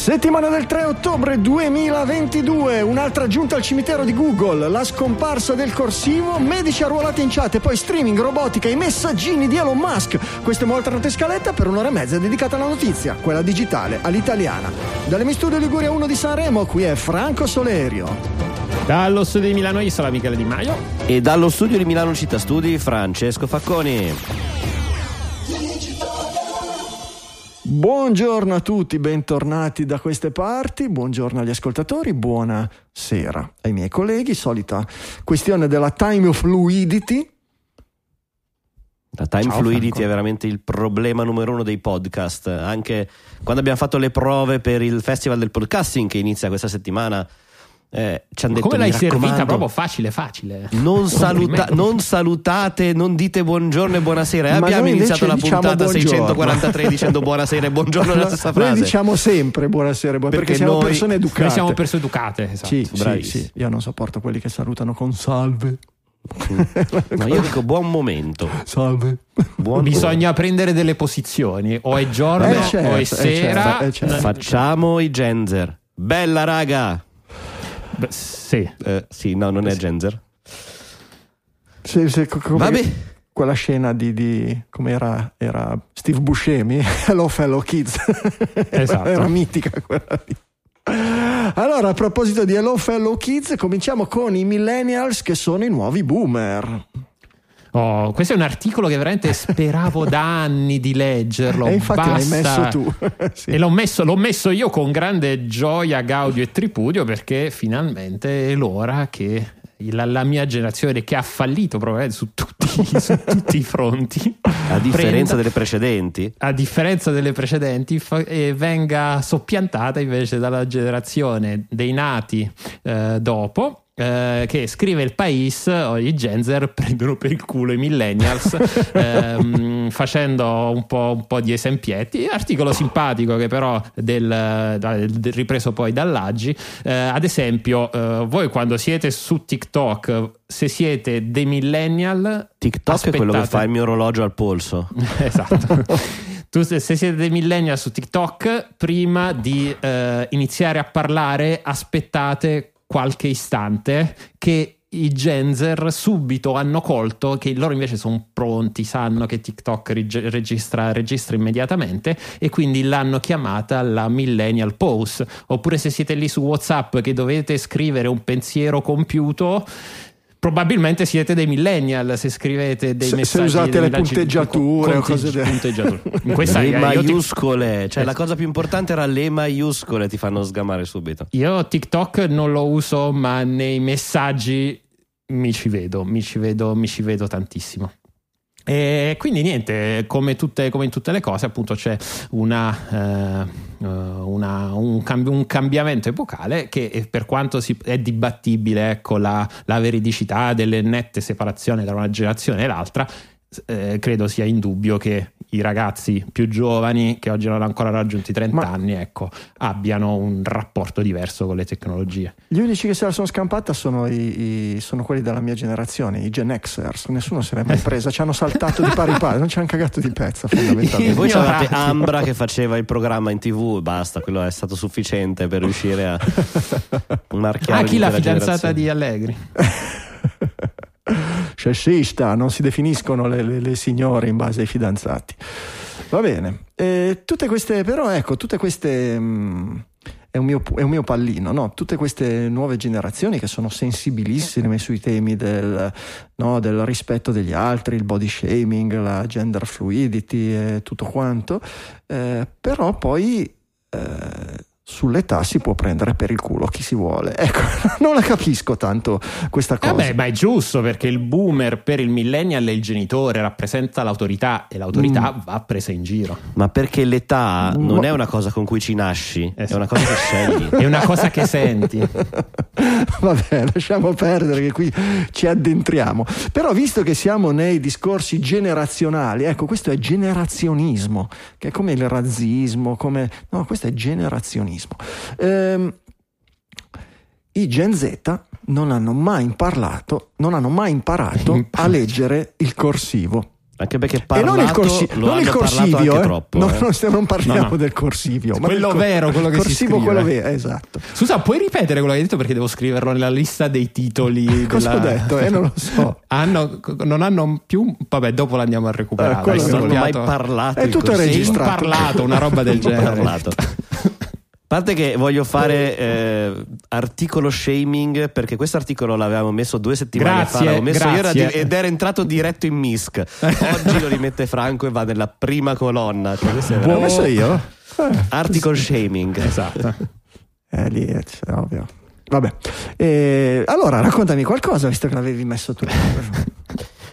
Settimana del 3 ottobre 2022, un'altra giunta al cimitero di Google, la scomparsa del corsivo, medici arruolati in chat e poi streaming, robotica, i messaggini di Elon Musk. Questa è molta nota scaletta per un'ora e mezza dedicata alla notizia, quella digitale, all'italiana. Dalle mi studio Liguria 1 di Sanremo, qui è Franco Solerio. Dallo studio di Milano io sono Michele Di Maio. E dallo studio di Milano Città Studi Francesco Facconi. Buongiorno a tutti, bentornati da queste parti, buongiorno agli ascoltatori, buonasera ai miei colleghi, solita questione della time fluidity. La time Ciao, fluidity Franco. è veramente il problema numero uno dei podcast. Anche quando abbiamo fatto le prove per il Festival del Podcasting che inizia questa settimana, eh, ci hanno detto come l'hai "Mi servita proprio facile facile. Non, saluta- non salutate, non dite buongiorno e buonasera. E Ma abbiamo noi iniziato la diciamo puntata buongiorno. 643 dicendo buonasera e buongiorno nella stessa Noi frase. diciamo sempre buonasera, buon- perché, Perché siamo noi- persone educate. Noi siamo persone educate, esatto. Sì, sì, bravissimi. sì, io non sopporto quelli che salutano con salve. Ma io dico buon momento. Salve. Buon Bisogna prendere delle posizioni, o è giorno Eh, certo, o è eh, sera. certo, eh, certo. Facciamo i genzer. Bella raga. Beh, sì. Eh, sì, no, non è genzer. Se- co- come- Vabbè. Quella scena di, di come era, era Steve Buscemi, Hello Fellow Kids. Esatto. era mitica quella lì. Allora, a proposito di Hello Fellow Kids, cominciamo con i millennials che sono i nuovi boomer. Oh, questo è un articolo che veramente speravo da anni di leggerlo. e infatti l'hai Basta. messo tu. Sì. E l'ho messo, l'ho messo io con grande gioia, gaudio e tripudio perché finalmente è l'ora che la, la mia generazione che ha fallito probabilmente su tutti, su tutti i fronti A differenza prenda- delle precedenti. a differenza delle precedenti, fa- venga soppiantata invece dalla generazione dei nati eh, dopo. eh, che scrive il Pais, o i Genzer prendono per il culo i millennials ehm, facendo un po', un po' di esempietti. Articolo simpatico che però del, del- ripreso poi dall'Aggi. Eh, ad esempio, eh, voi quando siete su TikTok, se siete dei millennial, TikTok è quello che aspettate- fa il mio orologio al polso. esatto. Tu se, se siete dei millennial su TikTok, prima di eh, iniziare a parlare, aspettate qualche istante che i Genzer subito hanno colto che loro invece sono pronti, sanno che TikTok reg- registra, registra immediatamente e quindi l'hanno chiamata la millennial pause. Oppure se siete lì su WhatsApp che dovete scrivere un pensiero compiuto, probabilmente siete dei millennial se scrivete dei Se- se messaggi usate dei le punteggiature o cose del- punteggiature. Questa le io, ti- maiuscole, cioè Eh. la cosa più importante era le maiuscole ti fanno sgamare subito. io TikTok non lo uso, ma nei messaggi mi ci vedo, mi ci vedo, mi ci vedo tantissimo. E quindi niente, come, tutte, come in tutte le cose, appunto c'è una, eh, una- un, cambi- un cambiamento epocale che eh, per quanto si- è dibattibile ecco, la, la veridicità delle nette separazioni tra una generazione e l'altra, eh, credo sia indubbio che i ragazzi più giovani che oggi non hanno ancora raggiunto i 30 Ma- anni ecco, abbiano un rapporto diverso con le tecnologie. Gli unici che se la sono scampata sono, i, i- sono quelli della mia generazione, i Gen Xers. Nessuno se l'è mai presa, ci hanno saltato di pari pari, non ci hanno cagato di pezza E fondamentalmente. voi c'avevate Ambra che faceva il programma in tv e basta, quello è stato sufficiente per riuscire a marchiare Ah, chi la fidanzata generazione. di Allegri? Sciascista, non si definiscono le, le- le signore in base ai fidanzati. Va bene, Eh, tutte queste, però ecco, tutte queste... mm, è un, mio, è un mio pallino, no? Tutte queste nuove generazioni che sono sensibilissime sui temi del, no, del rispetto degli altri, il body shaming, la gender fluidity e tutto quanto, eh, però poi eh, sull'età si può prendere per il culo chi si vuole. Ecco, non la capisco tanto questa cosa. Vabbè, ma è giusto perché il boomer per il millennial è il genitore, rappresenta l'autorità e l'autorità Mm. va presa in giro. Ma perché l'età Mm, non è una cosa con cui ci nasci, Eh è una cosa che scegli. È una cosa che senti. Vabbè, lasciamo perdere che qui ci addentriamo. Però visto che siamo nei discorsi generazionali, ecco, questo è generazionismo, che è come il razzismo, come... No, questo è generazionismo. Entusiasmo. Ehm, I Gen Z non hanno mai imparato, non hanno mai imparato a leggere il corsivo. Anche perché E parlato, non il, corsi- lo non il hanno parlato corsivio, anche eh. troppo. No, eh. non, non parliamo No, no. del corsivio, ma Quello del vero, quello che si corsivo, scrive. quello vero, esatto. Scusa, puoi ripetere quello che hai detto perché devo scriverlo nella lista dei titoli? Cosa della- ho detto? Eh, non lo so. Hanno- non hanno più. Vabbè, dopo l'andiamo a recuperare. Eh, quello Hai non ho mai parlato È tutto corsivo. Registrato. imparlato, una roba del genere. Parlato. A parte che voglio fare eh, articolo shaming perché questo articolo l'avevamo messo due settimane Grazie, fa l'avevo messo io era ed era entrato diretto in MISC oggi lo rimette Franco e va nella prima colonna cioè, è L'ho messo io? Eh, article shaming Esatto. eh, lì è cioè, ovvio. Vabbè. Eh, allora, raccontami qualcosa, visto che l'avevi messo tu.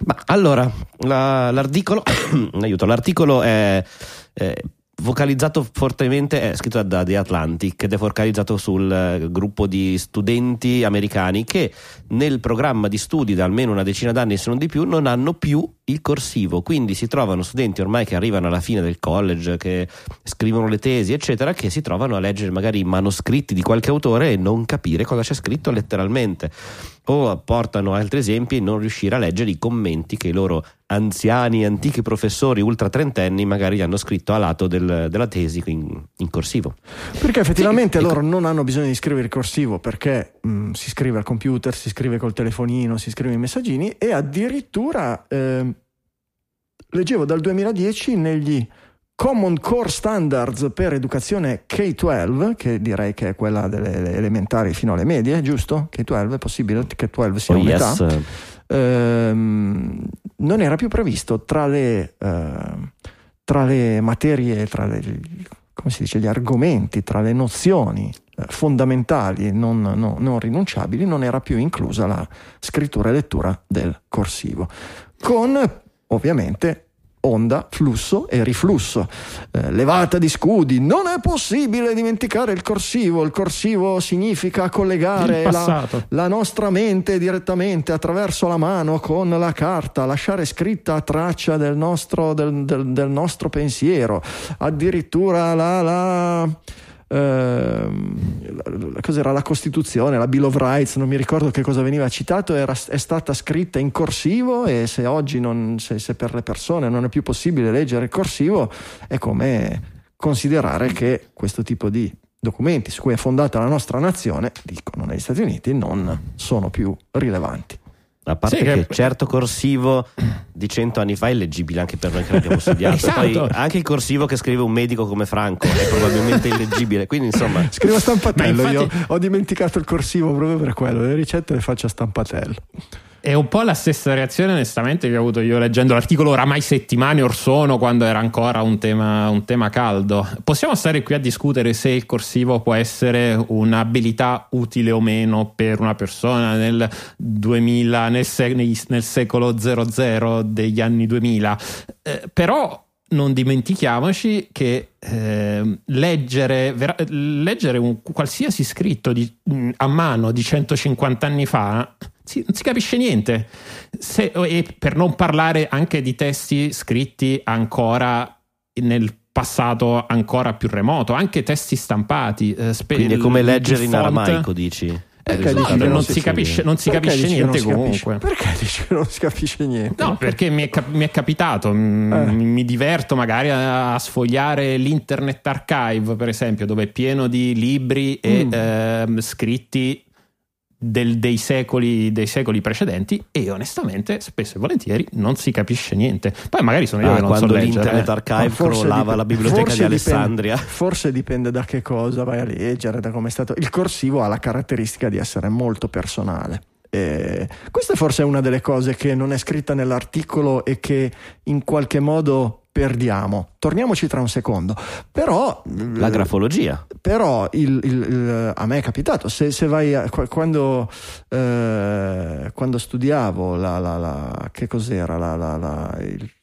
Ma allora, la- l'articolo, aiuto, l'articolo è, è vocalizzato fortemente, è scritto da The Atlantic ed è focalizzato sul eh, gruppo di studenti americani che nel programma di studi da almeno una decina d'anni, se non di più, non hanno più il corsivo. Quindi si trovano studenti ormai che arrivano alla fine del college, che scrivono le tesi, eccetera, che si trovano a leggere magari i manoscritti di qualche autore e non capire cosa c'è scritto letteralmente o portano altri esempi non riuscire a leggere i commenti che i loro anziani, antichi professori ultra trentenni magari hanno scritto a lato del- della tesi in, in corsivo. Perché effettivamente Sì, loro non hanno bisogno di scrivere il corsivo perché mh, si scrive al computer, si scrive col telefonino, si scrive i messaggini e addirittura ehm, leggevo dal 2010 negli Common Core Standards per educazione K-12, che direi che è quella delle elementari fino alle medie, giusto? K-12 è possibile che K-12 sia Oh, un'età? yes. ehm, non era più previsto tra le, ehm, tra le materie, tra le, come si dice, gli argomenti, tra le nozioni eh, fondamentali non, no- non rinunciabili, non era più inclusa la scrittura e lettura del corsivo. Con ovviamente onda, flusso e riflusso. Eh, levata di scudi, non è possibile dimenticare il corsivo, il corsivo significa collegare la, la nostra mente direttamente attraverso la mano con la carta, lasciare scritta traccia del nostro, del, del- del nostro pensiero, addirittura la, la, la- cos'era la Costituzione, la Bill of Rights, non mi ricordo che cosa veniva citato, era- è stata scritta in corsivo e se oggi non, se, se per le persone non è più possibile leggere il corsivo è come considerare che questo tipo di documenti su cui è fondata la nostra nazione, dicono negli Stati Uniti, non sono più rilevanti. A parte Sì, che, che- certo corsivo di cento anni fa è illeggibile anche per noi che l'abbiamo studiato. Esatto. Poi anche il corsivo che scrive un medico come Franco è probabilmente illeggibile. Quindi insomma, Scrivo a stampatello, Ma io infatti- ho dimenticato il corsivo proprio per quello, le ricette le faccio a stampatello. È un po' la stessa reazione, onestamente, che ho avuto io leggendo l'articolo oramai settimane or sono, quando era ancora un tema, un tema caldo. Possiamo stare qui a discutere se il corsivo può essere un'abilità utile o meno per una persona nel 2000, nel, se- nel secolo 00 degli anni 2000. Eh, però non dimentichiamoci che eh, leggere, vera- leggere un qualsiasi scritto di- a mano di 150 anni fa si- non si capisce niente. Se- e per non parlare anche di testi scritti ancora nel passato ancora più remoto, anche testi stampati. eh, spe- quindi è come leggere in aramaico, dici. Perché dici che non, non si si capisce, non si capisce dici che non niente si capisce? comunque. Perché dici che non si capisce niente? No, perché mi è, cap- mi è capitato, Eh. mi, diverto magari a, a sfogliare l'Internet Archive, per esempio, dove è pieno di libri e Mm. ehm, scritti del- dei, secoli, dei secoli precedenti e onestamente spesso e volentieri non si capisce niente. Poi magari sono io Ah, che non so quando leggere. l'Internet eh. Archive crollava dipende- la biblioteca di Alessandria. Dipende, forse dipende da che cosa vai a leggere, da come è stato. Il corsivo ha la caratteristica di essere molto personale. E questa forse è una delle cose che non è scritta nell'articolo e che in qualche modo perdiamo. Torniamoci tra un secondo. Però La grafologia. però il- il- il- a me è capitato se, se vai a- qu- quando, eh, quando studiavo la, la- la- che cos'era la-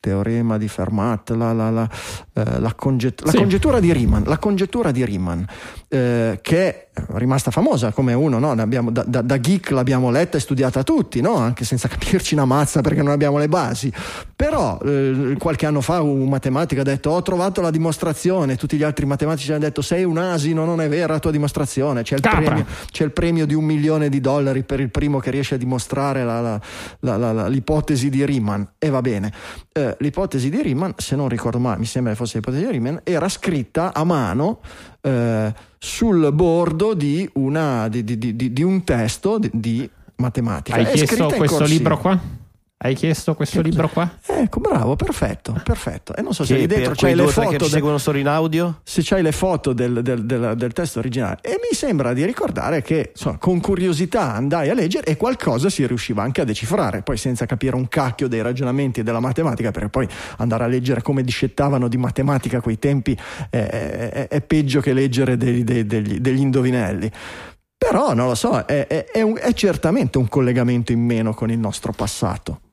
teorema di Fermat, la, la, la, eh, la conget- la Sì. congettura di Riemann, la congettura di Riemann eh, che è rimasta famosa come uno, no? Abbiamo- da, da- da geek l'abbiamo letta e studiata tutti, no? anche senza capirci una mazza perché non abbiamo le basi. Però eh, qualche anno fa un matematico ha detto ho trovato la dimostrazione, tutti gli altri matematici hanno detto sei un asino, non è vera la tua dimostrazione, c'è il, premio, c'è il premio di un milione di dollari per il primo che riesce a dimostrare la- la- la- la- la- l'ipotesi di Riemann e va bene. Eh, l'ipotesi di Riemann, se non ricordo male, mi sembra che fosse l'ipotesi di Riemann, era scritta a mano eh, sul bordo di, una, di, di- di- di un testo di, matematica. Hai È chiesto questo corsivo. libro qua? Hai chiesto questo libro qua? Ecco, bravo, perfetto, perfetto. E non so se lì Che dentro c'hai le che foto del- seguono solo in audio, se c'hai le foto del, del- del- testo originale. E mi sembra di ricordare che insomma, con curiosità andai a leggere e qualcosa si riusciva anche a decifrare. Poi senza capire un cacchio dei ragionamenti e della matematica perché poi andare a leggere come discettavano di matematica quei tempi è, è- è peggio che leggere dei- dei- degli, degli indovinelli. Però non lo so è, è- è un- è certamente un collegamento in meno con il nostro passato. Eh,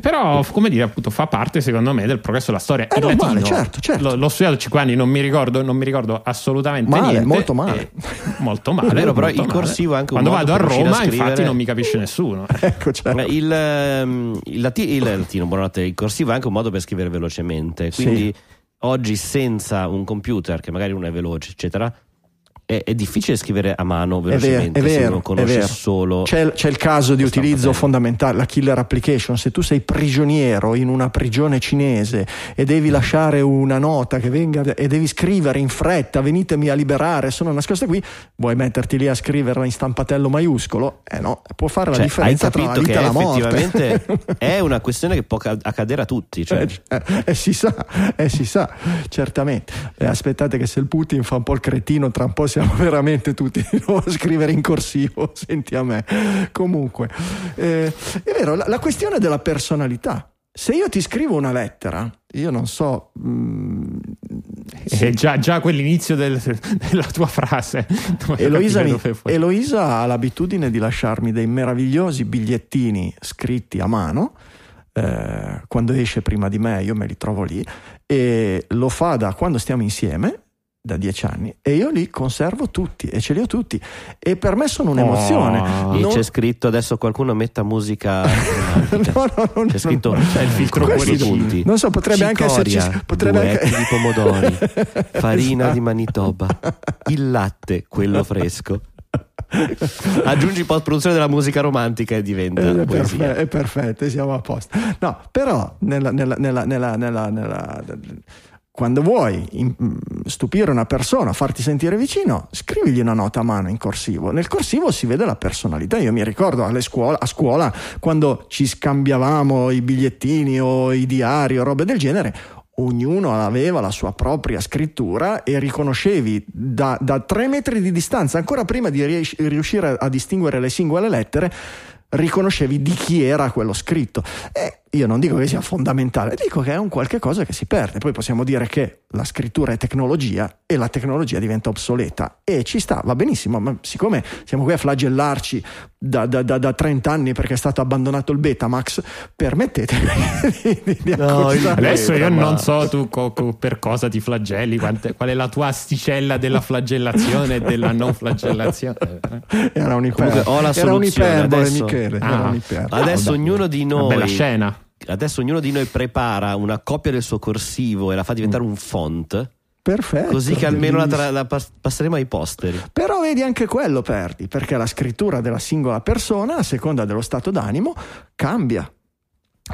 Però, come dire, appunto, fa parte, secondo me, del progresso della storia. È Il normale, latino, certo, certo. L'ho, l'ho studiato 5 anni, non mi ricordo, non mi ricordo assolutamente Male, niente. molto male. Eh, molto male. È vero, però il male. corsivo è anche un Quando vado a riuscire a Roma, infatti, non mi capisce nessuno. ecco certo. Il, ehm, il lati- il latino, buonanotte, il corsivo è anche un modo per scrivere velocemente. Sì. Quindi oggi senza un computer, che magari non è veloce, eccetera, è, è difficile scrivere a mano È vero, velocemente è se vero, uno è conosce solo. C'è, c'è il caso di utilizzo fondamentale, la killer application. Se tu sei prigioniero in una prigione cinese e devi lasciare una nota che venga e devi scrivere in fretta, venitemi a liberare, sono nascosta qui, vuoi metterti lì a scriverla in stampatello maiuscolo? Eh no, può fare la Cioè, differenza tra la vita e la morte. effettivamente è una questione che può ca- accadere a tutti. Cioè, Eh, eh, si sa, eh, si sa, certamente. Eh, aspettate che se il Putin fa un po' il cretino, tra un po' siamo veramente tutti a scrivere in corsivo, senti a me. Comunque, eh, è vero, la, la questione della personalità. Se io ti scrivo una lettera, io non so... mm, Eh, già, già quell'inizio del- della tua frase. Eloisa, mi-. Eloisa ha l'abitudine di lasciarmi dei meravigliosi bigliettini scritti a mano. eh, quando esce prima di me, io me li trovo lì e lo fa da quando stiamo insieme, da dieci anni, e io li conservo tutti e ce li ho tutti. E per me sono un'emozione. Oh. Non- c'è scritto adesso qualcuno metta musica. No, no, non- c'è scritto non- C'è il filtro cuoricino. punti. Non so, potrebbe anche Cicoria, esserci. Potrebbe anche... di pomodori, farina Esatto. di Manitoba, il latte, quello fresco. Aggiungi post produzione della musica romantica e diventa Eh, È, poesia. perfe- è perfetto, siamo a posto. No, però nella- nella- nella- nella- quando vuoi in- stupire una persona, farti sentire vicino, scrivigli una nota a mano in corsivo. Nel corsivo si vede la personalità. Io mi ricordo scuola- a scuola quando ci scambiavamo i bigliettini o i diari o robe del genere. Ognuno aveva la sua propria scrittura e riconoscevi da, da tre metri di distanza, ancora prima di riuscire a distinguere le singole lettere, riconoscevi di chi era quello scritto. E io non dico che sia fondamentale, dico che è un qualche cosa che si perde. Poi possiamo dire che la scrittura è tecnologia e la tecnologia diventa obsoleta e ci sta, va benissimo, ma siccome siamo qui a flagellarci da, da- da- da 30 anni perché è stato abbandonato il Betamax, permettetemi di, di, No, Adesso io non so tu co- co- per cosa ti flagelli, quante- qual è la tua asticella della flagellazione e della non flagellazione. Era un'iperbole, Comunque, ho la era soluzione, un'iperbole adesso- Michele, era Ah. un'iperbole. Adesso Ah, ognuno di Una noi bella scena. Adesso ognuno di noi prepara una copia del suo corsivo e la fa diventare un font, Perfetto. così che almeno la, tra- la pas- passeremo ai posteri. Però vedi anche quello perdi, perché la scrittura della singola persona, a seconda dello stato d'animo, cambia.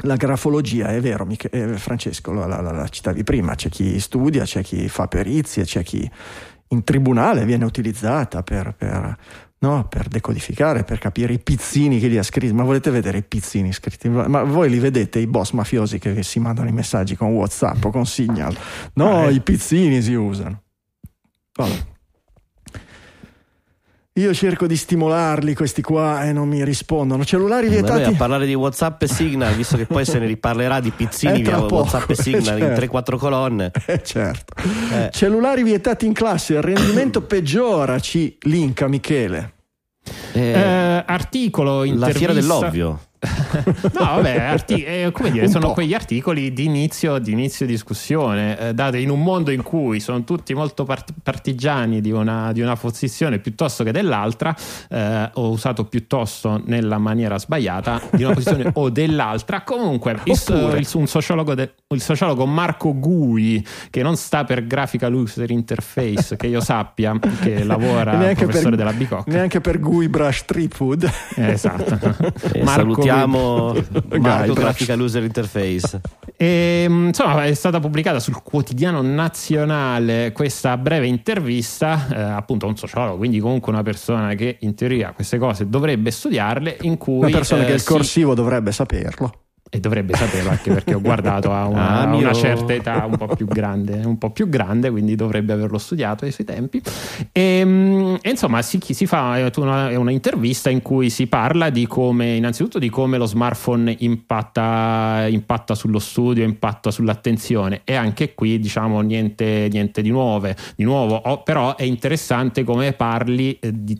La grafologia, è vero, Mich- eh, Francesco, la, la- la citavi prima, c'è chi studia, c'è chi fa perizie, c'è chi in tribunale viene utilizzata per, per, no, per decodificare, per capire i pizzini che li ha scritti. Ma volete vedere i pizzini scritti? Ma voi li vedete i boss mafiosi che si mandano i messaggi con WhatsApp o con Signal? No, Ah, eh. i pizzini si usano. Vabbè. Io cerco di stimolarli questi qua e non mi rispondono. Cellulari Ma noi a vietati. parlare di WhatsApp e Signal, visto che poi se ne riparlerà di pizzini tra via poco, WhatsApp e Signal in certo. 3-4 colonne. Eh, certo. Eh. Cellulari vietati in classe, il rendimento peggiora, ci linka Michele. Eh, Eh, articolo, la intervista. fiera dell'ovvio. no, vabbè, arti- eh, come dire, Un sono po'. quegli articoli di inizio, di inizio discussione, eh, date in un mondo in cui sono tutti molto part- partigiani di una, di una posizione piuttosto che dell'altra, eh, ho usato piuttosto nella maniera sbagliata, di una posizione o dell'altra. Comunque, il, Oppure. il- un sociologo, de- il sociologo Marco Gui, che non sta per Graphical User Interface, che io sappia, che lavora professore per, della Bicocca. neanche per Gui Brush. Eh, esatto. Marco salutiamo Marco braccio. Graphical User Interface. E, mh, insomma, è stata pubblicata sul quotidiano nazionale questa breve intervista, eh, appunto a un sociologo, quindi comunque una persona che in teoria queste cose dovrebbe studiarle, in cui Una persona eh, che il si- corsivo dovrebbe saperlo. E dovrebbe saperlo anche perché ho guardato a una, Ah, una certa età un po' più grande, un po' più grande, quindi dovrebbe averlo studiato ai suoi tempi. E, mh, e insomma, si, si fa una, una intervista in cui si parla di come, innanzitutto, di come lo smartphone impatta, impatta sullo studio, impatta sull'attenzione, e anche qui, diciamo, niente, niente di, nuove, di nuovo. Oh, però è interessante come parli eh, di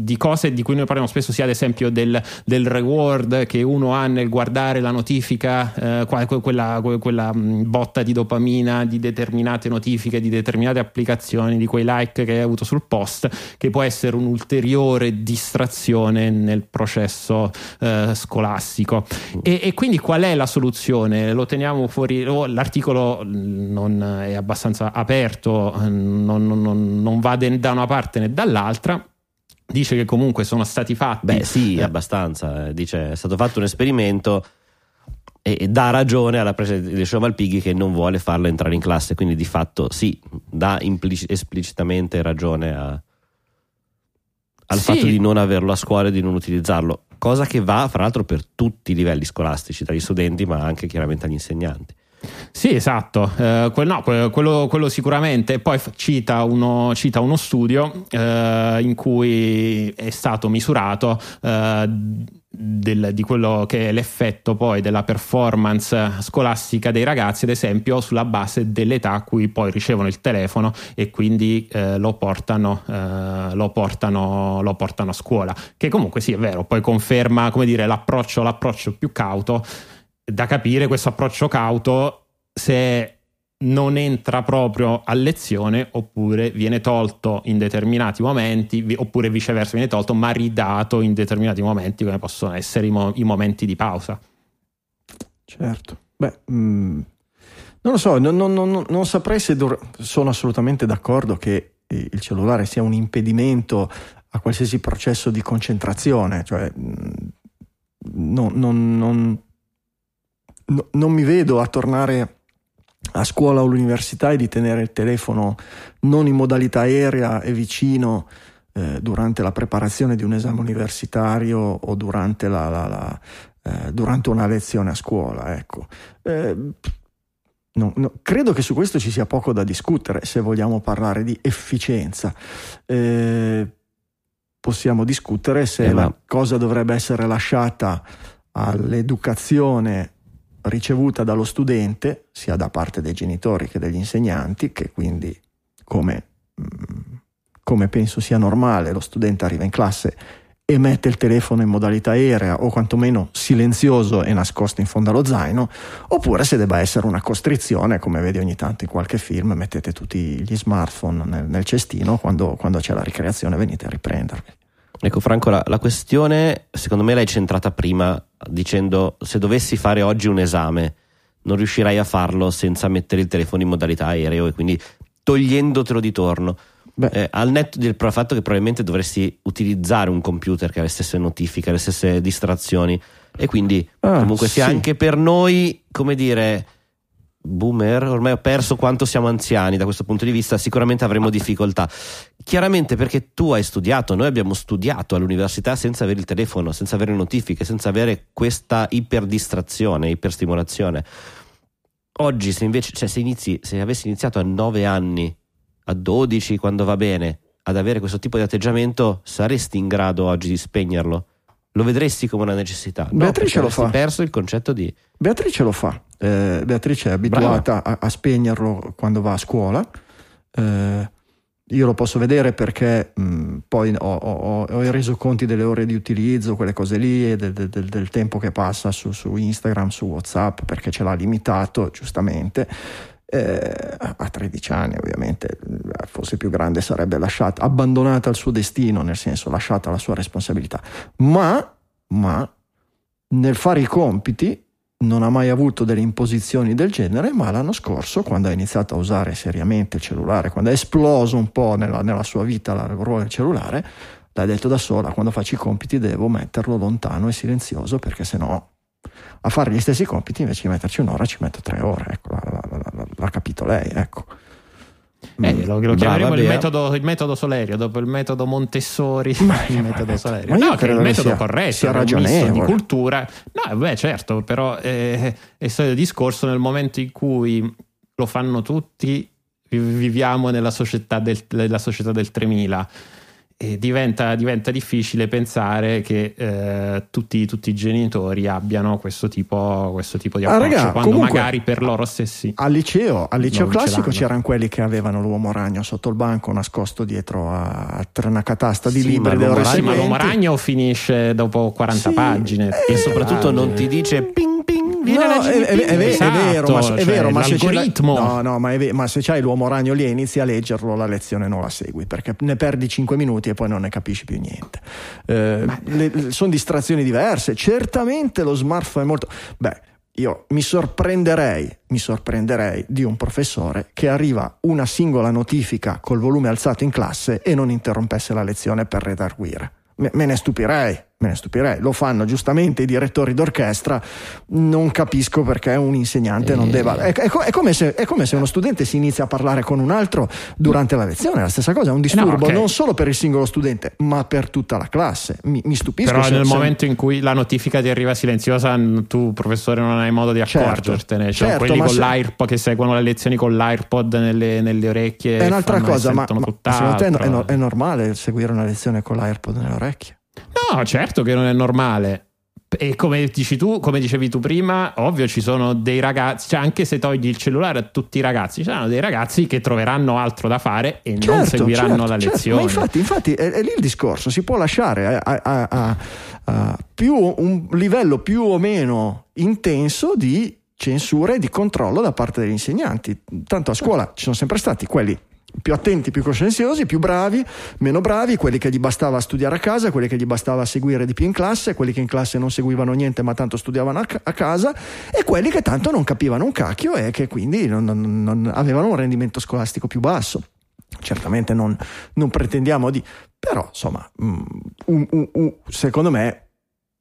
di cose di cui noi parliamo spesso, sia ad esempio del, del reward che uno ha nel guardare la notifica, eh, quella, que- quella, mh, botta di dopamina di determinate notifiche, di determinate applicazioni, di quei like che hai avuto sul post, che può essere un'ulteriore distrazione nel processo eh, scolastico. E, e quindi qual è la soluzione? Lo teniamo fuori, oh, l'articolo mh, non è abbastanza aperto, eh, non, non- non- va da una parte né dall'altra. Dice che comunque sono stati fatti. Beh, sì, eh, abbastanza. eh, Dice è stato fatto un esperimento e, e dà ragione alla presidente di Malpighi che non vuole farlo entrare in classe. Quindi, di fatto, sì, dà implici- esplicitamente ragione a- al Sì. fatto di non averlo a scuola e di non utilizzarlo. Cosa che va, fra l'altro, per tutti i livelli scolastici, dagli studenti, ma anche chiaramente agli insegnanti. Sì, esatto, Eh, quel- no, que- quello, quello sicuramente. Poi cita uno, cita uno studio eh, in cui è stato misurato eh, del- di quello che è l'effetto poi della performance scolastica dei ragazzi, ad esempio, sulla base dell'età a cui poi ricevono il telefono e quindi eh, lo, portano, eh, lo, portano, lo portano a scuola. Che comunque sì, è vero, poi conferma come dire, l'approccio, l'approccio più cauto da capire questo approccio cauto se non entra proprio a lezione oppure viene tolto in determinati momenti oppure viceversa viene tolto ma ridato in determinati momenti come possono essere i, mo- i momenti di pausa Certo. Beh, mm, non lo so, non, non- non- non saprei se dovr- sono assolutamente d'accordo che il cellulare sia un impedimento a qualsiasi processo di concentrazione, cioè mm, non, non- non- no- non mi vedo a tornare a scuola o all'università e di tenere il telefono non in modalità aerea e vicino eh, durante la preparazione di un esame universitario o durante, la- la- la, eh, durante una lezione a scuola. Ecco. Eh, no- no, credo che su questo ci sia poco da discutere se vogliamo parlare di efficienza. Eh, possiamo discutere se Eh, la cosa dovrebbe essere lasciata all'educazione ricevuta dallo studente, sia da parte dei genitori che degli insegnanti, che quindi, come, mm, come penso sia normale, lo studente arriva in classe e mette il telefono in modalità aerea o quantomeno silenzioso e nascosto in fondo allo zaino, oppure se debba essere una costrizione, come vedi ogni tanto in qualche film, mettete tutti gli smartphone nel, nel cestino, quando, quando c'è la ricreazione venite a riprendervi. Ecco Franco, la, la questione secondo me l'hai centrata prima dicendo se dovessi fare oggi un esame non riuscirai a farlo senza mettere il telefono in modalità aereo e quindi togliendotelo di torno. Eh, al netto del fatto che probabilmente dovresti utilizzare un computer che ha le stesse notifiche, le stesse distrazioni e quindi Ah, comunque sia sì. anche per noi, come dire, boomer, ormai ho perso quanto siamo anziani da questo punto di vista, sicuramente avremo difficoltà. Chiaramente perché tu hai studiato, noi abbiamo studiato all'università senza avere il telefono, senza avere notifiche, senza avere questa iperdistrazione, iperstimolazione. Oggi se invece, cioè se inizi, se avessi iniziato a 9 anni, a 12 quando va bene, ad avere questo tipo di atteggiamento, saresti in grado oggi di spegnerlo? Lo vedresti come una necessità? No, Beatrice perché lo fa. perso il concetto di Beatrice lo fa, Eh, Beatrice è abituata a, a spegnerlo quando va a scuola, Eh, io lo posso vedere perché mh, poi ho, ho, ho, i resoconti delle ore di utilizzo, quelle cose lì, e del, del, del tempo che passa su, su, Instagram, su WhatsApp, perché ce l'ha limitato, giustamente. Eh, a 13 anni, ovviamente, fosse più grande, sarebbe lasciata, abbandonata al suo destino, nel senso lasciata alla sua responsabilità. Ma, ma nel fare i compiti non ha mai avuto delle imposizioni del genere, ma l'anno scorso, quando ha iniziato a usare seriamente il cellulare, quando è esploso un po' nella, nella sua vita il ruolo del cellulare, l'ha detto da sola, quando faccio i compiti devo metterlo lontano e silenzioso perché sennò a fare gli stessi compiti invece di metterci un'ora ci metto tre ore, ecco, l'ha capito lei, ecco. Eh, lo, lo chiameremo il metodo, il metodo, Solerio, dopo il metodo Montessori, ma, il metodo Solerio. Ma no, che è il metodo sia, corretto, sia ragionevole. di cultura. No, beh, certo, però eh, è il solito discorso nel momento in cui lo fanno tutti, viviamo nella società del, nella società del 3000 diventa, diventa, difficile pensare che eh, tutti, tutti, i genitori abbiano questo tipo, questo tipo di approccio, ah, raga, quando magari per loro stessi. Al liceo, al liceo classico c'erano quelli che avevano l'uomo ragno sotto il banco nascosto dietro a una catasta di sì, libri ma l'uomo, sì, ma l'uomo ragno finisce dopo 40 sì, pagine. e soprattutto non ti dice ping viene no, è, è, è, esatto, è, vero, ma, cioè, è vero, ma se c'è no, no, ma, ma se c'hai l'uomo ragno lì e inizi a leggerlo la lezione non la segui perché ne perdi 5 minuti e poi non ne capisci più niente. Eh, sono distrazioni diverse. Certamente lo smartphone è molto. Beh, io mi sorprenderei, mi sorprenderei di un professore che arriva una singola notifica col volume alzato in classe e non interrompesse la lezione per redarguire. Me, me ne stupirei me ne stupirei. Lo fanno giustamente i direttori d'orchestra, non capisco perché un insegnante non debba... È, è, è, come se, è, come se, uno studente si inizia a parlare con un altro durante la lezione, è la stessa cosa, è un disturbo no, okay. non solo per il singolo studente, ma per tutta la classe. Mi, mi stupisco. Però se, nel se... momento in cui la notifica ti arriva silenziosa, tu professore non hai modo di certo, accorgertene. Cioè, certo, quelli con se... l'AirPod che seguono le lezioni con l'AirPod nelle, nelle orecchie. È un'altra cosa, ma, ma secondo te è, no, è normale seguire una lezione con l'AirPod nelle orecchie? No, certo che non è normale. E come dici tu, come dicevi tu prima, ovvio ci sono dei ragazzi, cioè anche se togli il cellulare a tutti i ragazzi, ci saranno dei ragazzi che troveranno altro da fare e certo, non seguiranno certo, la lezione. Certo. Ma infatti, infatti è, è, lì il discorso, si può lasciare a, a, a, a più, un livello più o meno intenso di censura e di controllo da parte degli insegnanti. Tanto a scuola ci sono sempre stati quelli più attenti, più coscienziosi, più bravi, meno bravi, quelli che gli bastava studiare a casa, quelli che gli bastava seguire di più in classe, quelli che in classe non seguivano niente ma tanto studiavano a, a casa e quelli che tanto non capivano un cacchio e che quindi non, non, non avevano un rendimento scolastico più basso. Certamente non, non pretendiamo di... però insomma, um, um, um, secondo me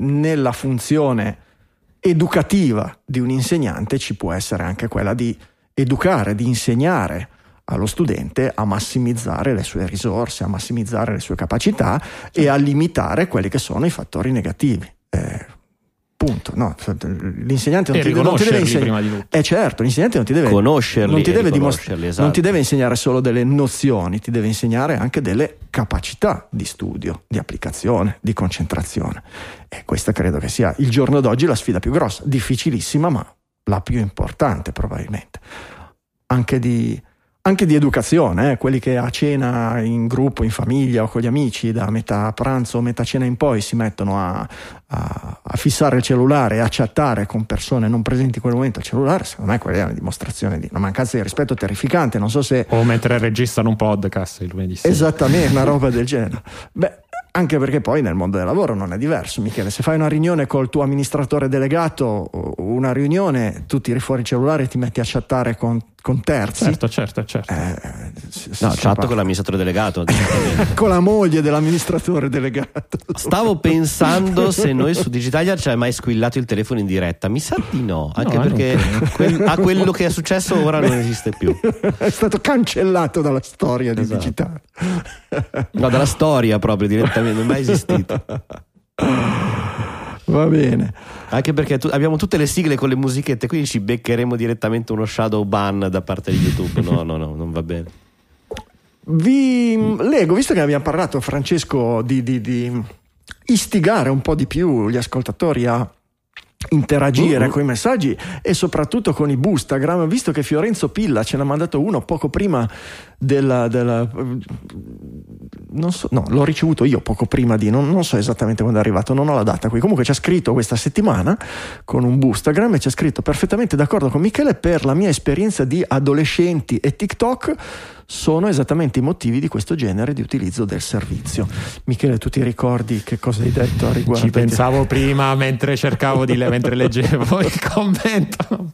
nella funzione educativa di un insegnante ci può essere anche quella di educare, di insegnare allo studente a massimizzare le sue risorse, a massimizzare le sue capacità e a limitare quelli che sono i fattori negativi. Eh, punto. No, l'insegnante non ti, non ti, deve insegnare. Eh certo, l'insegnante non ti deve conoscerli, non ti deve, dimostra- esatto. non ti deve insegnare solo delle nozioni, ti deve insegnare anche delle capacità di studio, di applicazione, di concentrazione. E questa credo che sia il giorno d'oggi la sfida più grossa, difficilissima, ma la più importante probabilmente. Anche di anche di educazione, eh? quelli che a cena in gruppo, in famiglia o con gli amici da metà pranzo o metà cena in poi si mettono a, a, a fissare il cellulare e a chattare con persone non presenti in quel momento al cellulare, secondo me quella è una dimostrazione di una mancanza di rispetto terrificante. Non so se... O mentre registrano un podcast il lunedì sera. Esattamente, una roba del genere. Beh, anche perché poi nel mondo del lavoro non è diverso, Michele. Se fai una riunione col tuo amministratore delegato, una riunione, tu tiri fuori il cellulare e ti metti a chattare con, con terzi. Certo, certo, certo. Eh, no, chatto con l'amministratore delegato. con la moglie dell'amministratore delegato. Stavo pensando se noi su Digitalia ci hai mai squillato il telefono in diretta. Mi sa di no, anche no, perché quel, a quello che è successo ora non esiste più. è stato cancellato dalla storia di esatto. Digitalia. no, dalla storia proprio direttamente non è mai esistito. Va bene. Anche perché tu, abbiamo tutte le sigle con le musichette, quindi ci beccheremo direttamente uno shadow ban da parte di YouTube. No, no, no, non va bene. Vi leggo, visto che abbiamo parlato, Francesco, di, di, di istigare un po' di più gli ascoltatori a interagire uh-huh. con i messaggi e soprattutto con i boostagram visto che Fiorenzo Pilla ce n'ha mandato uno poco prima della, della non so, no, l'ho ricevuto io poco prima di, non, non, so esattamente quando è arrivato, non ho la data qui. Comunque c'è scritto questa settimana con un boostagram e c'è scritto perfettamente d'accordo con Michele per la mia esperienza di adolescenti e TikTok sono esattamente i motivi di questo genere di utilizzo del servizio. Michele, tu ti ricordi che cosa hai detto a riguardo? Ci pensavo prima mentre cercavo di le- mentre leggevo il commento.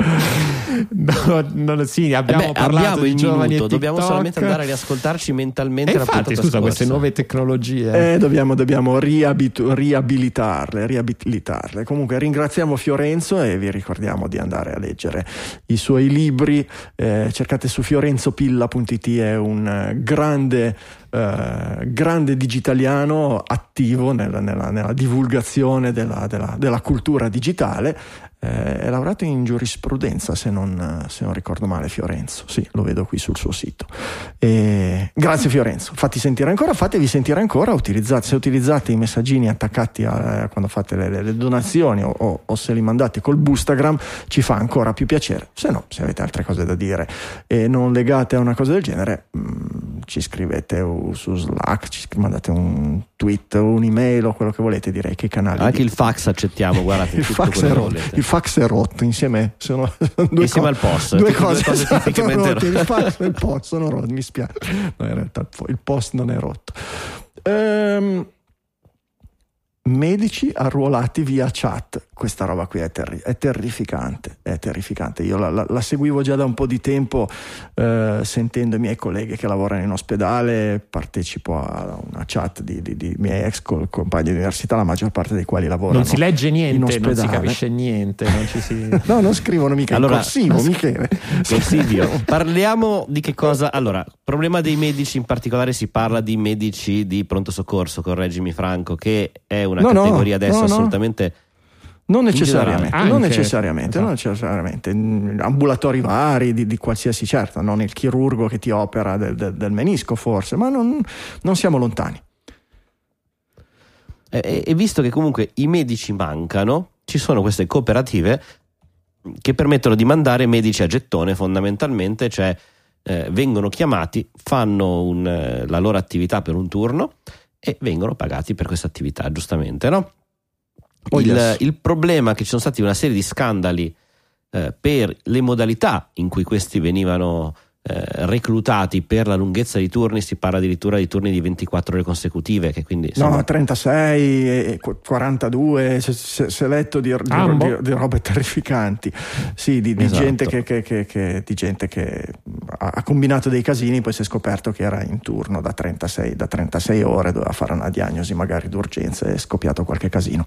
No, no, sì, abbiamo Eh beh, parlato abbiamo di giovani minuto, e dobbiamo solamente andare a riascoltarci mentalmente E infatti, scusa, scorsa. queste nuove tecnologie. Eh, dobbiamo, dobbiamo riabitu- riabilitarle, riabilitarle. Comunque ringraziamo Fiorenzo e vi ricordiamo di andare a leggere i suoi libri. Eh, cercate su fiorenzopilla.it, è un eh, grande, eh, grande digitaliano attivo nella, nella- nella divulgazione della, della- della cultura digitale. Eh, è laureato in giurisprudenza, se non, se non ricordo male, Fiorenzo. Sì, lo vedo qui sul suo sito. E grazie Fiorenzo, fatti sentire ancora, fatevi sentire ancora, utilizzate, se utilizzate i messaggini attaccati a, quando fate le, le- donazioni o, o- o se li mandate col boostagram ci fa ancora più piacere, se no se avete altre cose da dire e non legate a una cosa del genere mm, ci scrivete o su Slack, ci mandate un tweet un'email o quello che volete, direi che i canali... Anche di- il fax accettiamo, guardate, il fax, è il fax è rotto insieme. Sono due Insieme co- al post, due tutte due cose, cose esatto, rotte, il fax e il post sono rotti mi spiace. No, in realtà il post non è rotto. Ehm, medici arruolati via chat questa roba qui è, terri- è terrificante è terrificante io la, la- la seguivo già da un po' di tempo eh, sentendo i miei colleghi che lavorano in ospedale partecipo a una chat di, di- di miei ex co- compagni di università la maggior parte dei quali lavorano non si legge in niente, non si capisce niente. Non ci si... No, non scrivono mica Allora- in corsivo, Michele. Consiglio. Parliamo di che cosa? Allora, problema dei medici, in particolare si parla di medici di pronto soccorso, correggimi Franco, che è una No, no, categoria adesso no, no. assolutamente Non In necessariamente, non Anche, necessariamente, non necessariamente. Ambulatori vari di, di qualsiasi, certo, non il chirurgo che ti opera del, del- del menisco forse, ma non, non siamo lontani. E, e visto che comunque i medici mancano, ci sono queste cooperative che permettono di mandare medici a gettone fondamentalmente, cioè eh, vengono chiamati, fanno un, eh, la loro attività per un turno e vengono pagati per questa attività, giustamente, no? Il, il problema è che ci sono stati una serie di scandali eh, per le modalità in cui questi venivano reclutati per la lunghezza dei turni, si parla addirittura di turni di 24 ore consecutive, che quindi No, insomma, 36, e qu- 42, se, se, se letto di, di, Ambo. di- di robe terrificanti. Sì, di, di Esatto. gente, che, che- che- che- di gente che ha, ha combinato dei casini, poi si è scoperto che era in turno da 36, da 36 ore, doveva fare una diagnosi magari d'urgenza e è scoppiato qualche casino.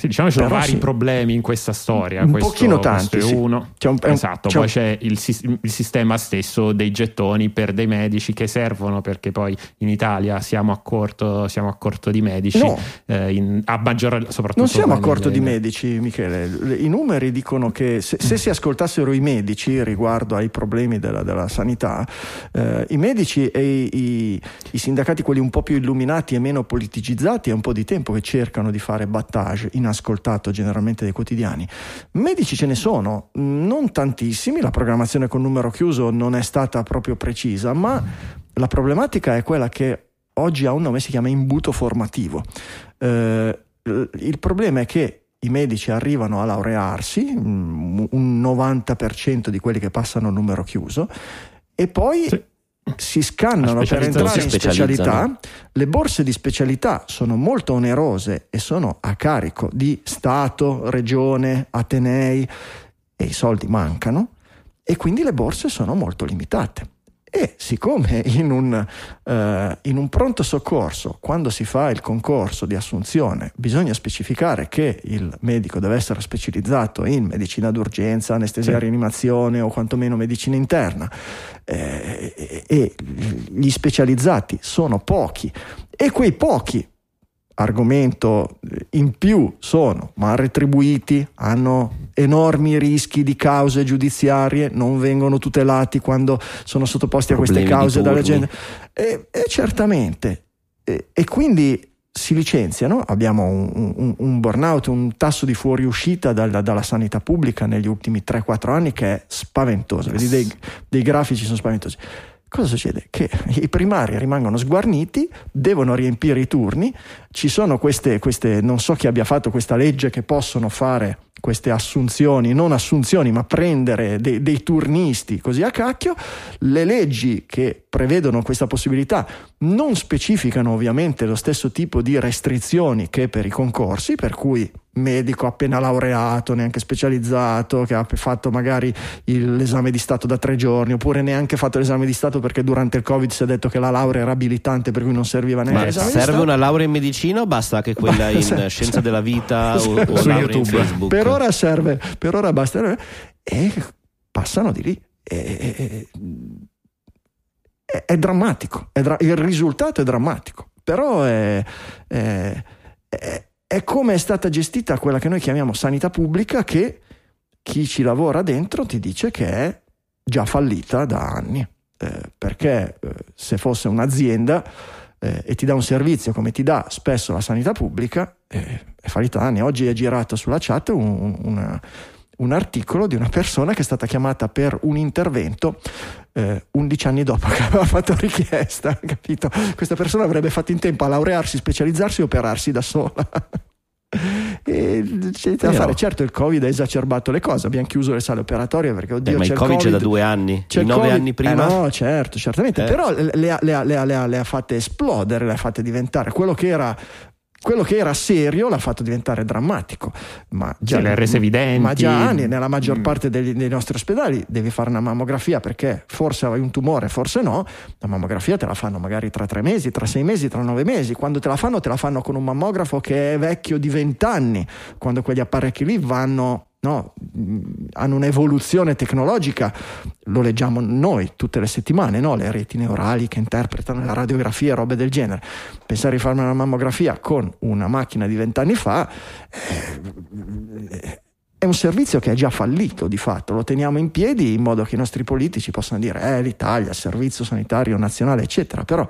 Sì, diciamo ci sono vari sì. problemi in questa storia. Un questo, pochino questo tanti, è sì. uno. C'è un- è esatto, c'è poi un- c'è il, il sistema stesso dei gettoni per dei medici che servono perché poi in Italia siamo a corto, siamo a corto di medici, No. eh, in- a maggior soprattutto Non siamo a corto di medici, Michele. Le- I numeri dicono che se, se si ascoltassero i medici riguardo ai problemi della, della sanità, eh, i medici e i, i- i sindacati, quelli un po' più illuminati e meno politicizzati, è un po' di tempo che cercano di fare battage, inascoltato generalmente dai quotidiani. Medici ce ne sono, non tantissimi, la programmazione con numero chiuso non è stata proprio precisa, ma la problematica è quella che oggi ha un nome, si chiama imbuto formativo. Eh, il problema è che i medici arrivano a laurearsi, mm, un 90% di quelli che passano numero chiuso, e poi Sì. Si scannano per entrare in specialità. Le borse di specialità sono molto onerose e sono a carico di Stato, Regione, Atenei e i soldi mancano e quindi le borse sono molto limitate. E siccome in un, eh, in un pronto soccorso, quando si fa il concorso di assunzione, bisogna specificare che il medico deve essere specializzato in medicina d'urgenza, anestesia Sì. rianimazione o quantomeno medicina interna, eh, e- e gli specializzati sono pochi e quei pochi argomento in più sono mal retribuiti, hanno enormi rischi di cause giudiziarie, non vengono tutelati quando sono sottoposti a queste Problemi cause turni. gente. E, e certamente. E, e quindi si licenziano, abbiamo un, un- un burnout, un tasso di fuoriuscita dalla, dalla sanità pubblica negli ultimi 3-4 anni che è spaventoso, Vedi, dei, dei grafici sono spaventosi. Cosa succede? Che i primari rimangono sguarniti, devono riempire i turni, ci sono queste, queste non so chi abbia fatto questa legge che possono fare queste assunzioni, non assunzioni, ma prendere dei, dei, turnisti così a cacchio. Le leggi che prevedono questa possibilità non specificano ovviamente lo stesso tipo di restrizioni che per i concorsi, per cui medico appena laureato, neanche specializzato, che ha fatto magari il, l'esame di Stato da tre giorni, oppure neanche fatto l'esame di Stato perché durante il Covid si è detto che la laurea era abilitante, per cui non serviva neanche Ma serve una laurea in medicina o basta che quella in serve, scienza della vita o, o su YouTube. Per ora serve, per ora basta. E passano di lì. E, è, è, drammatico, è dra- il risultato è drammatico, però è, è, è come è stata gestita quella che noi chiamiamo sanità pubblica che chi ci lavora dentro ti dice che è già fallita da anni. Eh, perché eh, se fosse un'azienda eh, e ti dà un servizio come ti dà spesso la sanità pubblica, eh, è fallita da anni. Oggi è girato sulla chat un, una, un articolo di una persona che è stata chiamata per un intervento eh, 11 anni dopo che aveva fatto richiesta, capito? Questa persona avrebbe fatto in tempo a laurearsi, specializzarsi e operarsi da sola. E c'è da fare. Certo, il Covid ha esacerbato le cose. Abbiamo chiuso le sale operatorie perché, oddio, Beh, ma il COVID, c'è da due anni, c'è nove COVID. anni prima. Eh no, certo, certamente. Eh. Però le, le, le, le, le ha fatte esplodere, le ha fatte diventare quello che era quello che era serio l'ha fatto diventare drammatico. Ma già, Sì, le rese evidenti. Ma già anni, nella maggior Mm. parte degli- dei nostri ospedali devi fare una mammografia perché forse hai un tumore, forse no. La mammografia te la fanno magari tra tre mesi, tra sei mesi, tra nove mesi. Quando te la fanno, te la fanno con un mammografo che è vecchio di vent'anni. Quando quegli apparecchi lì vanno. No, hanno un'evoluzione tecnologica, lo leggiamo noi tutte le settimane, no? le reti neurali che interpretano la radiografia e robe del genere. Pensare di farmi una mammografia con una macchina di vent'anni fa eh, è un servizio che è già fallito di fatto, lo teniamo in piedi in modo che i nostri politici possano dire eh l'Italia, servizio sanitario nazionale eccetera, però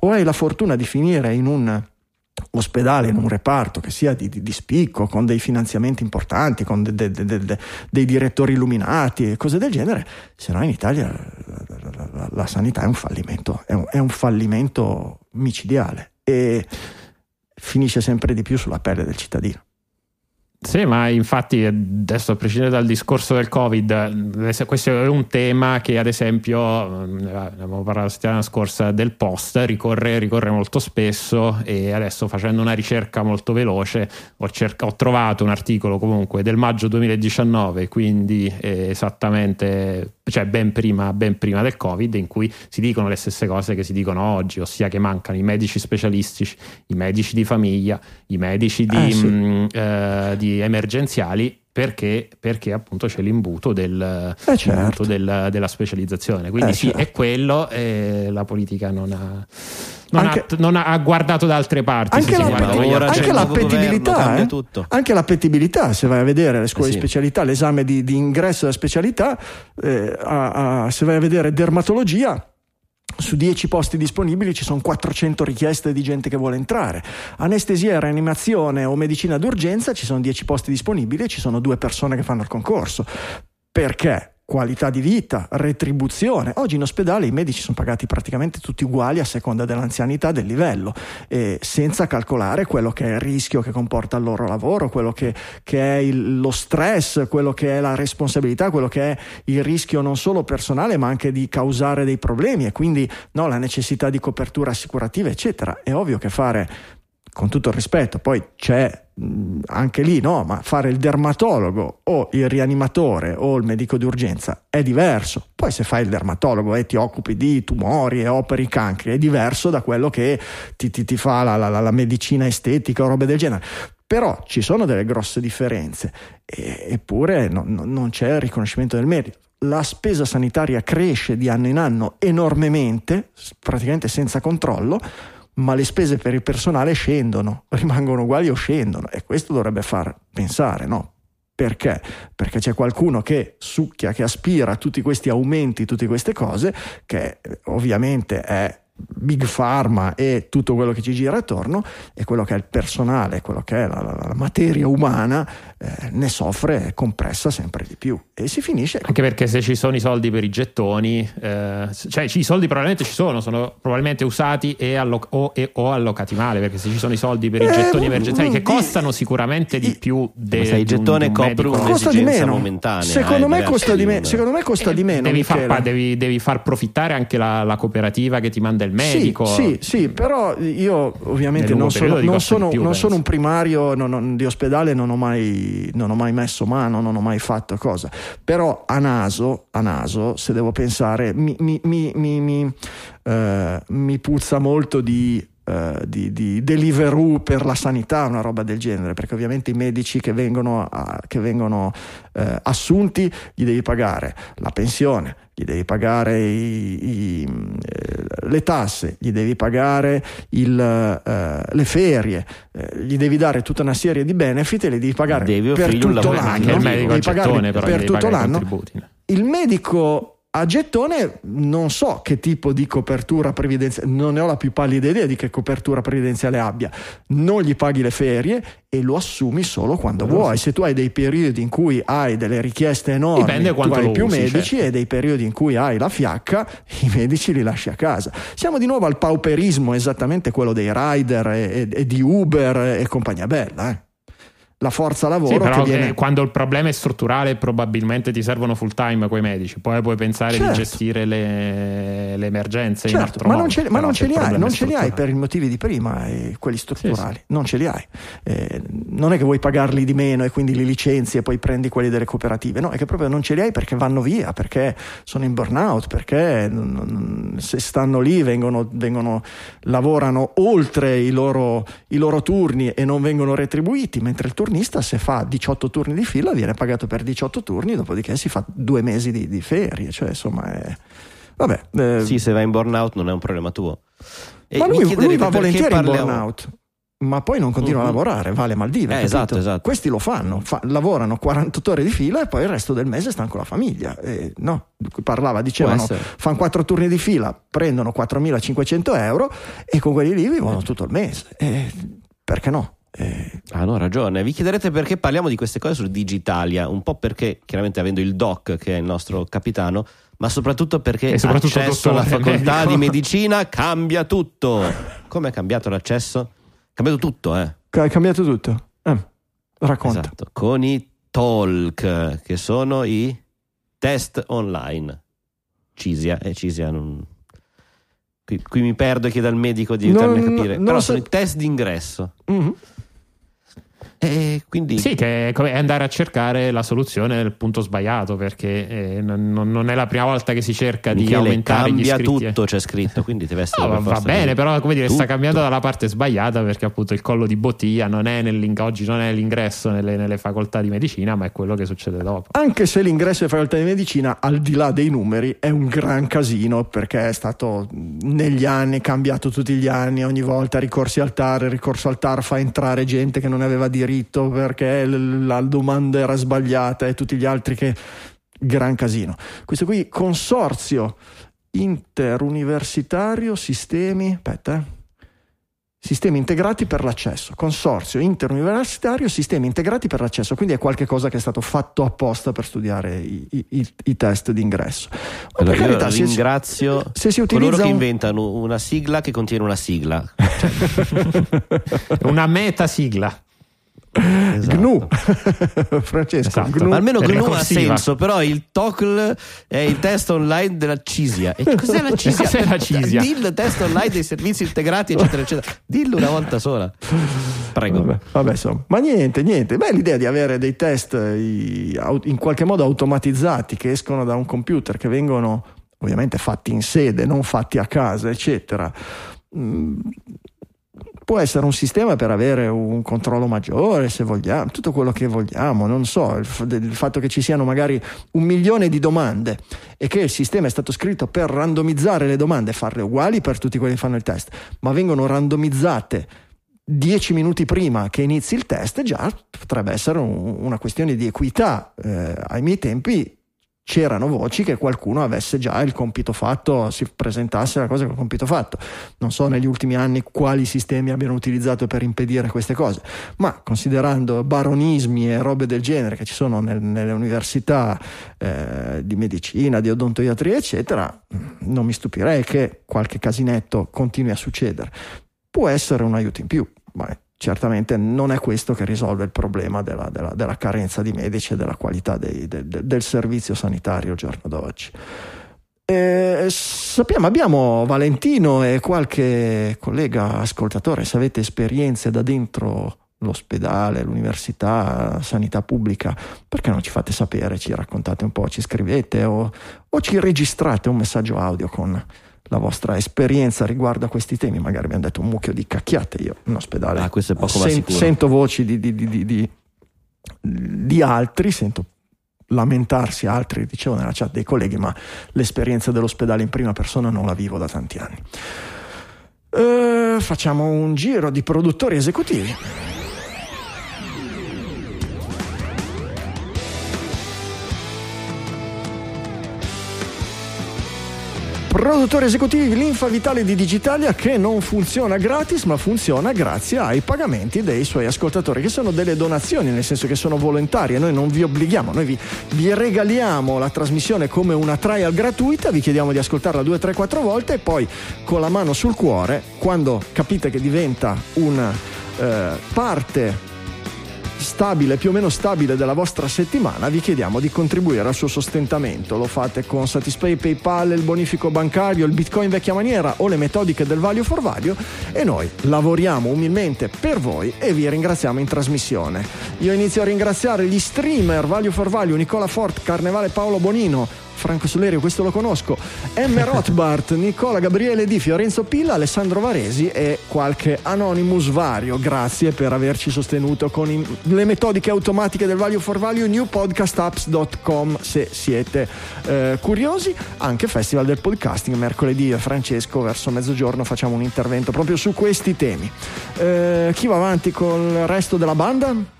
o hai la fortuna di finire in un ospedale, in un reparto che sia di, di, di spicco, con dei finanziamenti importanti, con de- de- de- de- dei direttori illuminati e cose del genere, se no in Italia la, la- la- la sanità è un fallimento, è un, è un fallimento micidiale e finisce sempre di più sulla pelle del cittadino. Sì, ma infatti adesso a prescindere dal discorso del Covid, questo è un tema che ad esempio, eh, abbiamo parlato la settimana scorsa del post, ricorre, ricorre molto spesso e adesso facendo una ricerca molto veloce ho, cerca- ho trovato un articolo comunque del maggio 2019, quindi eh, esattamente, cioè ben prima, ben prima del Covid, in cui si dicono le stesse cose che si dicono oggi, ossia che mancano i medici specialistici, i medici di famiglia, i medici di, Eh, sì. mh, eh, di emergenziali perché, perché appunto c'è l'imbuto, del, Eh, certo. del- della specializzazione. Quindi Eh, sì, certo. è quello e la politica non ha, non Anche- ha, non ha- ha guardato da altre parti. Anche se la- guarda anche l'appetibilità, eh? tutto. anche l'appetibilità, se vai a vedere le scuole Eh di sì. specialità, l'esame di, di ingresso della specialità, eh, a- a- se vai a vedere dermatologia, su 10 posti disponibili ci sono 400 richieste di gente che vuole entrare. Anestesia e rianimazione o medicina d'urgenza ci sono 10 posti disponibili e ci sono due persone che fanno il concorso. Perché? Qualità di vita, retribuzione. Oggi in ospedale i medici sono pagati praticamente tutti uguali a seconda dell'anzianità del livello, senza calcolare quello che è il rischio che comporta il loro lavoro, quello che, che è il- lo stress, quello che è la responsabilità, quello che è il rischio non solo personale ma anche di causare dei problemi e quindi no, la necessità di copertura assicurativa, eccetera. È ovvio che fare con tutto il rispetto, poi c'è anche lì, no, ma fare il dermatologo o il rianimatore o il medico di urgenza è diverso. Poi se fai il dermatologo e ti occupi di tumori e operi cancri è diverso da quello che ti, ti- ti fa la, la- la- medicina estetica o robe del genere. Però ci sono delle grosse differenze, e- eppure no- no- non c'è il riconoscimento del merito. La spesa sanitaria cresce di anno in anno enormemente, praticamente senza controllo, ma le spese per il personale scendono, rimangono uguali o scendono e questo dovrebbe far pensare, no? Perché? Perché c'è qualcuno che succhia, che aspira a tutti questi aumenti, tutte queste cose, che eh, ovviamente è Big Pharma e tutto quello che ci gira attorno e quello che è il personale, quello che è la, la, la materia umana eh, ne soffre compressa sempre di più e si finisce. Anche perché se ci sono i soldi per i gettoni eh, cioè i soldi probabilmente ci sono sono probabilmente usati e alloc- o, e, o, allocati male perché se ci sono i soldi per i eh, gettoni emergenziali che costano sicuramente di più de, se il gettone copre costa di meno. momentanea secondo, eh, me costa di me, secondo me costa di meno devi far, devi, devi far, profittare anche la, la, cooperativa che ti manda il medico. sì, sì, sì però io ovviamente non sono, non, sono, più, non sono, un primario non, non, di ospedale non ho mai non ho mai messo mano, non ho mai fatto cosa. Però a naso, a naso se devo pensare, mi, mi, mi, eh, mi puzza molto di Uh, di, di Deliveroo per la sanità, una roba del genere, perché ovviamente i medici che vengono, a, che vengono uh, assunti gli devi pagare la pensione, gli devi pagare i, i, eh, le tasse, gli devi pagare il, uh, le ferie, uh, gli devi dare tutta una serie di benefit e li devi pagare devi per tutto l'anno. Il medico devi pagarli per tutto l'anno. Il medico a gettone non so che tipo di copertura previdenziale, non ne ho la più pallida idea di che copertura previdenziale abbia, non gli paghi le ferie e lo assumi solo quando non vuoi. Se tu hai dei periodi in cui hai delle richieste enormi, Dipende tu hai più usi, medici certo. e dei periodi in cui hai la fiacca, i medici li lasci a casa. Siamo di nuovo al pauperismo, esattamente quello dei rider e, e, e di Uber e compagnia bella. Eh la forza lavoro. Sì, però viene... eh, quando il problema è strutturale, probabilmente ti servono full time quei medici. Poi puoi pensare certo. di gestire le, le emergenze certo, ma. Non ce, ma non ce li hai, non ce li hai per i motivi di prima, eh, quelli strutturali. Sì, sì. Non ce li hai. Eh, non è che vuoi pagarli di meno e quindi li licenzi e poi prendi quelli delle cooperative. No, è che proprio non ce li hai perché vanno via, perché sono in burnout, perché non, se stanno lì vengono, vengono lavorano oltre i loro, i loro turni e non vengono retribuiti, mentre il turno turnista se fa 18 turni di fila viene pagato per 18 turni, dopodiché si fa due mesi di, di ferie, cioè insomma è... Vabbè, eh... Sì, se vai in burnout non è un problema tuo. E ma lui, lui va volentieri in burnout ma poi non continua uh-huh. a lavorare, va alle Maldive. Eh, esatto, esatto. Questi lo fanno, fa, lavorano 48 ore di fila e poi il resto del mese stanno con la famiglia. E, no, parlava, dicevano, fanno 4 turni di fila, prendono 4.500 euro e con quelli lì vivono tutto il mese. E, perché no? Eh, hanno ragione. Vi chiederete perché parliamo di queste cose su Digitalia, un po' perché chiaramente avendo il doc che è il nostro capitano, ma soprattutto perché soprattutto l'accesso alla facoltà medico. di medicina cambia tutto. Come è cambiato l'accesso? È cambiato tutto, eh. È cambiato tutto. Eh, racconta. Esatto, con i talk, che sono i test online. Cisia, e eh, Cisia non... Qui, qui, mi perdo e chiedo al medico di aiutarmi non, a capire. Però sono i test d'ingresso. Mm-hmm. E quindi... Sì, che è andare a cercare la soluzione nel punto sbagliato perché eh, non, non, è la prima volta che si cerca Michele, di aumentare gli iscritti. cambia tutto c'è scritto, quindi deve essere... No, va bene, però come dire, tutto. sta cambiando dalla parte sbagliata perché appunto il collo di bottiglia non è oggi non è l'ingresso nelle, nelle, facoltà di medicina, ma è quello che succede dopo. Anche se l'ingresso nelle facoltà di medicina, al di là dei numeri, è un gran casino perché è stato negli anni cambiato tutti gli anni, ogni volta ricorsi al TAR, il ricorso al TAR fa entrare gente che non aveva diritto scritto perché la domanda era sbagliata e tutti gli altri che gran casino. Questo qui consorzio interuniversitario sistemi, aspetta, eh. Sistemi integrati per l'accesso, consorzio interuniversitario, sistemi integrati per l'accesso, quindi è qualcosa che è stato fatto apposta per studiare i, i, i test d'ingresso. Ma allora, carità, io ringrazio se, se si utilizza coloro che inventano una sigla che contiene una sigla. una meta sigla. Esatto. GNU Francesco esatto. GNU. almeno GNU ha senso però il TOCL è il test online della CISIA e cos'è la CISIA? cos'è la CISIA? Dillo test online dei servizi integrati eccetera eccetera dillo una volta sola prego vabbè, vabbè insomma ma niente niente beh l'idea di avere dei test in qualche modo automatizzati che escono da un computer che vengono ovviamente fatti in sede non fatti a casa eccetera mm, può essere un sistema per avere un controllo maggiore, se vogliamo, tutto quello che vogliamo, non so, il, f- il, fatto che ci siano magari un milione di domande e che il sistema è stato scritto per randomizzare le domande farle uguali per tutti quelli che fanno il test, ma vengono randomizzate dieci minuti prima che inizi il test, già potrebbe essere un, una questione di equità. Eh, ai miei tempi c'erano voci che qualcuno avesse già il compito fatto, si presentasse la cosa con il compito fatto. Non so negli ultimi anni quali sistemi abbiano utilizzato per impedire queste cose, ma considerando baronismi e robe del genere che ci sono nel, nelle università eh, di medicina, di odontoiatria, eccetera, non mi stupirei che qualche casinetto continui a succedere. Può essere un aiuto in più, ma certamente non è questo che risolve il problema della, della, della carenza di medici e della qualità dei, de, de, del servizio sanitario al giorno d'oggi. Eh, sappiamo, abbiamo Valentino e qualche collega ascoltatore, se avete esperienze da dentro l'ospedale, l'università, sanità pubblica, perché non ci fate sapere, ci raccontate un po', ci scrivete o, o ci registrate un messaggio audio con la vostra esperienza riguardo a questi temi. Magari abbiamo detto un mucchio di cacchiate. Io in ospedale ah, questo è poco sen- sento voci di, di, di, di, altri, sento lamentarsi altri, dicevo nella chat dei colleghi, ma l'esperienza dell'ospedale in prima persona non la vivo da tanti anni. Uh, facciamo un giro di produttori esecutivi. Produttori esecutivi Linfa Vitale di Digitalia che non funziona gratis ma funziona grazie ai pagamenti dei suoi ascoltatori che sono delle donazioni nel senso che sono volontarie, noi non vi obblighiamo, noi vi, vi regaliamo la trasmissione come una trial gratuita, vi chiediamo di ascoltarla due, tre, quattro volte e poi con la mano sul cuore quando capite che diventa una eh, parte stabile, più o meno stabile della vostra settimana, vi chiediamo di contribuire al suo sostentamento. Lo fate con Satispay, PayPal, il bonifico bancario, il Bitcoin vecchia maniera o le metodiche del value for value e noi lavoriamo umilmente per voi e vi ringraziamo in trasmissione. Io inizio a ringraziare gli streamer Value for Value, Nicola Fort, Carnevale Paolo Bonino, Franco Solerio, questo lo conosco, M. Rothbart, Nicola Gabriele Di, Fiorenzo Pilla, Alessandro Varesi e qualche anonymous vario. Grazie per averci sostenuto con in, le metodiche automatiche del Value for Value, newpodcastapps.com se siete eh, curiosi. Anche Festival del Podcasting, mercoledì Francesco verso mezzogiorno facciamo un intervento proprio su questi temi. Eh, chi va avanti con il resto della banda?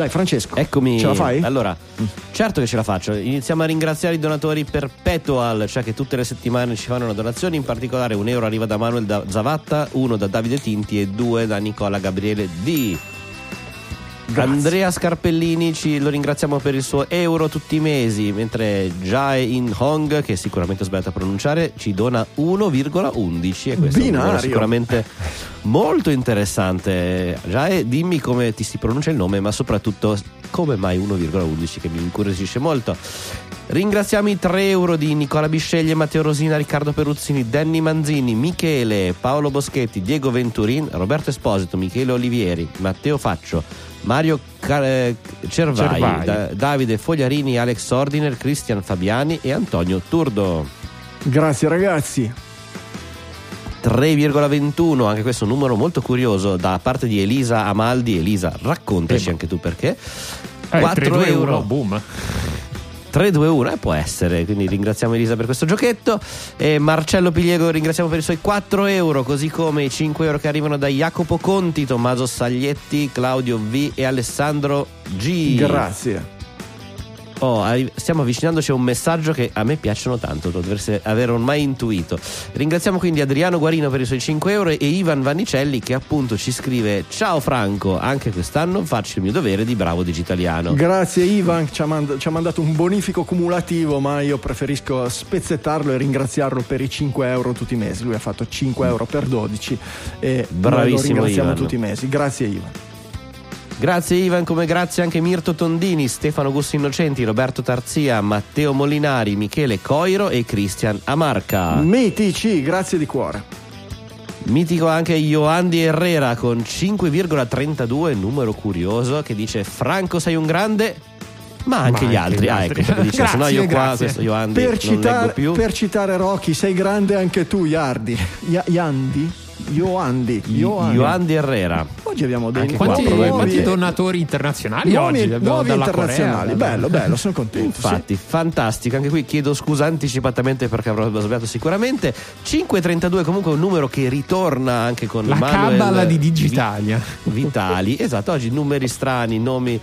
Dai, Francesco. Eccomi. Ce la fai? Allora, mm. certo che ce la faccio. Iniziamo a ringraziare i donatori perpetual, cioè che tutte le settimane ci fanno una donazione. In particolare, un euro arriva da Manuel da Zavatta, uno da Davide Tinti e due da Nicola Gabriele D. Grazie. Andrea Scarpellini ci, lo ringraziamo per il suo euro tutti i mesi, mentre Jae In Hong, che sicuramente ho sbagliato a pronunciare, ci dona 1,11 e questo Binario. è sicuramente molto interessante. Jae, dimmi come ti si pronuncia il nome, ma soprattutto come mai 1,11 che mi incuriosisce molto. Ringraziamo i 3 euro di Nicola Bisceglie, Matteo Rosina, Riccardo Peruzzini, Danny Manzini, Michele, Paolo Boschetti, Diego Venturin, Roberto Esposito, Michele Olivieri, Matteo Faccio, Mario Car- Cervai, Cervai. Da- Davide Fogliarini, Alex Ordiner, Cristian Fabiani e Antonio Turdo. Grazie ragazzi. 3,21, anche questo un numero molto curioso da parte di Elisa Amaldi. Elisa, raccontaci eh, anche tu perché. Eh, 4 euro. euro, boom. 3-2-1 eh, può essere. Quindi ringraziamo Elisa per questo giochetto. E Marcello Pigliego ringraziamo per i suoi 4 euro così come i 5 euro che arrivano da Jacopo Conti Tommaso Saglietti Claudio V e Alessandro G. Grazie Oh, stiamo avvicinandoci a un messaggio che a me piacciono tanto, lo dovreste aver ormai intuito. Ringraziamo quindi Adriano Guarino per i suoi 5 euro e Ivan Vannicelli che appunto ci scrive Ciao Franco, anche quest'anno faccio il mio dovere di bravo digitaliano. Grazie Ivan, ci ha, mand- ci ha mandato un bonifico cumulativo, ma io preferisco spezzettarlo e ringraziarlo per i 5 euro tutti i mesi. Lui ha fatto 5 euro per 12 e Bravissimo lo ringraziamo Ivan. tutti i mesi. Grazie Ivan. Grazie Ivan, come grazie anche Mirto Tondini, Stefano Gussi Innocenti, Roberto Tarzia, Matteo Molinari, Michele Coiro e Cristian Amarca. Mitici, grazie di cuore. Mitico anche Ioandi Herrera con 5,32, numero curioso, che dice Franco sei un grande, ma anche Ma gli anche altri. gli Ah, altri. ecco, dice, Grazie, se no io qua grazie. questo Ioandi Per non citare, leggo più. per citare Rocky, sei grande anche tu, Iardi. Ya- Iandi? Ioandi. Ioandi. Ioandi Herrera. Oggi abbiamo dei Quanti, qua, nuovi, quanti donatori internazionali nuovi, oggi? Abbiamo nuovi dalla internazionali. Corea, bello, bello, sono contento. sì. Infatti, fantastico. Anche qui chiedo scusa anticipatamente perché avrò sbagliato sicuramente. 532 comunque è un numero che ritorna anche con La Manuel cabala di Digitalia. Vi- Vitali. Esatto, oggi numeri strani, nomi,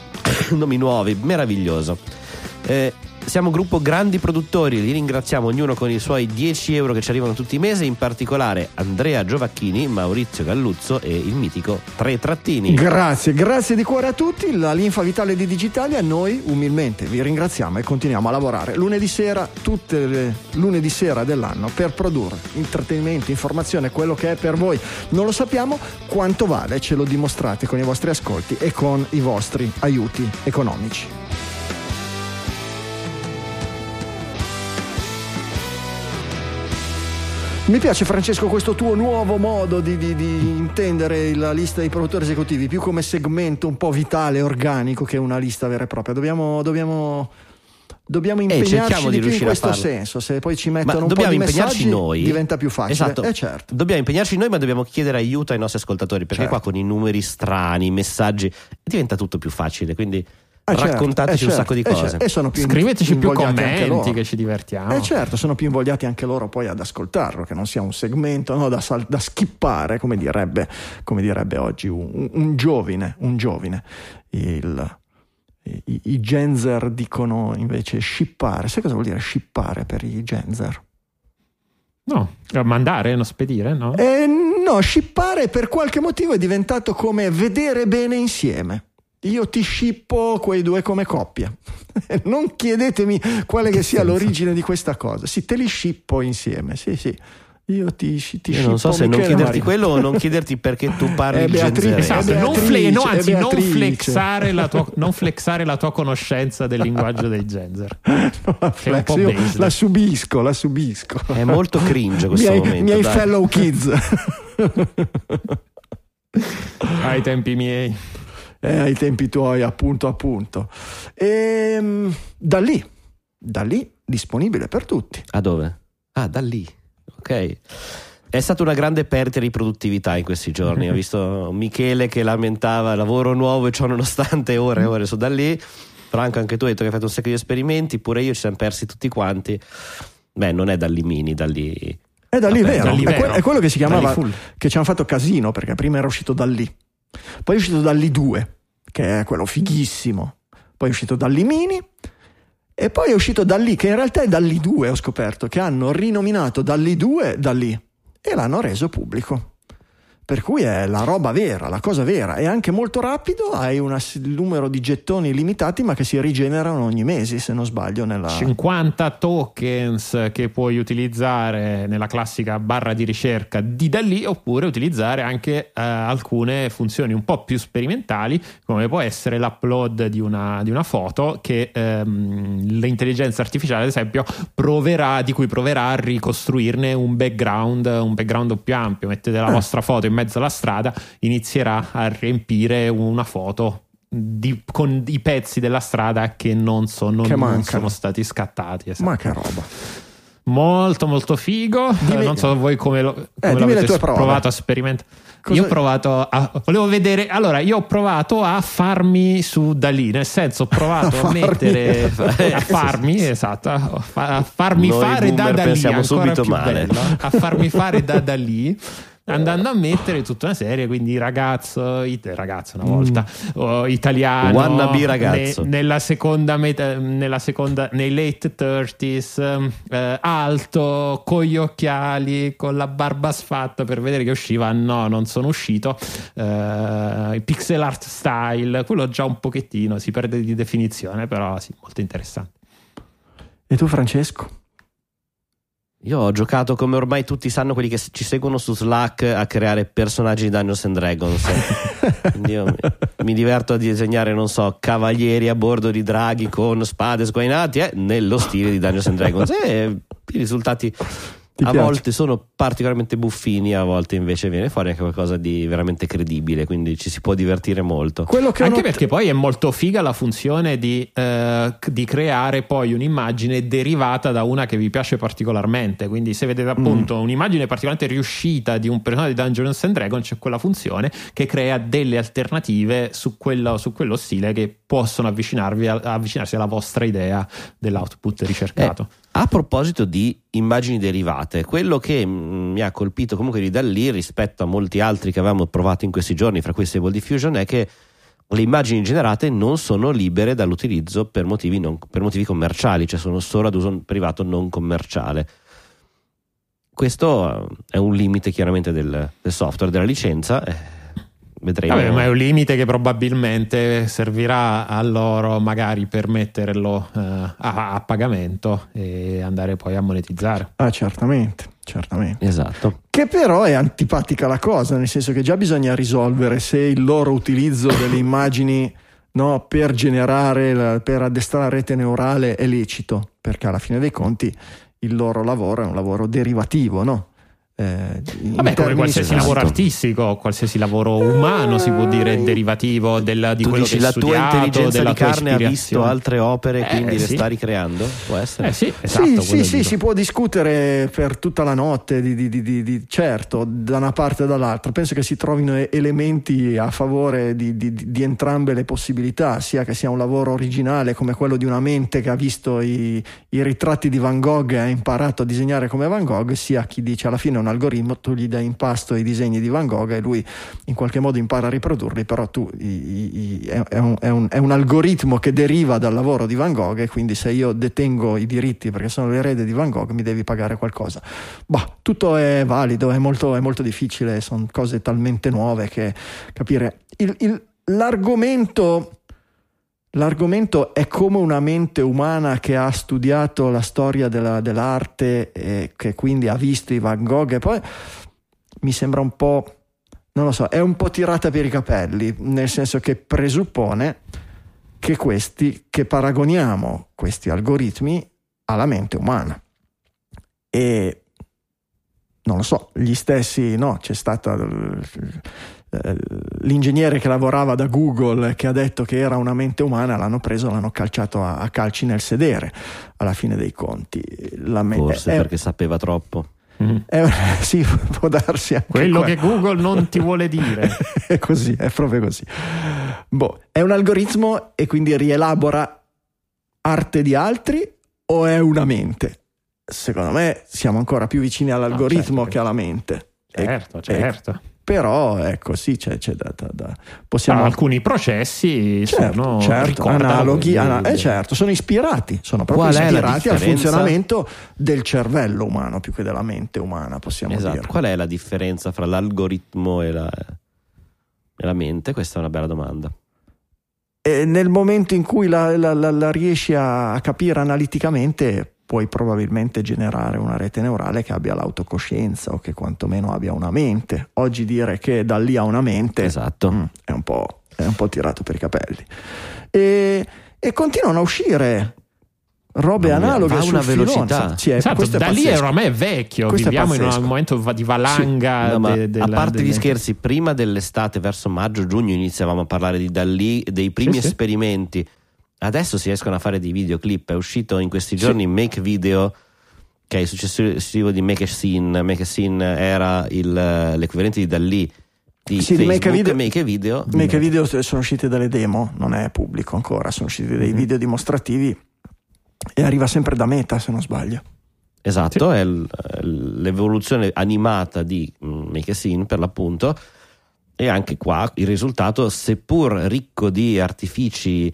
nomi nuovi, meraviglioso. Eh, siamo gruppo grandi produttori, li ringraziamo ognuno con i suoi 10 euro che ci arrivano tutti i mesi, in particolare Andrea Giovacchini, Maurizio Galluzzo e il mitico Tre Trattini. Grazie, grazie di cuore a tutti. La linfa vitale di Digitalia, noi umilmente vi ringraziamo e continuiamo a lavorare lunedì sera, tutte le lunedì sera dell'anno per produrre intrattenimento, informazione, quello che è per voi. Non lo sappiamo quanto vale, ce lo dimostrate con i vostri ascolti e con i vostri aiuti economici. Mi piace Francesco questo tuo nuovo modo di, di- di intendere la lista dei produttori esecutivi, più come segmento un po' vitale, organico, che una lista vera e propria. Dobbiamo, dobbiamo, dobbiamo impegnarci Eh, cerchiamo di, di più in questo senso. Se poi ci Ma mettono un po' di impegnarci messaggi noi. diventa più facile. Esatto. Eh certo. Dobbiamo impegnarci noi, ma dobbiamo chiedere aiuto ai nostri ascoltatori. Perché Certo. qua con i numeri strani, i messaggi, diventa tutto più facile. Quindi Eh, certo, raccontateci eh, un certo, sacco di eh, cose. certo. E sono più Scriveteci più commenti che ci divertiamo. Eh certo, sono più invogliati anche loro poi ad ascoltarlo, che non sia un segmento no, da, sal- da skippare, come direbbe, come direbbe oggi un, un giovine, un giovine. Il- i, I genzer dicono invece shippare. Sai cosa vuol dire shippare per i genzer? No, mandare, non spedire, no? Eh, no, shippare per qualche motivo è diventato come vedere bene insieme. Io ti shippo quei due come coppia. non chiedetemi quale che sia l'origine di questa cosa. Sì, te li shippo insieme. Sì, sì. Io ti, ti Io non so se non chiederti Maria. quello o non chiederti perché tu parli Eh, il Beatrice, genzerese. Esatto, Eh, non, Beatrice, fle- no, eh, anzi, non Beatrice. flexare, la tua, non flexare la tua conoscenza del linguaggio dei genzer. No, la, flex, la subisco, la subisco. È molto cringe questo miei, momento. miei dai. fellow kids. Ai tempi miei. Eh, ai tempi tuoi, appunto, appunto. E da lì, da lì, disponibile per tutti. Ah, dove? Ah, da lì. Ok. È stata una grande perdita di produttività in questi giorni. Ho visto Michele che lamentava lavoro nuovo e ciò nonostante ore e ore su da lì. Franco, anche tu hai detto che hai fatto un sacco di esperimenti, pure io ci siamo persi tutti quanti. Beh, non è da lì mini, da lì. È da lì Vabbè, vero, da lì è, que- vero. è quello che si chiamava, che ci hanno fatto casino, perché prima era uscito da lì, poi è uscito da lì 2, che è quello fighissimo, poi è uscito da lì mini, e poi è uscito da che in realtà è da lì 2, ho scoperto, che hanno rinominato da lì 2 da lì, e l'hanno reso pubblico. Per cui è la roba vera, la cosa vera. È anche molto rapido, hai un numero di gettoni limitati, ma che si rigenerano ogni mese, se non sbaglio. Nella... 50 tokens che puoi utilizzare nella classica barra di ricerca di da lì oppure utilizzare anche eh, alcune funzioni un po' più sperimentali come può essere l'upload di una, di una foto che ehm, l'intelligenza artificiale ad esempio proverà, di cui proverà a ricostruirne un background un background più ampio mettete la Ah. vostra foto in mezzo alla strada inizierà a riempire una foto di- con i pezzi della strada che non sono, Che non mancano. sono stati scattati. esatto. Ma che roba. Molto, molto figo. Dimmi- Eh, non so voi come, lo, come dimmi le l'avete provato a sperimentare. Cosa- Io ho provato a. Volevo vedere. Allora, io ho provato a farmi su da lì. Nel senso, ho provato a, farmi. mettere. A farmi, esatto. A, fa- a farmi Noi fare da da lì. pensiamo ancora subito più male. bello. A farmi fare da da lì. Andando a mettere tutta una serie, quindi ragazzo, it- ragazzo una volta, oh, italiano, Wannabe ragazzo. ne- nella seconda metà, nella seconda, nei late 30s, eh, alto, con gli occhiali, con la barba sfatta per vedere che usciva. No, non sono uscito. Eh, pixel art style, quello già un pochettino si perde di definizione, però sì, molto interessante. E tu, Francesco? Io ho giocato come ormai tutti sanno quelli che ci seguono su Slack a creare personaggi di Dungeons and Dragons. Quindi io mi, mi diverto a disegnare, non so, cavalieri a bordo di draghi con spade sguainati eh, nello stile di Dungeons and Dragons. E i risultati Ti a piace? volte sono particolarmente buffini, a volte invece viene fuori anche qualcosa di veramente credibile, quindi ci si può divertire molto. Anche not- perché poi è molto figa la funzione di, eh, di creare poi un'immagine derivata da una che vi piace particolarmente. Quindi, se vedete appunto Mm. un'immagine particolarmente riuscita di un personaggio di Dungeons and Dragons, c'è quella funzione che crea delle alternative su quello, su quello stile che possono avvicinarvi a- avvicinarsi alla vostra idea dell'output ricercato. Eh, a proposito di immagini derivate, quello che mm, mi ha colpito comunque di da lì rispetto a molti altri che avevamo provato in questi giorni, fra cui Stable Diffusion, è che le immagini generate non sono libere dall'utilizzo per motivi, non- per motivi commerciali, cioè sono solo ad uso privato non commerciale. Questo eh, è un limite chiaramente del, del software, della licenza. eh, vedremo. Vabbè, ma è un limite che probabilmente servirà a loro magari per metterlo eh, a, a pagamento e andare poi a monetizzare. Ah, certamente, certamente. Esatto. Che però è antipatica la cosa, nel senso che già bisogna risolvere se il loro utilizzo delle immagini no, per generare, la- per addestrare la rete neurale è lecito, perché alla fine dei conti il loro lavoro è un lavoro derivativo, no? Eh, Vabbè, come qualsiasi esatto. lavoro artistico, qualsiasi lavoro umano si può dire Eh, derivativo del, di tu quello dici che la tua studiato, intelligenza della di tua carne ha visto altre opere, Eh, quindi le sì. sta ricreando? Può essere. Eh sì, esatto. sì, sì, si può discutere per tutta la notte, di, di- di- di- di- certo, da una parte e dall'altra. Penso che si trovino elementi a favore di, di- di entrambe le possibilità, sia che sia un lavoro originale come quello di una mente che ha visto i, i ritratti di Van Gogh e ha imparato a disegnare come Van Gogh, sia chi dice alla fine è un algoritmo, tu gli dai in pasto i disegni di Van Gogh e lui in qualche modo impara a riprodurli, però tu i- i- è un, è un- è un algoritmo che deriva dal lavoro di Van Gogh e quindi se io detengo i diritti perché sono l'erede di Van Gogh mi devi pagare qualcosa. Bah, tutto è valido, è molto, è molto difficile, sono cose talmente nuove che capire. Il- il- l'argomento... L'argomento è come una mente umana che ha studiato la storia della- dell'arte e che quindi ha visto i Van Gogh e poi mi sembra un po', non lo so, è un po' tirata per i capelli, nel senso che presuppone che questi, che paragoniamo questi algoritmi alla mente umana. E non lo so, gli stessi, no, c'è stato eh, l'ingegnere che lavorava da Google che ha detto che era una mente umana, l'hanno preso, l'hanno calciato a, a calci nel sedere alla fine dei conti. La me- Forse è- perché sapeva troppo. È- sì, può darsi anche Quello quello. che Google non ti vuole dire. è così, è proprio così. Boh, è un algoritmo e quindi rielabora arte di altri o è una mente? Secondo me siamo ancora più vicini all'algoritmo certo. che alla mente. E- Certo, e- certo. Però ecco, sì, c'è, c'è da, da- da- possiamo alcuni processi Certo, sono certo, analoghi, quelli- ana- eh, certo, sono ispirati, sono proprio Qual è la ispirati al differenza? funzionamento del cervello umano più che della mente umana, possiamo Esatto. dire. Qual è la differenza fra l'algoritmo e la, e la mente? Questa è una bella domanda. E nel momento in cui la, la- la- la riesci a capire analiticamente, puoi probabilmente generare una rete neurale che abbia l'autocoscienza o che quantomeno abbia una mente. Oggi dire che da lì a una mente Esatto. mm, è, un po', è un po' tirato per i capelli. E, e continuano a uscire robe analoghe a una velocità. Sì, è- Esatto, questo è da lì pazzesco. oramai è vecchio, Questo è viviamo in pazzesco. un momento di valanga. No, ma de- a parte gli delle- scherzi, prima dell'estate, verso maggio-giugno, iniziavamo a parlare di Dalì, dei primi Sì, sì. Adesso si riescono a fare dei videoclip. È uscito in questi giorni Make Video, che è il successivo di Make a Scene. Make a Scene era il, eh, l'equivalente di Dalì di Sì, Facebook. Make a Video- Make a Video. Make video sono uscite delle demo, non è pubblico ancora, sono usciti dei video dimostrativi e arriva sempre da Meta se non sbaglio. Esatto, è l- l'evoluzione animata di mm, Make a Scene per l'appunto. E anche qua il risultato, seppur ricco di artifici,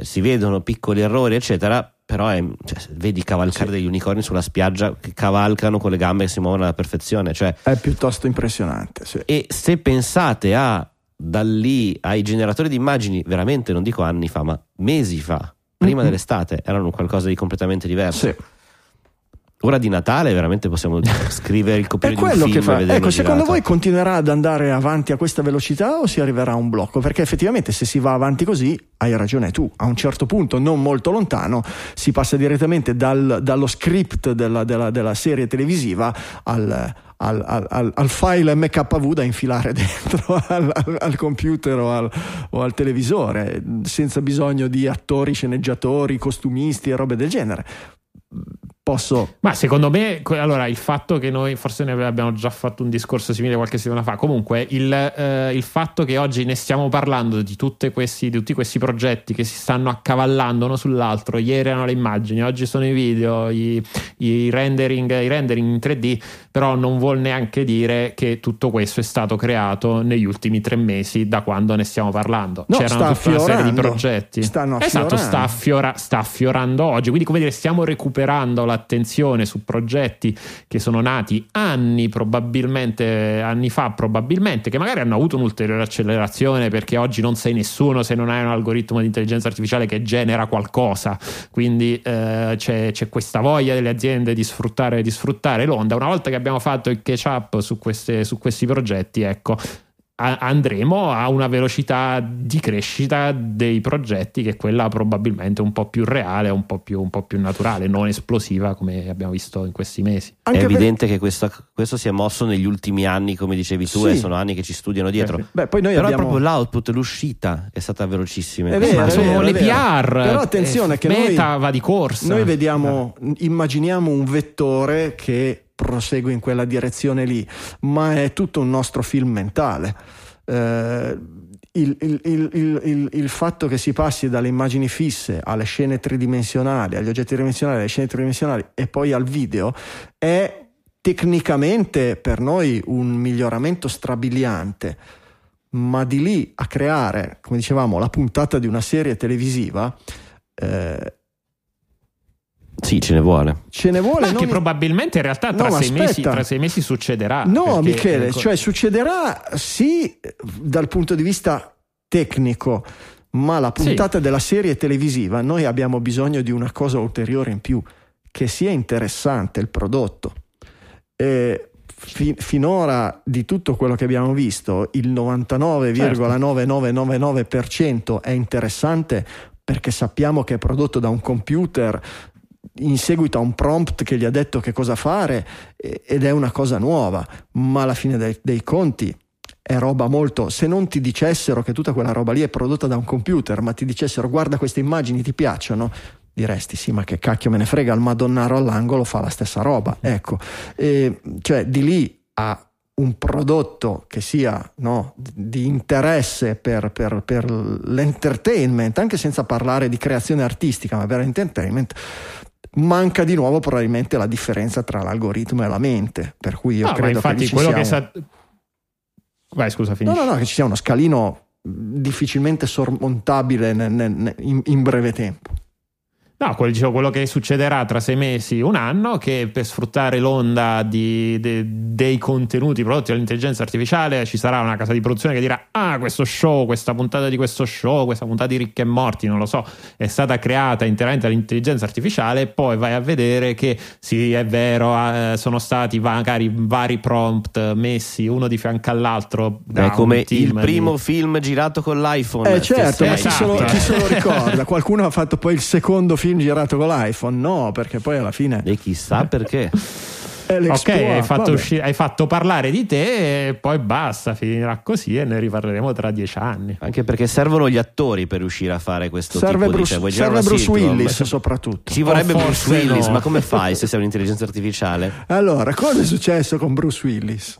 eh, si vedono piccoli errori, eccetera. Però è- cioè, vedi cavalcare degli unicorni sulla spiaggia che cavalcano con le gambe che si muovono alla perfezione. Cioè, È piuttosto impressionante, sì. e se pensate a da lì ai generatori di immagini, veramente non dico anni fa, ma mesi fa, prima Mhm. dell'estate, erano qualcosa di completamente diverso. Sì. Ora di Natale veramente possiamo scrivere il È copione di un quello film che fa. Ecco, secondo girato. voi continuerà ad andare avanti a questa velocità o si arriverà a un blocco? Perché effettivamente se si va avanti così, hai ragione tu, a un certo punto, non molto lontano, si passa direttamente dal- dallo script della, della- della serie televisiva al, al- al- al- file MKV da infilare dentro al, al- computer o o al televisore, senza bisogno di attori, sceneggiatori, costumisti e robe del genere. Posso Ma secondo me, allora, il fatto che noi, forse ne abbiamo già fatto un discorso simile qualche settimana fa, comunque il, eh, il fatto che oggi ne stiamo parlando di, questi, di tutti questi progetti che si stanno accavallando uno sull'altro, ieri erano le immagini, oggi sono i video, i, i rendering, i rendering in 3D, però non vuol neanche dire che tutto questo è stato creato negli ultimi tre mesi da quando ne stiamo parlando. No, C'erano tutta una serie di affiorando. progetti. Stanno esatto, affiorando. sta, affiora- sta affiorando oggi. Quindi, come dire, stiamo recuperando l'attenzione su progetti che sono nati anni, probabilmente anni fa, probabilmente, che magari hanno avuto un'ulteriore accelerazione perché oggi non sei nessuno se non hai un algoritmo di intelligenza artificiale che genera qualcosa. Quindi eh, c'è, c'è questa voglia delle aziende di sfruttare, di sfruttare l'onda. Una volta che abbiamo fatto il catch up su, queste- su questi progetti, ecco. Andremo a una velocità di crescita dei progetti che è quella probabilmente un po' più reale, un po' più, un po' più naturale, non esplosiva come abbiamo visto in questi mesi. anche è per- evidente che questa- questo si è mosso negli ultimi anni, come dicevi tu, Sì. e sono anni che ci studiano dietro. Eh sì. Beh, poi noi Però abbiamo proprio l'output, l'uscita è stata velocissima. È vero, questo sono vero, le. PR. Però attenzione eh, che noi- Meta va di corsa. Noi vediamo, immaginiamo un vettore che prosegue in quella direzione lì, ma è tutto un nostro film mentale. Eh, il, il- il- il- fatto che si passi dalle immagini fisse alle scene tridimensionali, agli oggetti tridimensionali, alle scene tridimensionali e poi al video è tecnicamente per noi un miglioramento strabiliante. Ma di lì a creare, come dicevamo, la puntata di una serie televisiva, eh, Sì, ce ne vuole. ce ne vuole Ma non che probabilmente in realtà tra, No, sei mesi, tra sei mesi succederà. No, perché, Michele, ecco, cioè succederà sì dal punto di vista tecnico, ma la puntata della serie televisiva noi abbiamo bisogno di una cosa ulteriore in più, che sia interessante il prodotto. E fi- finora di tutto quello che abbiamo visto, il 99,9999% è interessante perché sappiamo che è prodotto da un computer in seguito a un prompt che gli ha detto che cosa fare ed è una cosa nuova, ma alla fine dei, dei conti è roba molto. Se non ti dicessero che tutta quella roba lì è prodotta da un computer, ma ti dicessero guarda queste immagini ti piacciono, diresti sì, ma che cacchio me ne frega, il Madonnaro all'angolo fa la stessa roba. Ecco, E, cioè di lì a un prodotto che sia no, di interesse per, per- per l'entertainment, anche senza parlare di creazione artistica, ma per l'entertainment, manca di nuovo probabilmente la differenza tra l'algoritmo e la mente. Per cui io no, credo che infatti ci quello sia che sa... Vai, scusa, No, finisci. no, no, che ci sia uno scalino difficilmente sormontabile ne- in, in breve tempo. No, quello, dicevo, quello che succederà tra sei mesi, un anno, che per sfruttare l'onda di- de- dei contenuti prodotti dall'intelligenza artificiale ci sarà una casa di produzione che dirà ah questo show, questa puntata di questo show, questa puntata di Ricchi e Morti, non lo so, è stata creata interamente dall'intelligenza artificiale e poi vai a vedere che sì è vero, eh, sono stati magari vari prompt messi uno di fianco all'altro. da È come il di- primo film girato con l'iPhone. Eh certo, ma chi, esatto. se lo, chi se lo ricorda? Qualcuno ha fatto poi il secondo film girato con l'iPhone? No, perché poi alla fine E chissà perché. Ok, hai fatto, usci- hai fatto parlare di te e poi basta, finirà così e ne riparleremo tra dieci anni. Anche perché servono gli attori per riuscire a fare questo Serve tipo Bruce, di cioè, serve Bruce sitcom? Willis soprattutto. Ci vorrebbe Bruce Willis, no. ma come fai se sei un'intelligenza artificiale? Allora, cosa è successo con Bruce Willis?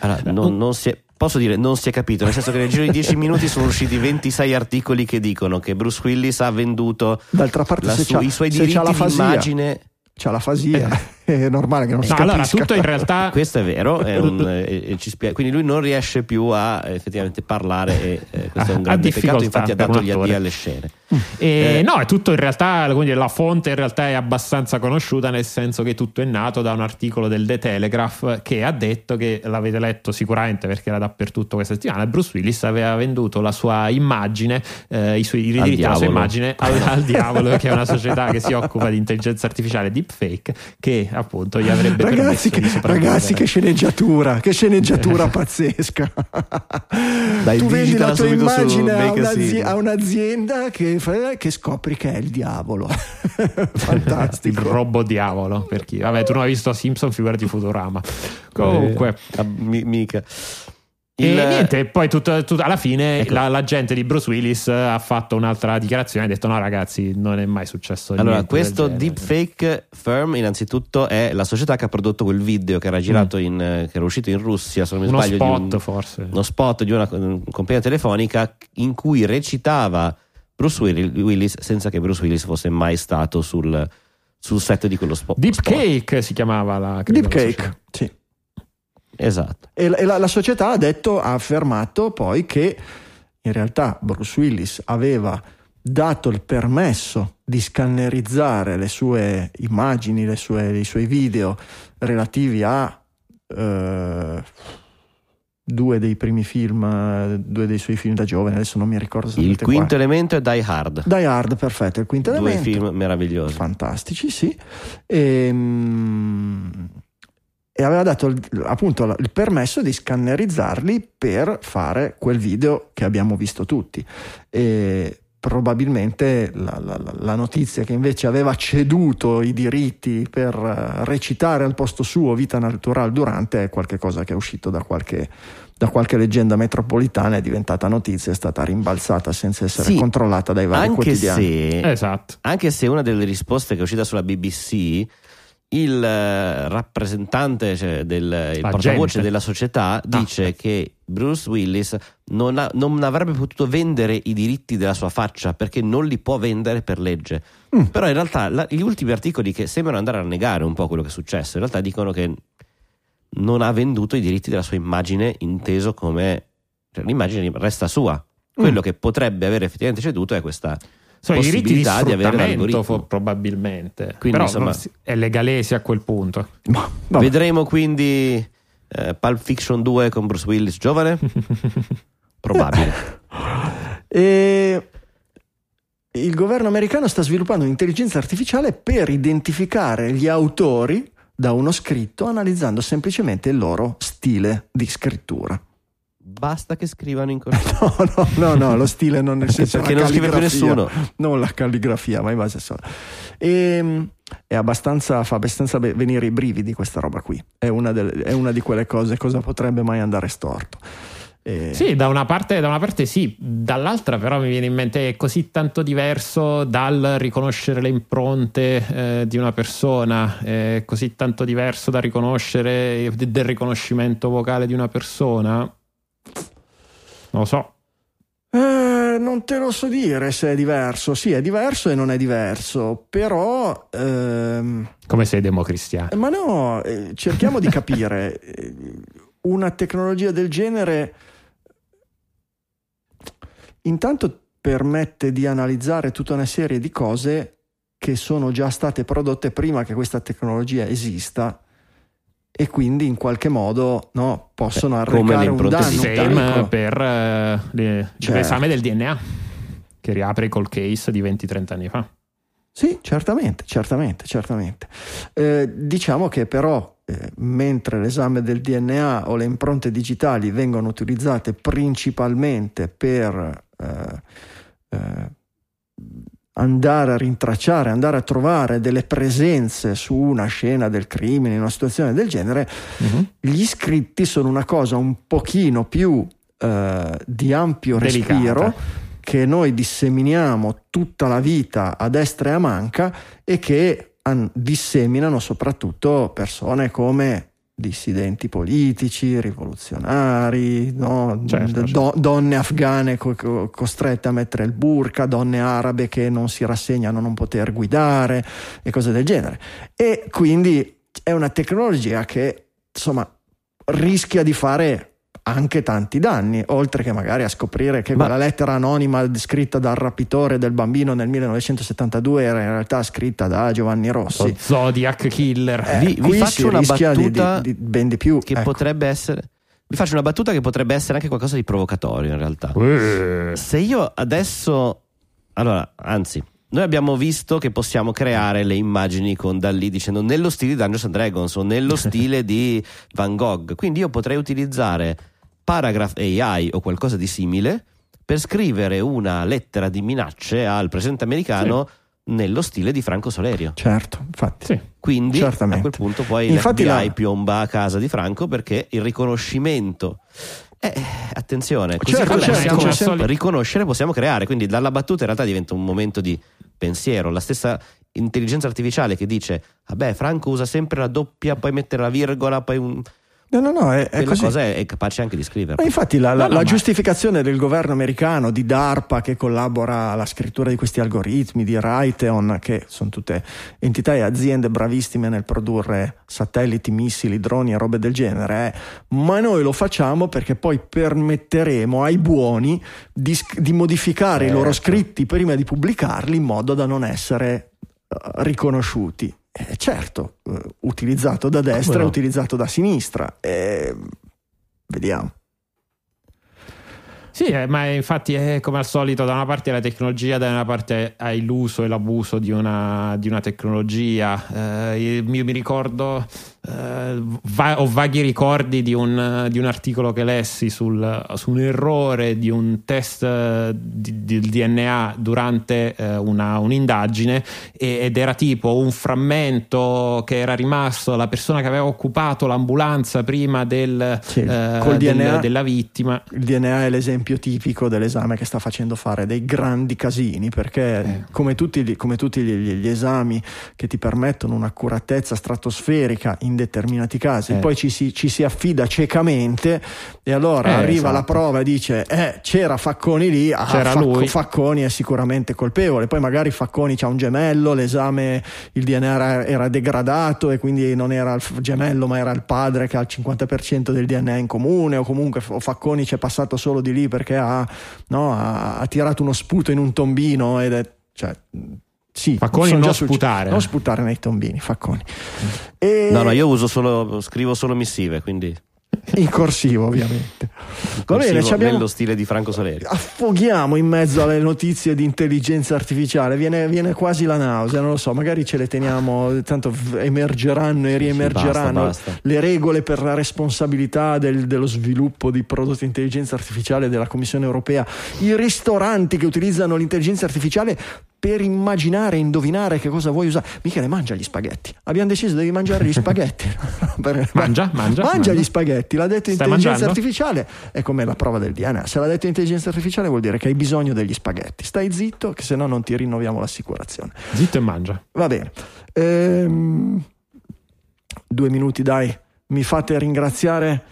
Allora, non, non si è- posso dire, non si è capito, nel senso che nel giro di 10 minuti sono usciti 26 articoli che dicono che Bruce Willis ha venduto D'altra parte, la se su- i suoi se diritti c'ha la fasia, d'immagine. c'ha la fasia, è normale che non si No, allora, capisca. tutto in realtà Questo è vero, è un- e- e ci spie- quindi lui non riesce più a eh, effettivamente parlare e eh, questo è un grande ha peccato, difficoltà infatti ha dato gli addio alle scene. E Eh. no, è tutto in realtà, dire, la fonte in realtà è abbastanza conosciuta, nel senso che tutto è nato da un articolo del The Telegraph che ha detto che l'avete letto sicuramente perché era dappertutto questa settimana. Bruce Willis aveva venduto la sua immagine, eh, i suoi diritti della sua immagine al, al diavolo, che è una società che si occupa di intelligenza artificiale deepfake, che appunto gli avrebbe Ragazzi, che, ragazzi, che sceneggiatura, che sceneggiatura pazzesca. Dai, tu digitala la tua subito su immagine a, un'azi- a un'azienda che, che scopri che è il diavolo. il Fantastico. robo diavolo per chi? Vabbè tu non hai visto Simpson figurati Futurama. Comunque. Eh, ah, mica. E Il- niente, poi tutto- tutto- alla fine Ecco. la, la gente di Bruce Willis ha fatto un'altra dichiarazione e ha detto no ragazzi non è mai successo Allora, questo genere." deepfake firm, innanzitutto, è la società che ha prodotto quel video che era girato in, eh, che era uscito in Russia, se non mi Mm. uno sbaglio, spot di un, forse uno spot di una mm, compagnia telefonica in cui recitava Bruce Willi- Willis senza che Bruce Willis fosse mai stato sul, sul set di quello spot. Cake si chiamava la credo, Deep la Cake, società. sì. Esatto. E, la- e la, la società ha detto, ha affermato poi che in realtà Bruce Willis aveva dato il permesso di scannerizzare le sue immagini, le sue- i suoi video relativi a eh, due dei primi film, due dei suoi film da giovane, adesso non mi ricordo Il quinto quali. elemento è Die Hard. Die Hard, perfetto, il quinto Due elemento. film meravigliosi. fantastici, sì. E, e aveva dato il- appunto il permesso di scannerizzarli per fare quel video che abbiamo visto tutti. E probabilmente la, la- la- la notizia che invece aveva ceduto i diritti per eh, recitare al posto suo Vita Natural Durante è qualcosa che è uscito da qualche, da qualche leggenda metropolitana, è diventata notizia, è stata rimbalzata senza essere Sì, controllata dai vari Anche quotidiani. se, esatto anche se una delle risposte che è uscita sulla BBC, il eh, rappresentante, cioè del, il portavoce della società, dice che Bruce Willis non, ha- non avrebbe potuto vendere i diritti della sua faccia perché non li può vendere per legge. Mm. Però in realtà la- gli ultimi articoli che sembrano andare a negare un po' quello che è successo, in realtà dicono che non ha venduto i diritti della sua immagine inteso come cioè, l'immagine resta sua. Quello Mm. che potrebbe aver effettivamente ceduto è questa Sono i diritti di di sfruttamento l'algoritmo. fo- probabilmente Quindi, però insomma- è legalese a quel punto Ma. Vedremo quindi eh, Pulp Fiction 2 con Bruce Willis giovane? Probabile. E il governo americano sta sviluppando un'intelligenza artificiale per identificare gli autori da uno scritto analizzando semplicemente il loro stile di scrittura. Basta che scrivano in corso. No, no, no, no, lo stile non nel senso perché non scrive più nessuno. Non la calligrafia, ma in base solo. E, è abbastanza, fa abbastanza venire i brividi questa roba qui. È una, delle- è una di quelle cose, cosa potrebbe mai andare storto. E- Sì, da una, parte, da una parte sì, dall'altra però mi viene in mente è così tanto diverso dal riconoscere le impronte eh, di una persona, è così tanto diverso dal riconoscere del riconoscimento vocale di una persona. Non lo so. Eh, non te lo so dire se è diverso. Sì, è diverso e non è diverso, però... ehm, Come sei democristiano. ma no, eh, cerchiamo di capire. Una tecnologia del genere intanto permette di analizzare tutta una serie di cose che sono già state prodotte prima che questa tecnologia esista e quindi in qualche modo no, possono arrecare un danno. pericolo. per eh, le- Certo. l'esame del DNA che riapre col case di 20-30 anni fa. Sì, certamente, certamente, certamente. Eh, diciamo che però, eh, mentre l'esame del DNA o le impronte digitali vengono utilizzate principalmente per eh, eh, andare a rintracciare, andare a trovare delle presenze su una scena del crimine, in una situazione del genere, gli scritti sono una cosa un pochino più eh, di ampio Delicata. respiro che noi disseminiamo tutta la vita a destra e a manca e che an- disseminano soprattutto persone come dissidenti politici, rivoluzionari, no? Certo, Do- donne afghane co- co- costrette a mettere il burqa, donne arabe che non si rassegnano a non poter guidare e cose del genere. E quindi è una tecnologia che insomma rischia di fare anche tanti danni, oltre che magari a scoprire che Ma- quella lettera anonima scritta dal rapitore del bambino nel 1972 era in realtà scritta da Giovanni Rossi. Lo Zodiac Killer. Eh, vi- vi faccio una rischia di- battuta di, di ben di più. che ecco. potrebbe essere. Vi faccio una battuta che potrebbe essere anche qualcosa di provocatorio in realtà. Eh. Se io adesso. Allora, anzi, noi abbiamo visto che possiamo creare le immagini con da lì dicendo nello stile di Dungeons and Dragons o nello stile di Van Gogh. Quindi io potrei utilizzare Paragraph AI o qualcosa di simile per scrivere una lettera di minacce al presidente americano nello stile di Franco Solerio. Certo, infatti. Sì. Quindi Certamente. a quel punto poi Infatti l'FBI la- piomba a casa di Franco perché il riconoscimento Eh, attenzione, così Certo, come certo, possiamo sempre- riconoscere, possiamo creare. Quindi dalla battuta in realtà diventa un momento di pensiero. La stessa intelligenza artificiale che dice, vabbè, Franco usa sempre la doppia, poi mette la virgola, poi un... No, no, no, è, è cosa è, è capace anche di scrivere. Ma infatti la, la- No, no, la ma- giustificazione del governo americano, di DARPA che collabora alla scrittura di questi algoritmi, di Raytheon, che sono tutte entità e aziende bravissime nel produrre satelliti, missili, droni e robe del genere, è ma noi lo facciamo perché poi permetteremo ai buoni di, di modificare i loro Certo. scritti prima di pubblicarli in modo da non essere eh, riconosciuti. Eh, certo, eh, utilizzato da destra e utilizzato da sinistra. Eh, vediamo. Sì, eh, ma infatti è come al solito, da una parte la tecnologia, da una parte hai l'uso e l'abuso di una, di una tecnologia. Eh, io mi ricordo, eh, va- ho vaghi ricordi di un, di un articolo che lessi sul, su un errore di un test eh, di- del DNA durante eh, una- un'indagine ed era tipo un frammento che era rimasto la persona che aveva occupato l'ambulanza prima del, Sì, eh, col del- DNA. della vittima. Il DNA è l'esempio tipico dell'esame che sta facendo fare dei grandi casini perché come tutti, gli, come tutti gli, gli esami che ti permettono un'accuratezza stratosferica in determinati casi, Eh. poi ci si, ci si affida ciecamente e allora Eh, arriva esatto. la prova e dice eh, c'era Facconi lì, ah, C'era Facco- lui. Facconi è sicuramente colpevole, poi magari Facconi c'ha un gemello, l'esame, il DNA era, degradato e quindi non era il gemello ma era il padre che ha il 50% del DNA in comune o comunque Facconi c'è passato solo di lì perché ha, no, ha- ha tirato uno sputo in un tombino ed è... Cioè, sì, Facconi non sputare. non sputare nei tombini, Facconi. E- No, no, io uso solo, scrivo solo missive, quindi In corsivo, ovviamente. Va bene, corsivo ci abbiamo- nello stile di Franco Soleri. affoghiamo in mezzo alle notizie di intelligenza artificiale, viene, viene quasi la nausea, non lo so, magari ce le teniamo, tanto emergeranno e riemergeranno basta, basta. le regole per la responsabilità del- dello sviluppo di prodotti di intelligenza artificiale della Commissione europea, i ristoranti che utilizzano l'intelligenza artificiale per immaginare, indovinare che cosa vuoi usare. Michele, mangia gli spaghetti. Abbiamo deciso devi mangiare gli spaghetti. Mangia, mangia, Mangia mangia. gli spaghetti. L'ha detto Stai intelligenza mangiando? artificiale è come la prova del DNA. Se l'ha detto intelligenza artificiale vuol dire che hai bisogno degli spaghetti. Stai zitto, che se no non ti rinnoviamo l'assicurazione. Zitto e mangia. Va bene. Ehm, due minuti, dai. Mi fate ringraziare.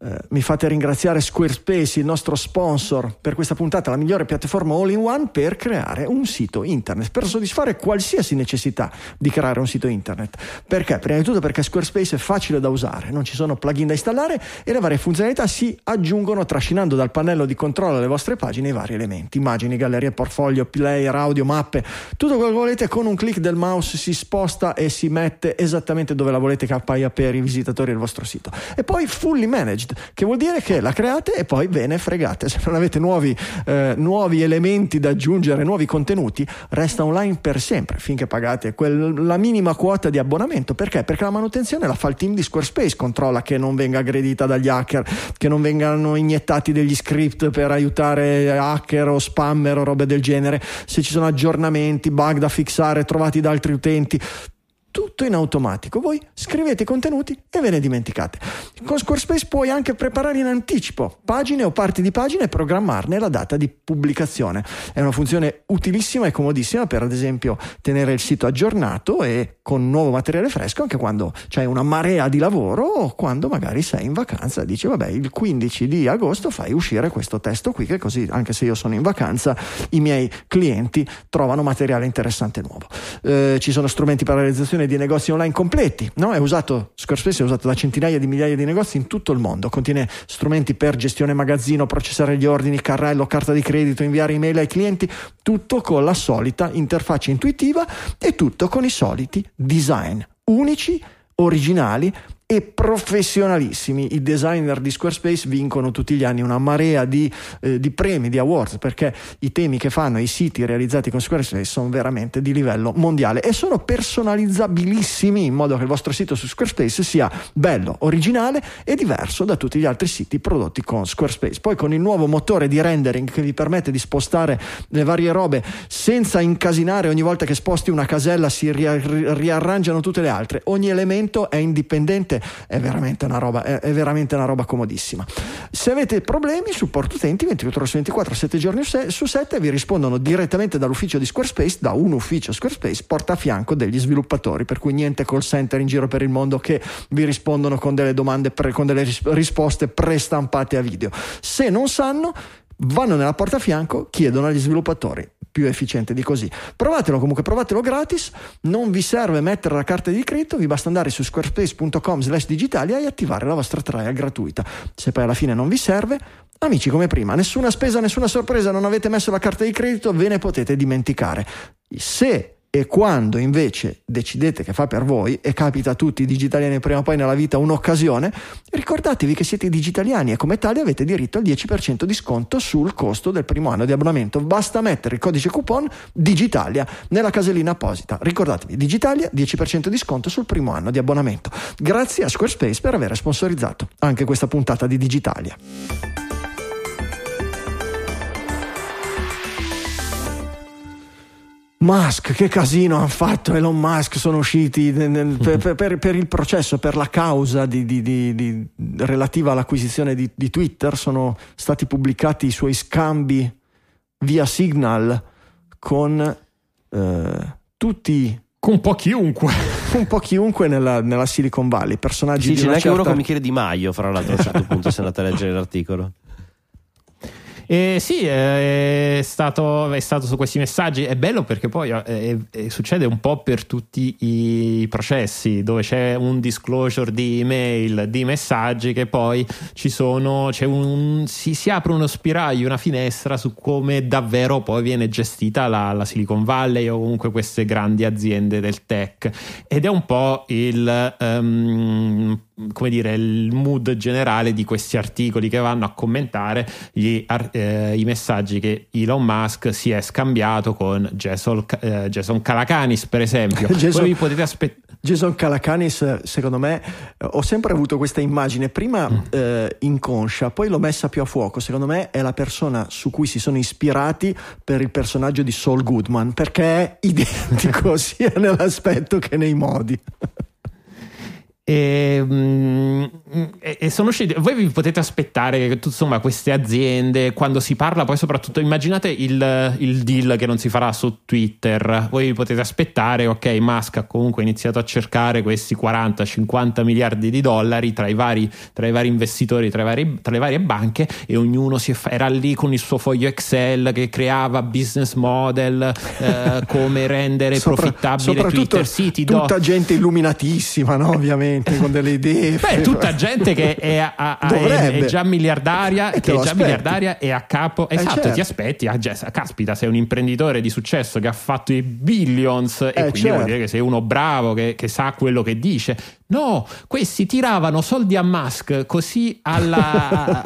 Eh, mi fate ringraziare Squarespace, il nostro sponsor per questa puntata, la migliore piattaforma all-in-one per creare un sito internet, per soddisfare qualsiasi necessità di creare un sito internet. Perché? Prima di tutto perché Squarespace è facile da usare, non ci sono plugin da installare e le varie funzionalità si aggiungono trascinando dal pannello di controllo alle vostre pagine i vari elementi, immagini, gallerie, portfolio, player, audio, mappe, tutto quello che volete con un clic del mouse si sposta e si mette esattamente dove la volete che appaia per i visitatori del vostro sito. E poi fully managed, che vuol dire che la create e poi ve ne fregate. Se non avete nuovi, eh, nuovi elementi da aggiungere, nuovi contenuti, resta online per sempre finché pagate quel- la minima quota di abbonamento. Perché? Perché la manutenzione la fa il team di Squarespace, controlla che non venga aggredita dagli hacker, che non vengano iniettati degli script per aiutare hacker o spammer o robe del genere, se ci sono aggiornamenti, bug da fixare trovati da altri utenti. Tutto in automatico, voi scrivete i contenuti e ve ne dimenticate. Con Squarespace puoi anche preparare in anticipo pagine o parti di pagine e programmarne la data di pubblicazione. È una funzione utilissima e comodissima per ad esempio tenere il sito aggiornato e con nuovo materiale fresco anche quando c'hai una marea di lavoro o quando magari sei in vacanza e dici vabbè il 15 di agosto fai uscire questo testo qui che così anche se io sono in vacanza i miei clienti trovano materiale interessante nuovo. Eh, ci sono strumenti per la realizzazione di negozi online completi, no? È usato, Squarespace è usato da centinaia di migliaia di negozi in tutto il mondo, contiene strumenti per gestione magazzino, processare gli ordini, carrello, carta di credito, inviare email ai clienti, tutto con la solita interfaccia intuitiva e tutto con i soliti design unici, originali e professionalissimi. I designer di Squarespace vincono tutti gli anni una marea di, eh, di premi, di awards, perché i temi che fanno i siti realizzati con Squarespace sono veramente di livello mondiale e sono personalizzabilissimi in modo che il vostro sito su Squarespace sia bello, originale e diverso da tutti gli altri siti prodotti con Squarespace. Poi con il nuovo motore di rendering che vi permette di spostare le varie robe senza incasinare ogni volta che sposti una casella si ria- ri- riarrangiano tutte le altre. Ogni elemento è indipendente è veramente, una roba, è, è veramente una roba comodissima. Se avete problemi, supporto utenti 24 ore su 24, 7 giorni su 7 vi rispondono direttamente dall'ufficio di Squarespace, da un ufficio Squarespace, porta a fianco degli sviluppatori, per cui niente call center in giro per il mondo che vi rispondono con delle domande, pre, con delle risposte prestampate a video. Se non sanno, vanno nella porta a fianco, chiedono agli sviluppatori più efficiente di così. Provatelo comunque, provatelo gratis, non vi serve mettere la carta di credito, vi basta andare su squarespace.com slash digitalia e attivare la vostra trial gratuita. Se poi alla fine non vi serve, amici come prima, nessuna spesa, nessuna sorpresa, non avete messo la carta di credito, ve ne potete dimenticare. Se e quando invece decidete che fa per voi, e capita a tutti i digitaliani prima o poi nella vita un'occasione, ricordatevi che siete digitaliani e come tali avete diritto al 10% di sconto sul costo del primo anno di abbonamento. Basta mettere il codice coupon Digitalia nella casellina apposita. Ricordatevi, Digitalia, 10% di sconto sul primo anno di abbonamento. Grazie a Squarespace per aver sponsorizzato anche questa puntata di Digitalia. Musk, che casino hanno fatto Elon Musk, sono usciti nel, per, per, per, il processo, per la causa di, di, di, relativa all'acquisizione di, Twitter, sono stati pubblicati i suoi scambi via Signal con eh, tutti... Con un po' chiunque. Un po' chiunque nella, nella Silicon Valley, personaggi sì, di ce una n'è certa... uno con Michele Di Maio, fra l'altro, a un certo punto se andate a leggere l'articolo. E sì, è stato, è stato, su questi messaggi. È bello perché poi è, eh, è, succede un po' per tutti i processi dove c'è un disclosure di email, di messaggi che poi ci sono, un, si, si, apre uno spiraglio, una finestra su come davvero poi viene gestita la, la, Silicon Valley o comunque queste grandi aziende del tech. Ed è un po' il. Um, come dire, il mood generale di questi articoli che vanno a commentare gli, eh, i messaggi che Elon Musk si è scambiato con Jason, eh, Jason Calacanis, per esempio. Jason, Voi vi potete aspettare. Jason Calacanis, secondo me, ho sempre avuto questa immagine, prima mm. eh, inconscia, poi l'ho messa più a fuoco. Secondo me è la persona su cui si sono ispirati per il personaggio di Saul Goodman, perché è identico sia nell'aspetto che nei modi. E, mm, e, e, sono usciti. Voi vi potete aspettare che insomma queste aziende, quando si parla, poi soprattutto immaginate il, il, deal che non si farà su Twitter. Voi vi potete aspettare, ok, Musk ha comunque iniziato a cercare questi 40-50 miliardi di dollari tra i vari, tra i vari investitori, tra, i vari, tra, le varie banche, e ognuno era lì con il suo foglio Excel che creava business model, eh, come rendere Sopra, profittabile Twitter. Sì, tutta do... gente illuminatissima, no? Ovviamente gente con delle idee. Beh, tutta gente che è, a, a, è, è già miliardaria, che è già miliardaria e a capo. Eh, esatto, certo. ti aspetti. Ah, caspita, sei un imprenditore di successo che ha fatto i billions e eh, quindi certo. vuol dire che sei uno bravo che, che sa quello che dice. No, questi tiravano soldi a Musk così alla,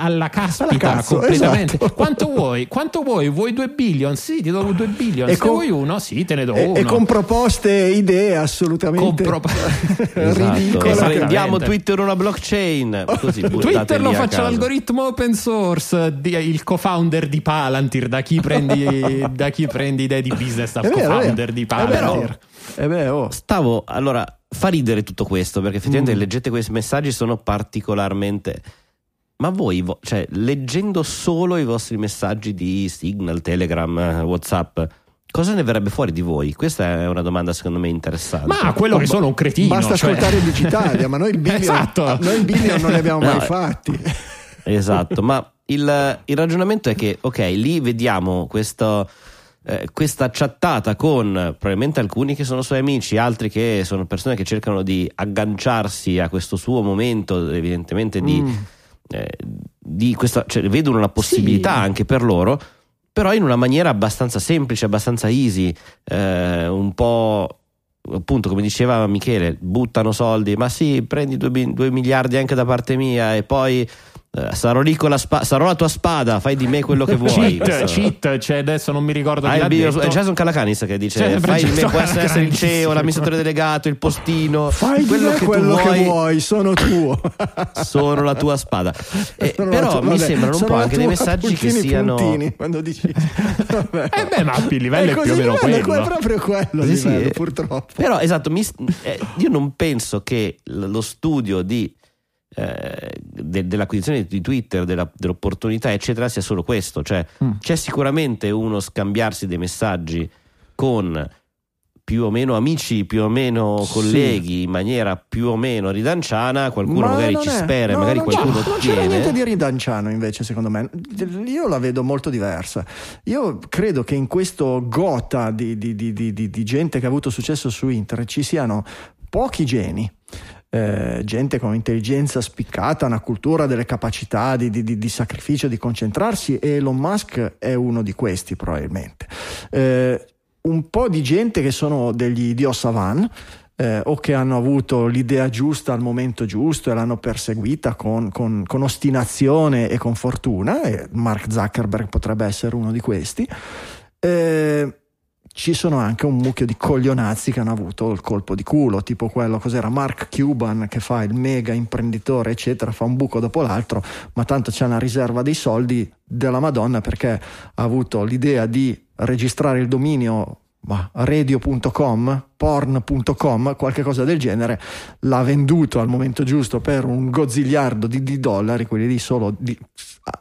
alla caspita alla cazzo, completamente. Esatto. Quanto vuoi? Quanto vuoi? Vuoi due billion? Sì, ti do due billion. E Se con, vuoi uno, sì, te ne do e, uno. E con proposte, idee assolutamente con pro... esatto. ridicole. Rendiamo Twitter una blockchain. Così Twitter lo faccio l'algoritmo open source. il co-founder di Palantir. Da chi prendi, da chi prendi idee di business al co-founder di Palantir? Eh beh, oh. Stavo allora fa ridere tutto questo perché effettivamente mm. leggete questi messaggi sono particolarmente ma voi, cioè, leggendo solo i vostri messaggi di Signal, Telegram, Whatsapp, cosa ne verrebbe fuori di voi? Questa è una domanda secondo me interessante. Ma quello che sono un cretino. Basta cioè... ascoltare Digitalia, ma noi il billion, esatto. noi il billion non ne abbiamo no, mai fatti. Esatto, ma il, il ragionamento è che, ok, lì vediamo questo eh, questa chattata con probabilmente alcuni che sono suoi amici, altri che sono persone che cercano di agganciarsi a questo suo momento, evidentemente di, mm. eh, di questa, cioè, vedono una possibilità sì. anche per loro, però in una maniera abbastanza semplice, abbastanza easy, eh, un po' appunto come diceva Michele, buttano soldi, ma sì, prendi due, due miliardi anche da parte mia e poi sarò lì con la spada, sarò la tua spada, fai di me quello che vuoi. cheat, cheat, cioè adesso non mi ricordo Ah, chi l'ha detto. è Jason Calacanis che dice Cioè, fai di me può essere, il CEO, sì. l'amministratore delegato, il postino, Fai di me che tu quello vuoi, che vuoi, sono tuo. sono la tua spada. Eh, però tua- mi vabbè, sembrano un po' anche dei messaggi che siano puntini, quando dici vabbè. Eh beh, ma il livello è così, più o meno livello quello. È proprio quello, Sì, sì, livello, eh, purtroppo. Però esatto, mi- eh, io non penso che lo studio di, eh, de- dell'acquisizione di Twitter, della- dell'opportunità, eccetera, sia solo questo. Cioè, Mm. c'è sicuramente uno scambiarsi dei messaggi con più o meno amici, più o meno Sì. colleghi in maniera più o meno ridanciana, qualcuno Ma magari ci è- spera, no, magari non c'è- qualcuno non c'era niente di ridanciano invece secondo me io la vedo molto diversa io credo che in questo gota di, di- di- di- di- di gente che ha avuto successo su internet ci siano pochi geni eh, gente con intelligenza spiccata, una cultura delle capacità di, di- di- sacrificio, di concentrarsi e Elon Musk è uno di questi probabilmente. Eh, un po' di gente che sono degli Dio Savan, eh, o che hanno avuto l'idea giusta al momento giusto e l'hanno perseguita con, con- con ostinazione e con fortuna, e Mark Zuckerberg potrebbe essere uno di questi. Eh, ci sono anche un mucchio di coglionazzi che hanno avuto il colpo di culo, tipo quello cos'era Mark Cuban che fa il mega imprenditore, eccetera, fa un buco dopo l'altro, ma tanto c'è una riserva dei soldi della Madonna perché ha avuto l'idea di registrare il dominio radio.com, porn.com, qualche cosa del genere, l'ha venduto al momento giusto per un gozziliardo di, di dollari, quelli lì solo di-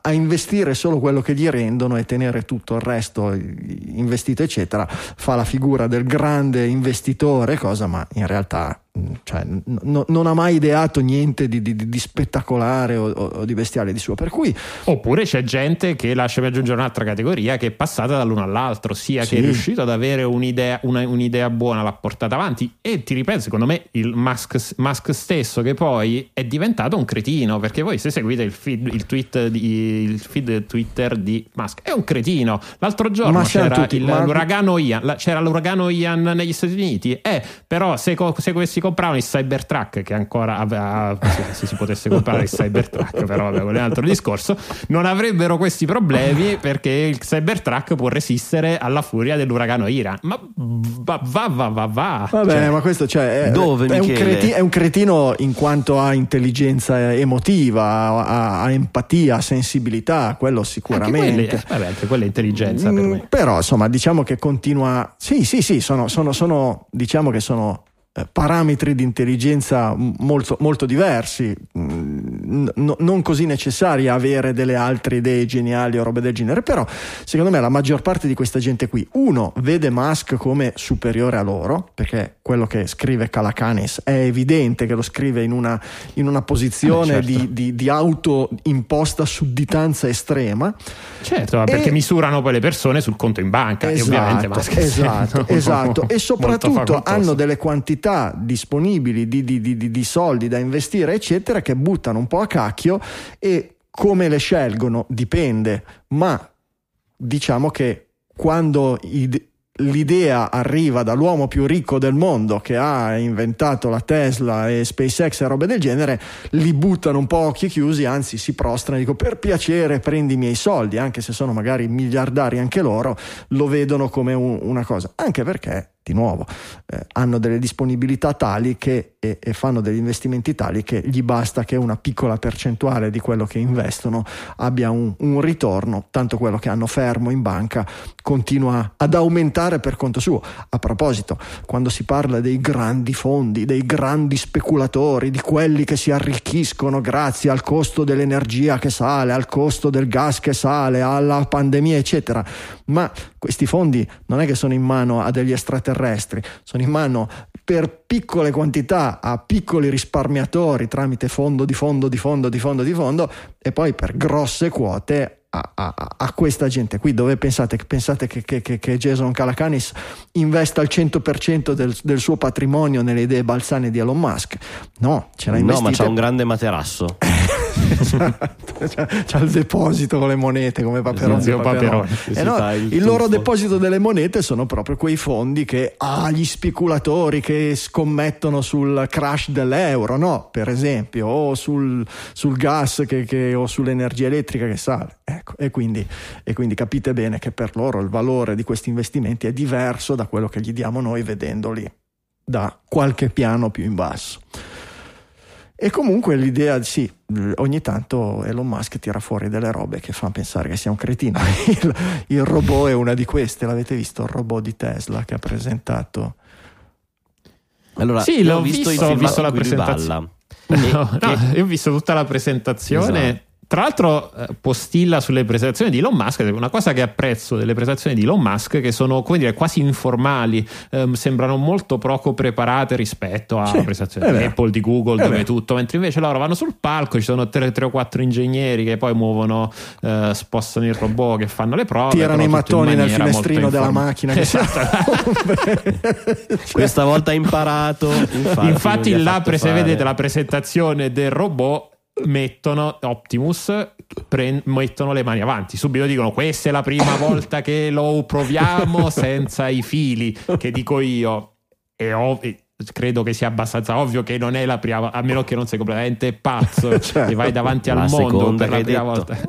a- investire solo quello che gli rendono e tenere tutto il resto investito, eccetera. Fa la figura del grande investitore, cosa, ma in realtà cioè, n- n- non ha mai ideato niente di, di- di spettacolare o, o- di bestiale di suo. Per cui Oppure c'è gente che lascia per aggiungere un'altra categoria che è passata dall'uno all'altro, sia Sì. che è riuscito ad avere un'idea, una- un'idea buona, l'ha portata avanti. E ti ripeto, secondo me il Musk, Musk stesso che poi è diventato un cretino, perché voi se seguite il feed, il tweet di- il feed Twitter di Musk, è un cretino. L'altro giorno c'era tutti, il- ma- l'uragano Ian, la- c'era l'uragano Ian negli Stati Uniti, eh, però se, se questi compravano il Cybertruck, che ancora aveva, se, se si potesse comprare il Cybertruck, però vabbè, quello è un altro discorso, non avrebbero questi problemi perché il Cybertruck può resistere alla furia dell'uragano Iran. Ma va, va, va, va. va. Vabbè, Cioè, ma questo cioè, è, Dove, è un creti- è un cretino in quanto ha intelligenza emotiva, ha, ha empatia, sensibilità, quello anche sicuramente. quelle, vabbè, anche quella è intelligenza per Mm, me. Però insomma diciamo che continua. Sì, sì, sì, sono, sono- sono- diciamo che sono eh, parametri di intelligenza molto, molto diversi, mm, n- non così necessari avere delle altre idee geniali o robe del genere. Però secondo me la maggior parte di questa gente qui, uno, vede Musk come superiore a loro, perché quello che scrive Calacanis è evidente che lo scrive in una, in una posizione Eh, certo. di, di, di autoimposta sudditanza estrema. Certo, perché E- misurano poi le persone sul conto in banca e ovviamente Musk esatto, esatto. e soprattutto hanno delle quantità disponibili di, di- di- di- di soldi da investire, eccetera, che buttano un po' a cacchio e come le scelgono? Dipende, ma diciamo che quando i- l'idea arriva dall'uomo più ricco del mondo che ha inventato la Tesla e SpaceX e robe del genere, li buttano un po' occhi chiusi, anzi si prostrano e dico per piacere prendi i miei soldi, anche se sono magari miliardari anche loro, lo vedono come un- una cosa, anche perché di nuovo eh, hanno delle disponibilità tali che, e, e fanno degli investimenti tali che gli basta che una piccola percentuale di quello che investono abbia un, un ritorno, tanto quello che hanno fermo in banca continua ad aumentare per conto suo. A proposito, quando si parla dei grandi fondi, dei grandi speculatori, di quelli che si arricchiscono grazie al costo dell'energia che sale, al costo del gas che sale, alla pandemia, eccetera, ma questi fondi non è che sono in mano a degli extraterrestri, sono in mano per piccole quantità a piccoli risparmiatori tramite fondo di fondo di fondo di fondo di fondo e poi per grosse quote a, a, a questa gente qui dove pensate, pensate che, che, che, che Jason Calacanis investa il 100% del, del, suo patrimonio nelle idee balzane di Elon Musk? No, ce l'ha no ma c'ha un grande materasso. C'ha, c'ha, il deposito con le monete come Paperoni, Zio Paperoni. Eh no, il, il loro deposito delle monete sono proprio quei fondi che ah, gli speculatori che scommettono sul crash dell'euro no? per esempio o sul, sul gas che, che, o sull'energia elettrica che sale ecco, e, quindi, e quindi capite bene che per loro il valore di questi investimenti è diverso da quello che gli diamo noi vedendoli da qualche piano più in basso e comunque l'idea, sì, ogni tanto Elon Musk tira fuori delle robe che fanno pensare che sia un cretino. Il, il robot è una di queste, l'avete visto? Il robot di Tesla che ha presentato. Allora, sì, l'ho visto, visto, ho visto la presentazione. No, no, io ho visto tutta la presentazione. Esatto tra l'altro eh, postilla sulle presentazioni di Elon Musk, una cosa che apprezzo delle presentazioni di Elon Musk che sono come dire quasi informali, ehm, sembrano molto poco preparate rispetto alla sì, presentazione di Apple, di Google, dove tutto, mentre invece loro vanno sul palco, ci sono tre, tre o quattro ingegneri che poi muovono, eh, spostano il robot che fanno le prove. Tirano i mattoni nel finestrino della macchina. Esatto. Questa volta ha imparato. Infatti, infatti là, se vedete la presentazione del robot mettono Optimus pre- mettono le mani avanti. Subito dicono questa è la prima volta che lo proviamo senza i fili che dico io. E ovvio credo che sia abbastanza ovvio che non è la prima a meno che non sei completamente pazzo. Certo. e vai davanti al mondo per la prima volta.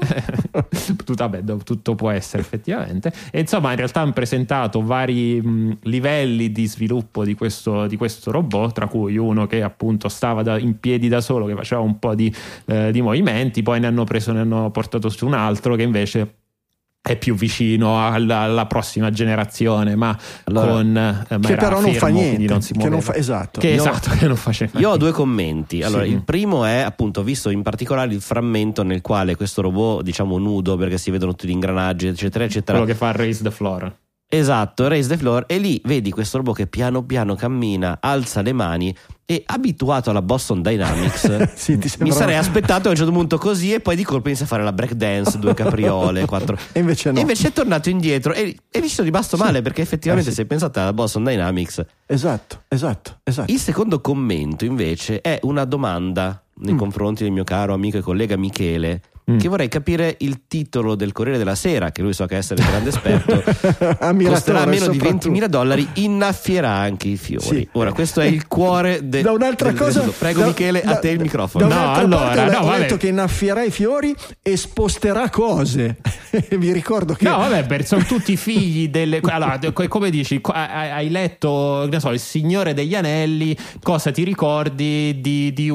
Tutto, vabbè, tutto, può essere effettivamente. E insomma in realtà hanno presentato vari mh, livelli di sviluppo di questo, di questo, robot tra cui uno che appunto stava da, in piedi da solo che faceva un po' di, eh, di movimenti poi ne hanno preso ne hanno portato su un altro che invece è più vicino alla, alla prossima generazione, ma allora, con eh, che però non fa niente, non che non fa, esatto. Che, io, esatto, che non faceva. Io ho due commenti. Allora, sì. il primo è appunto visto in particolare il frammento nel quale questo robot, diciamo nudo, perché si vedono tutti gli ingranaggi, eccetera, eccetera. Quello che fa Raise the Floor. Esatto, raise the floor e lì vedi questo robot che piano piano cammina, alza le mani e abituato alla Boston Dynamics sì, mi sarei aspettato a un certo punto così e poi di colpo inizia a fare la break dance, due capriole, quattro... e, invece no. e invece è tornato indietro e, e mi sono rimasto sì. male perché effettivamente eh, sì. se pensate alla Boston Dynamics... Esatto, esatto, esatto. Il secondo commento invece è una domanda nei mm. confronti del mio caro amico e collega Michele mm. che vorrei capire il titolo del Corriere della Sera, che lui so che essere grande esperto, costerà meno di 20.000 dollari, innaffierà anche i fiori. Sì. Ora, questo è il cuore de, da un'altra del, cosa. Del, Prego, da, Michele, da, a te il microfono. no, allora, no, ho detto che innaffierà i fiori e sposterà cose. Vi ricordo che. No, vabbè, sono tutti figli delle. Allora, come dici, hai letto, so, Il Signore degli Anelli, cosa ti ricordi di, di,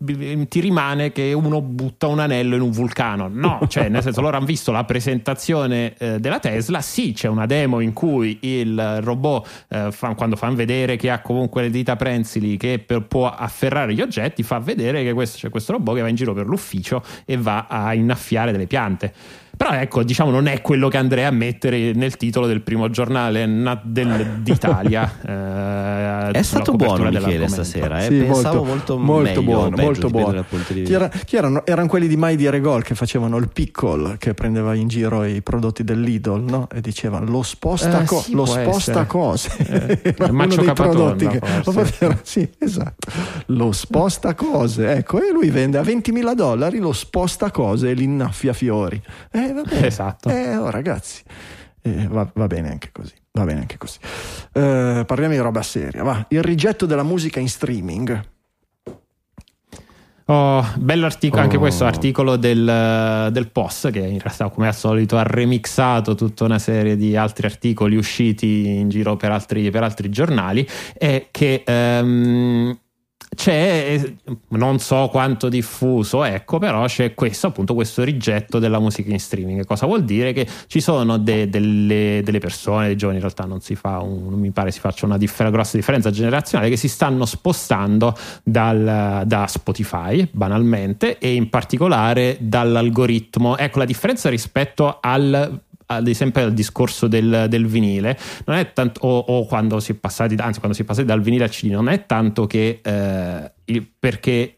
di, ti rimane che uno butta un anello in un vulcano vulcano. No, cioè, nel senso, loro hanno visto la presentazione eh, della Tesla. Sì, c'è una demo in cui il robot, eh, fa, quando fanno vedere che ha comunque le dita prensili che per, può afferrare gli oggetti, fa vedere che questo, c'è questo robot che va in giro per l'ufficio e va a innaffiare delle piante. Però ecco, diciamo, non è quello che andrei a mettere nel titolo del primo giornale del, d'Italia. eh, è stato buono Michele stasera, eh? sì, pensavo molto, molto, molto meglio, buono, molto buono. Chi, era, chi erano? erano? quelli di Mai Dire Gol che facevano il pickle che prendeva in giro i prodotti dell'Idol no? e dicevano lo sposta, eh, co- sì, lo sposta cose. Eh, uno dei prodotti che, era, sì, esatto. Lo sposta cose, ecco, e lui vende a 20.000 dollari lo sposta cose e li innaffia fiori. Eh, eh, va bene. Esatto. Eh, oh, ragazzi, eh, va, va, bene anche così. Va bene anche così. Eh, parliamo di roba seria. Va. Il rigetto della musica in streaming. Oh, bell'articolo, oh. anche questo articolo del, del, Post che in realtà come al solito ha remixato tutta una serie di altri articoli usciti in giro per altri, per altri giornali e che um, c'è, non so quanto diffuso, ecco, però c'è questo appunto questo rigetto della musica in streaming. Cosa vuol dire? Che ci sono de, delle, delle, persone, dei giovani in realtà non si fa, un, non mi pare si faccia una differ- grossa differenza generazionale, che si stanno spostando dal, da Spotify banalmente e in particolare dall'algoritmo. Ecco la differenza rispetto al ad esempio al discorso del, del vinile, non è tanto, o, o, quando si è passati, anzi quando si è passati dal vinile al CD, non è tanto che eh, il, perché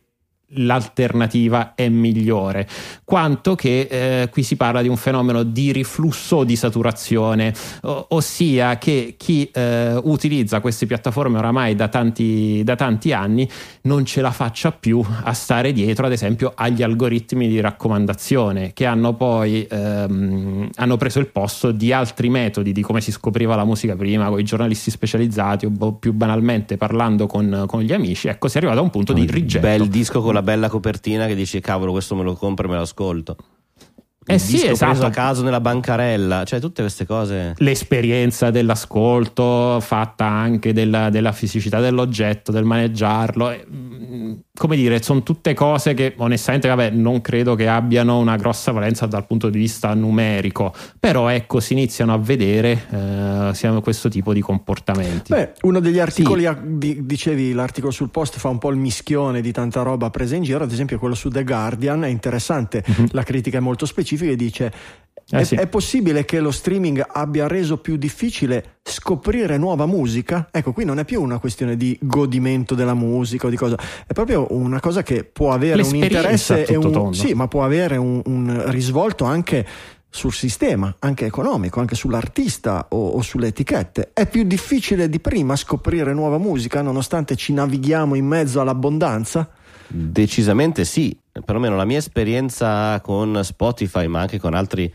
l'alternativa è migliore, quanto che eh, qui si parla di un fenomeno di riflusso di saturazione, o- ossia che chi eh, utilizza queste piattaforme oramai da tanti, da tanti anni non ce la faccia più a stare dietro, ad esempio, agli algoritmi di raccomandazione che hanno poi ehm, hanno preso il posto di altri metodi di come si scopriva la musica prima, con i giornalisti specializzati o più banalmente parlando con, con gli amici. Ecco, si è arrivato a un punto di rigetto. Bel disco con la bella copertina che dici cavolo questo me lo compro e me lo ascolto. Eh sì, esatto. preso a caso nella bancarella, cioè tutte queste cose. l'esperienza dell'ascolto fatta anche della, della fisicità dell'oggetto, del maneggiarlo. Come dire, sono tutte cose che onestamente vabbè, non credo che abbiano una grossa valenza dal punto di vista numerico, però ecco si iniziano a vedere eh, siamo questo tipo di comportamenti. Beh, uno degli articoli, a- di- dicevi l'articolo sul post fa un po' il mischione di tanta roba presa in giro, ad esempio quello su The Guardian, è interessante, la critica è molto specifica e dice. Eh è, sì. è possibile che lo streaming abbia reso più difficile scoprire nuova musica? Ecco, qui non è più una questione di godimento della musica o di cosa, è proprio una cosa che può avere un interesse e tutto un, tondo. sì, ma può avere un, un risvolto anche sul sistema, anche economico, anche sull'artista o, o sulle etichette. È più difficile di prima scoprire nuova musica nonostante ci navighiamo in mezzo all'abbondanza? Decisamente sì, perlomeno la mia esperienza con Spotify, ma anche con altri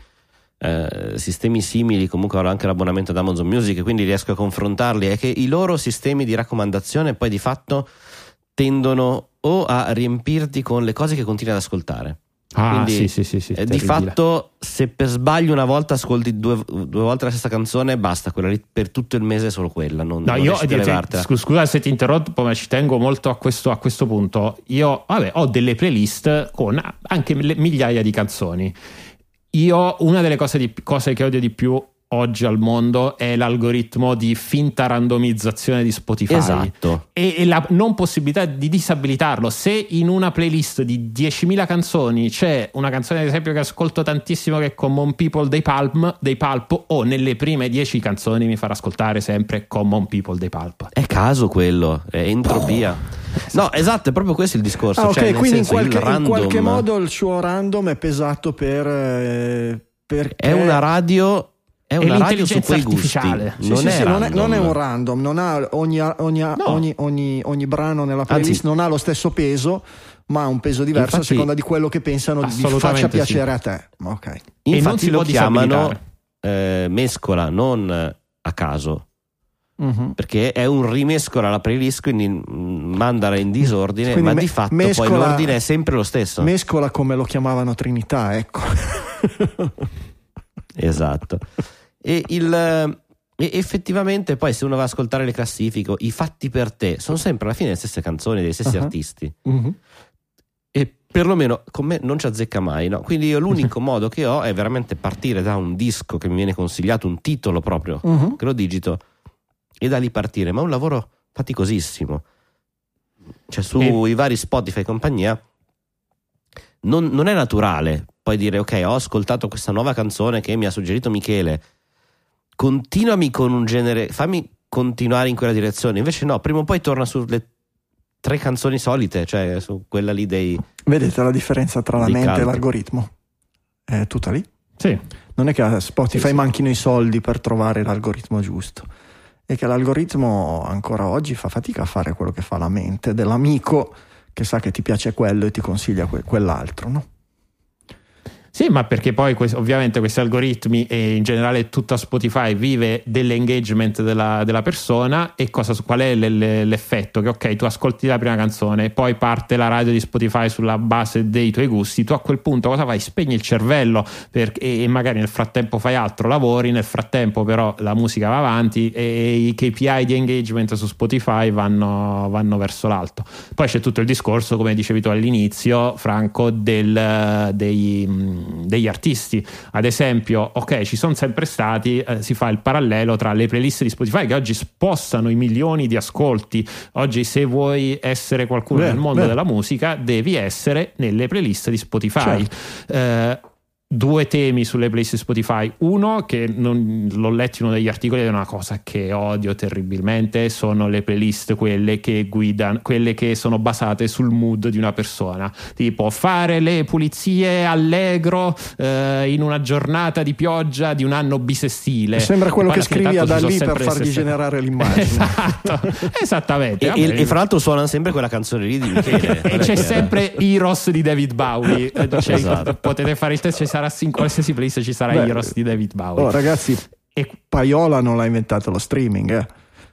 eh, sistemi simili, comunque ho anche l'abbonamento ad Amazon Music, quindi riesco a confrontarli, è che i loro sistemi di raccomandazione poi di fatto tendono o a riempirti con le cose che continui ad ascoltare. Ah, Quindi, sì, sì, sì, sì, eh, di fatto, se per sbaglio una volta ascolti due, due volte la stessa canzone, basta, quella lì per tutto il mese è solo quella. Non, No, non io riesci a ti- ti- levartela. scu- scusa se ti interrompo, ma ci tengo molto a questo, a questo punto. Io vabbè, ho delle playlist con anche le- migliaia di canzoni. Io una delle cose, di- cose che odio di più oggi al mondo è l'algoritmo di finta randomizzazione di Spotify Esatto. e, e la non possibilità di disabilitarlo. Se in una playlist di 10.000 canzoni c'è una canzone, ad esempio, che ascolto tantissimo che è Common People dei Pulp, dei Pulp o nelle prime 10 canzoni mi farà ascoltare sempre Common People dei Pulp. È caso quello, è entropia. No, esatto, è proprio questo il discorso. Ah, ok, cioè, nel quindi in senso, il qualche, in random qualche modo il suo random è pesato per... eh, perché... è una radio. È una radio su l'intelligenza quei gusti. artificiale. Sì, non, sì, è sì, non, è, non è un random, non ha ogni, ogni, ogni, ogni- ogni brano nella playlist Anzi- non ha lo stesso peso, ma ha un peso diverso a Infatti- seconda di quello che pensano di Assolutamente faccia sì. piacere a te. Ok. E non Infatti si lo chiamano eh, mescola, non a caso. Mhm. Perché è un rimescola alla playlist, quindi mm, mandala in disordine, Quindi ma me- di fatto mescola- poi l'ordine è sempre lo stesso. Mescola come lo chiamavano Trinità, ecco. Esatto. E, il, eh, e effettivamente poi se uno va ad ascoltare le classifiche, i fatti per te, sono sempre alla fine le stesse canzoni degli stessi Ah. artisti. Mhm. E perlomeno con me non ci azzecca mai, no? Quindi io l'unico modo che ho è veramente partire da un disco che mi viene consigliato, un titolo proprio, Mhm. che lo digito, e da lì partire. Ma è un lavoro faticosissimo. Cioè sui vari Spotify e compagnia non, non è naturale poi dire ok ho ascoltato questa nuova canzone che mi ha suggerito Michele continuami con un genere fammi continuare in quella direzione invece no prima o poi torna sulle tre canzoni solite cioè su quella lì dei Vedete la differenza tra la mente e caldo. l'algoritmo? È tutta lì. Sì. Non è che a Spotify manchino i soldi per trovare l'algoritmo giusto, è che l'algoritmo ancora oggi fa fatica a fare quello che fa la mente dell'amico che sa che ti piace quello e ti consiglia que- quell'altro, no? Sì, ma perché poi ovviamente questi algoritmi e in generale tutta Spotify vive dell'engagement della, della persona e cosa, qual è l'effetto? Che ok, tu ascolti la prima canzone, poi parte la radio di Spotify sulla base dei tuoi gusti, tu a quel punto cosa fai? Spegni il cervello per- e, e magari nel frattempo fai altro, lavori, nel frattempo però la musica va avanti e i KPI di engagement su Spotify vanno, vanno verso l'alto. Poi c'è tutto il discorso, come dicevi tu all'inizio, Franco, del, dei, degli artisti. Ad esempio, ok, ci sono sempre stati, eh, si fa il parallelo tra le playlist di Spotify che oggi spostano i milioni di ascolti. Oggi, se vuoi essere qualcuno Vero, nel mondo vero. della musica, devi essere nelle playlist di Spotify. Certo. Eh, due temi sulle playlist Spotify. Uno, che non, l'ho letto in uno degli articoli, è una cosa che odio terribilmente, sono le playlist quelle che guidano, quelle che sono basate sul mood di una persona. Tipo fare le pulizie allegro eh, in una giornata di pioggia di un anno bisestile. Sembra quello che scrivi sono lì per fargli generare l'immagine. esatto, esattamente. E, e- e fra l'altro suona sempre quella canzone lì di Michele. e c'è sempre Heroes di David Bowie. Cioè, Esatto. Potete fare il test, ci sarà in qualsiasi playlist ci sarà Beh, Heroes di David Bowie. Oh, ragazzi, E- Paiola non l'ha inventato lo streaming, eh.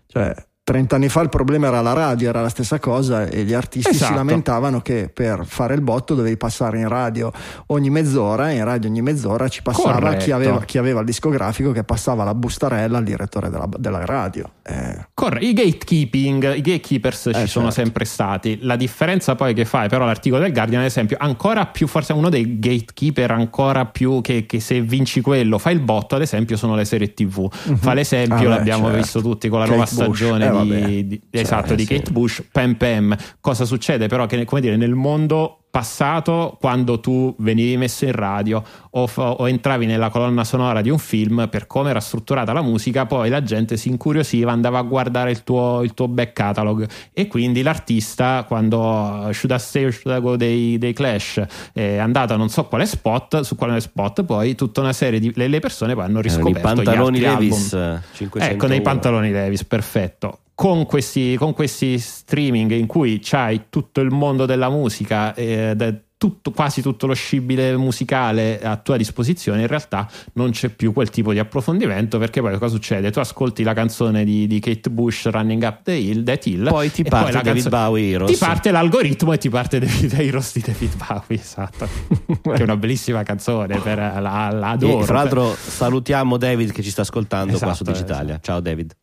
Cioè, 30 anni fa il problema era la radio, era la stessa cosa e gli artisti si Esatto. lamentavano che per fare il botto dovevi passare in radio ogni mezz'ora e in radio ogni mezz'ora ci passava Corretto. chi aveva, chi aveva il discografico che passava la bustarella al direttore della, della radio. Eh, Corre, i gatekeeping, i gatekeepers ci certo. sono sempre stati. La differenza poi che fa, però, l'articolo del Guardian, ad esempio, ancora più, forse uno dei gatekeeper ancora più che, che se vinci quello fai il botto, ad esempio, sono le serie TV. Fa l'esempio, Ah, l'abbiamo certo. visto tutti con la Kate nuova Bush. stagione Eh, di, di- Cioè, esatto, di. Kate Bush, Pam Pam. Cosa succede però che come dire, nel mondo passato quando tu venivi messo in radio o, o entravi nella colonna sonora di un film per come era strutturata la musica poi la gente si incuriosiva andava a guardare il tuo, il tuo back catalog e quindi l'artista quando Should I Stay or Should I Go dei, dei Clash è andato a non so quale spot su quale spot poi tutta una serie di le, persone poi hanno i riscoperto pantaloni gli altri Levis album. eh, 500 Ecco, nei pantaloni Levis, perfetto. Con questi, con questi streaming in cui c'hai tutto il mondo della musica, eh, tutto- quasi tutto lo scibile musicale a tua disposizione, in realtà non c'è più quel tipo di approfondimento perché poi cosa succede? Tu ascolti la canzone di, di Kate Bush Running Up the Hill, That Hill, Poi ti parte la David canzone- Bowie Heroes. Ti parte l'algoritmo e ti parte David Heroes di David Bowie, esatto. che è una bellissima canzone, per, la, la adoro. E fra l'altro salutiamo David che ci sta ascoltando qua su Esatto, Digitalia. Ciao David.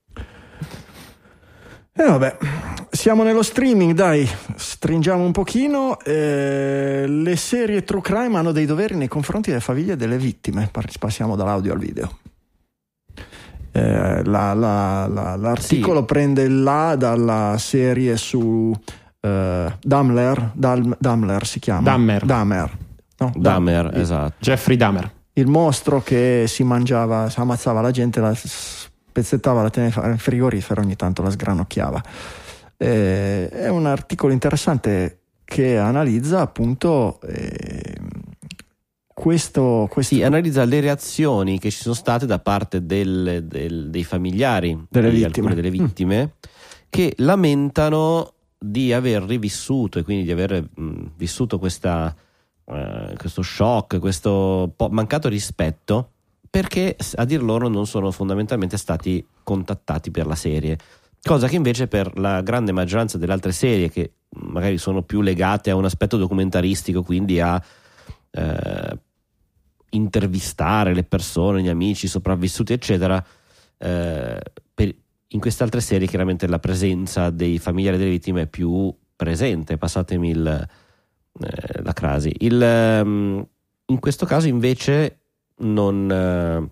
E vabbè, siamo nello streaming, dai, stringiamo un pochino. eh, le serie True Crime hanno dei doveri nei confronti delle famiglie delle vittime. Passiamo dall'audio al video. Eh, la- la- la- l'articolo prende il là dalla serie su eh, Dammler, Dal- si chiama. Dahmer. Dahmer. No, Dahmer, Dahmer. esatto. Jeffrey Dahmer. Il mostro che si mangiava, si ammazzava la gente, la spezzettava, la teneva nel frigorifero, ogni tanto la sgranocchiava. Eh, è un articolo interessante che analizza appunto eh, questo, questo Sì, analizza le reazioni che ci sono state da parte del- del- dei familiari Delle vittime. delle vittime che lamentano di aver rivissuto e quindi di aver mh, vissuto questa, eh, questo shock, questo mancato rispetto perché a dir loro non sono fondamentalmente stati contattati per la serie. Cosa che invece per la grande maggioranza delle altre serie che magari sono più legate a un aspetto documentaristico, quindi a eh, intervistare le persone, gli amici, i sopravvissuti, eccetera. eh, per- in queste altre serie, chiaramente la presenza dei familiari delle vittime è più presente. Passatemi il, eh, la crasi. Il, ehm, in questo caso, invece, non, eh,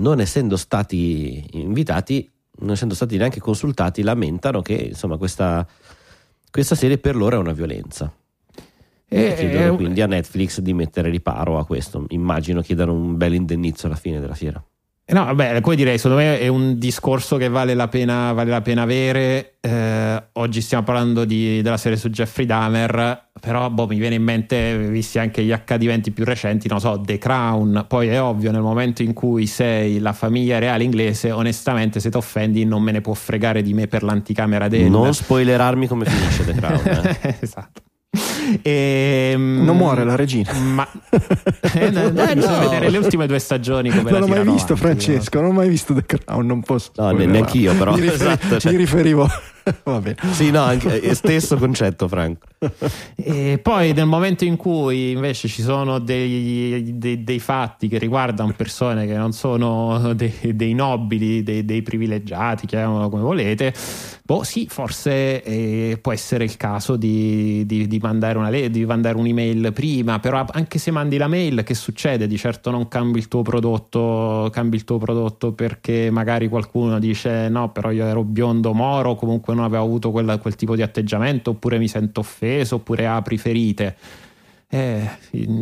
non essendo stati invitati, non essendo stati neanche consultati, lamentano che insomma questa, questa serie per loro è una violenza. E chiedono quindi a Netflix di mettere riparo a questo. Immagino chiedano un bel indennizzo alla fine della fiera. Eh, No, vabbè, come direi, secondo me è un discorso che vale la pena, vale la pena avere. Eh, oggi stiamo parlando di- della serie su Jeffrey Dahmer, però boh, mi viene in mente, visti anche gli accadimenti più recenti, non so, The Crown. Poi è ovvio, nel momento in cui sei la famiglia reale inglese, onestamente, se ti offendi, non me ne può fregare di me per l'anticamera del. Non spoilerarmi come finisce The Crown. eh. esatto. Ehm, Non muore la regina. Ma eh, no, no, Eh, bisogna no. vedere le ultime due stagioni come non l'ho mai visto, avanti, Francesco. Non ho mai visto The Crown. Non posso. No, ne- spoilerare. neanch'io, però. Mi, riferi- Esatto, cioè- mi riferivo. Va bene. sì, no, anche, è stesso concetto, Franco. E poi nel momento in cui invece ci sono dei, dei- dei fatti che riguardano persone che non sono dei, dei nobili, dei, privilegiati, chiamiamolo come volete, boh sì, forse eh, può essere il caso di, di- di mandare una di mandare un'email prima, però anche se mandi la mail che succede? Di certo non cambi il tuo prodotto, cambi il tuo prodotto perché magari qualcuno dice no, però io ero biondo moro, comunque non avevo avuto quella- quel tipo di atteggiamento, oppure mi sento offeso, oppure apri ferite. Eh,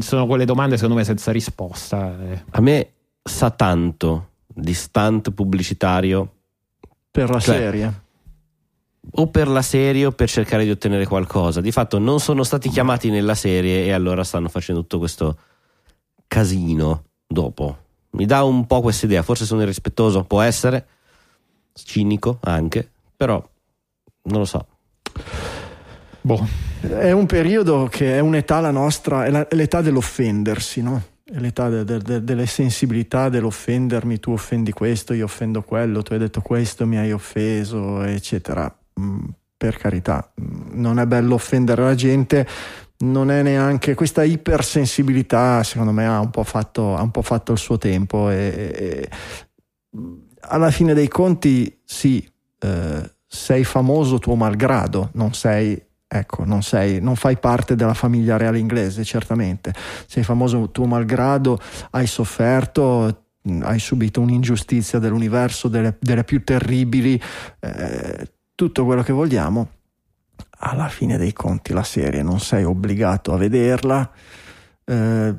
sono quelle domande secondo me senza risposta. eh. A me sa tanto di stunt pubblicitario Per la Cioè, serie. o per la serie o per cercare di ottenere qualcosa. Di fatto non sono stati chiamati nella serie e allora stanno facendo tutto questo casino dopo. Mi dà un po' questa idea, forse sono irrispettoso, può essere, cinico anche, però non lo so. Boh. È un periodo che è un'età la nostra, è, la- è l'età dell'offendersi, no? È l'età de- de- de- delle sensibilità dell'offendermi, tu offendi questo, io offendo quello, tu hai detto questo, mi hai offeso, eccetera. Mm, per carità, mm, non è bello offendere la gente, non è neanche questa ipersensibilità, secondo me, ha un po' fatto, ha un po' fatto il suo tempo e, e- alla fine dei conti, sì, eh, sei famoso tuo malgrado, non sei Ecco, non, sei, non fai parte della famiglia reale inglese, certamente. Sei famoso tuo malgrado, hai sofferto, hai subito un'ingiustizia dell'universo, delle, delle più terribili, eh, tutto quello che vogliamo. Alla fine dei conti, la serie non sei obbligato a vederla. eh,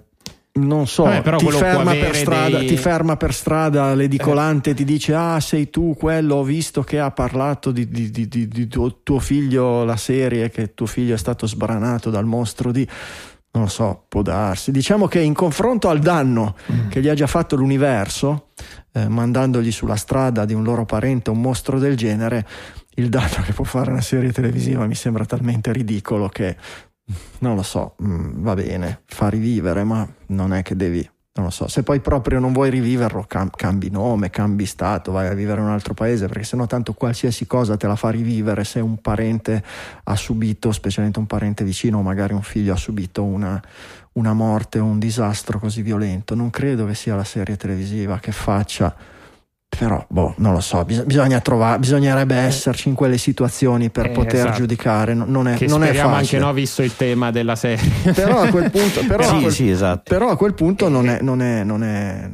non so, però ti, ferma per strada, dei- ti ferma per strada l'edicolante e ti dice ah sei tu quello ho visto che ha parlato di, di- di- di- tuo, tuo figlio la serie che tuo figlio è stato sbranato dal mostro di non lo so può darsi. Diciamo che in confronto al danno che gli ha già fatto l'universo eh, mandandogli sulla strada di un loro parente un mostro del genere il danno che può fare una serie televisiva mi sembra talmente ridicolo che non lo so, mm, va bene, fa rivivere, ma non è che devi, non lo so, se poi proprio non vuoi riviverlo, cam- cambi nome, cambi stato, vai a vivere in un altro paese, perché sennò tanto qualsiasi cosa te la fa rivivere se un parente ha subito, specialmente un parente vicino, o magari un figlio ha subito una, una morte o un disastro così violento. Non credo che sia la serie televisiva che faccia. Però, boh, non lo so, bis- bisogna trovare, bisognerebbe esserci in quelle situazioni per Eh, poter esatto. giudicare, non- non è, Che non è facile. anche no, visto il tema della serie. Però a quel punto, però, a sì, quel, sì, esatto. però a quel punto non, è, non, è, non, è,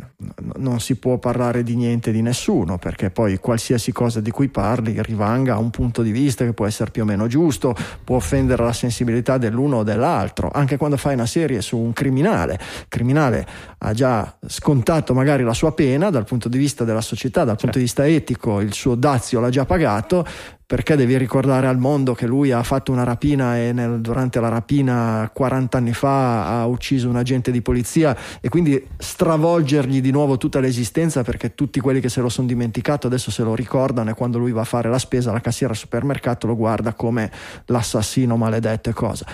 non si può parlare di niente di nessuno, perché poi qualsiasi cosa di cui parli rivanga a un punto di vista che può essere più o meno giusto, può offendere la sensibilità dell'uno o dell'altro, anche quando fai una serie su un criminale. Il criminale ha già scontato magari la sua pena dal punto di vista della società, dal punto di vista etico, il suo dazio l'ha già pagato, perché devi ricordare al mondo che lui ha fatto una rapina e nel- durante la rapina 40 anni fa ha ucciso un agente di polizia e quindi stravolgergli di nuovo tutta l'esistenza perché tutti quelli che se lo sono dimenticato adesso se lo ricordano e quando lui va a fare la spesa la cassiera al supermercato lo guarda come l'assassino maledetto e cosa.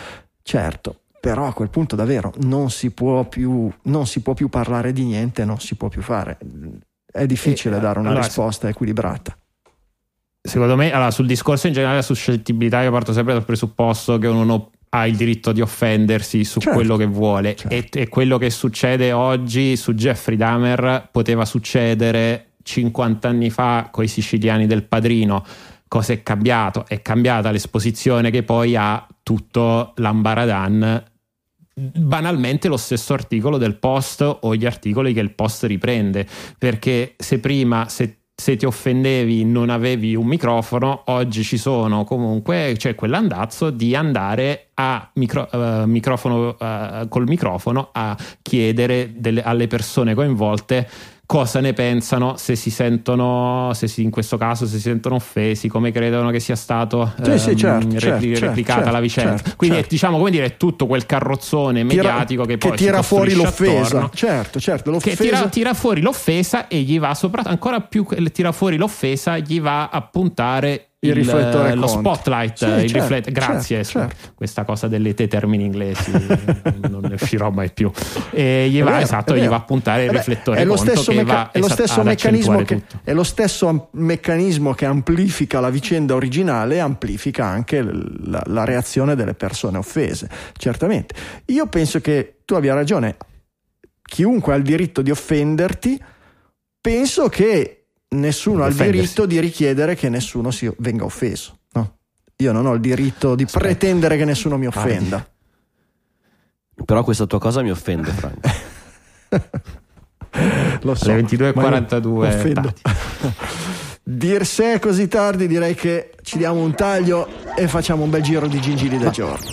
Certo, però a quel punto davvero non si può più, non si può più parlare di niente, non si può più fare. È difficile E, dare una allora, risposta equilibrata. Secondo me, allora, sul discorso in generale, la suscettibilità, io parto sempre dal presupposto che uno ha il diritto di offendersi su Certo, quello che vuole. certo. E, e quello che succede oggi su Jeffrey Dahmer poteva succedere 50 anni fa con i siciliani del padrino. Cosa è cambiato? È cambiata l'esposizione che poi ha tutto l'ambaradan. Banalmente lo stesso articolo del post o gli articoli che il post riprende perché se prima se, se ti offendevi non avevi un microfono oggi ci sono comunque c'è quell'andazzo di andare a micro- eh, microfono eh, col microfono a chiedere delle- alle persone coinvolte cosa ne pensano, se si sentono, se si, in questo caso se si sentono offesi, come credono che sia stato Sì, sì, certo, repli- certo, certo, replicata certo, la vicenda. certo, Quindi certo. è, diciamo come dire tutto quel carrozzone mediatico che poi si tira fuori l'offesa. attorno Certo, certo, che l'offesa. tira, tira fuori l'offesa e gli va sopra ancora più che tira fuuri l'offesa gli va a puntare Il riflettore lo contro. spotlight Sì, il certo, riflet- grazie certo, certo. questa cosa delle te termini inglesi non ne uscirò mai più. E gli va vero, esatto gli va a puntare il Eh beh, riflettore è lo stesso, che mecca- va è lo stesso meccanismo che, è lo stesso meccanismo che amplifica la vicenda originale e amplifica anche la, la reazione delle persone offese certamente. Io penso che tu abbia ragione. Chiunque ha il diritto di offenderti penso che nessuno ha il diritto di richiedere che nessuno si venga offeso no? io non ho il diritto di pretendere che nessuno mi offenda Però questa tua cosa mi offende, Franco. Lo so, Alle ma io 22.42 offendo. Tati. Dir se è così tardi, direi che ci diamo un taglio e facciamo un bel giro di gingili del giorno.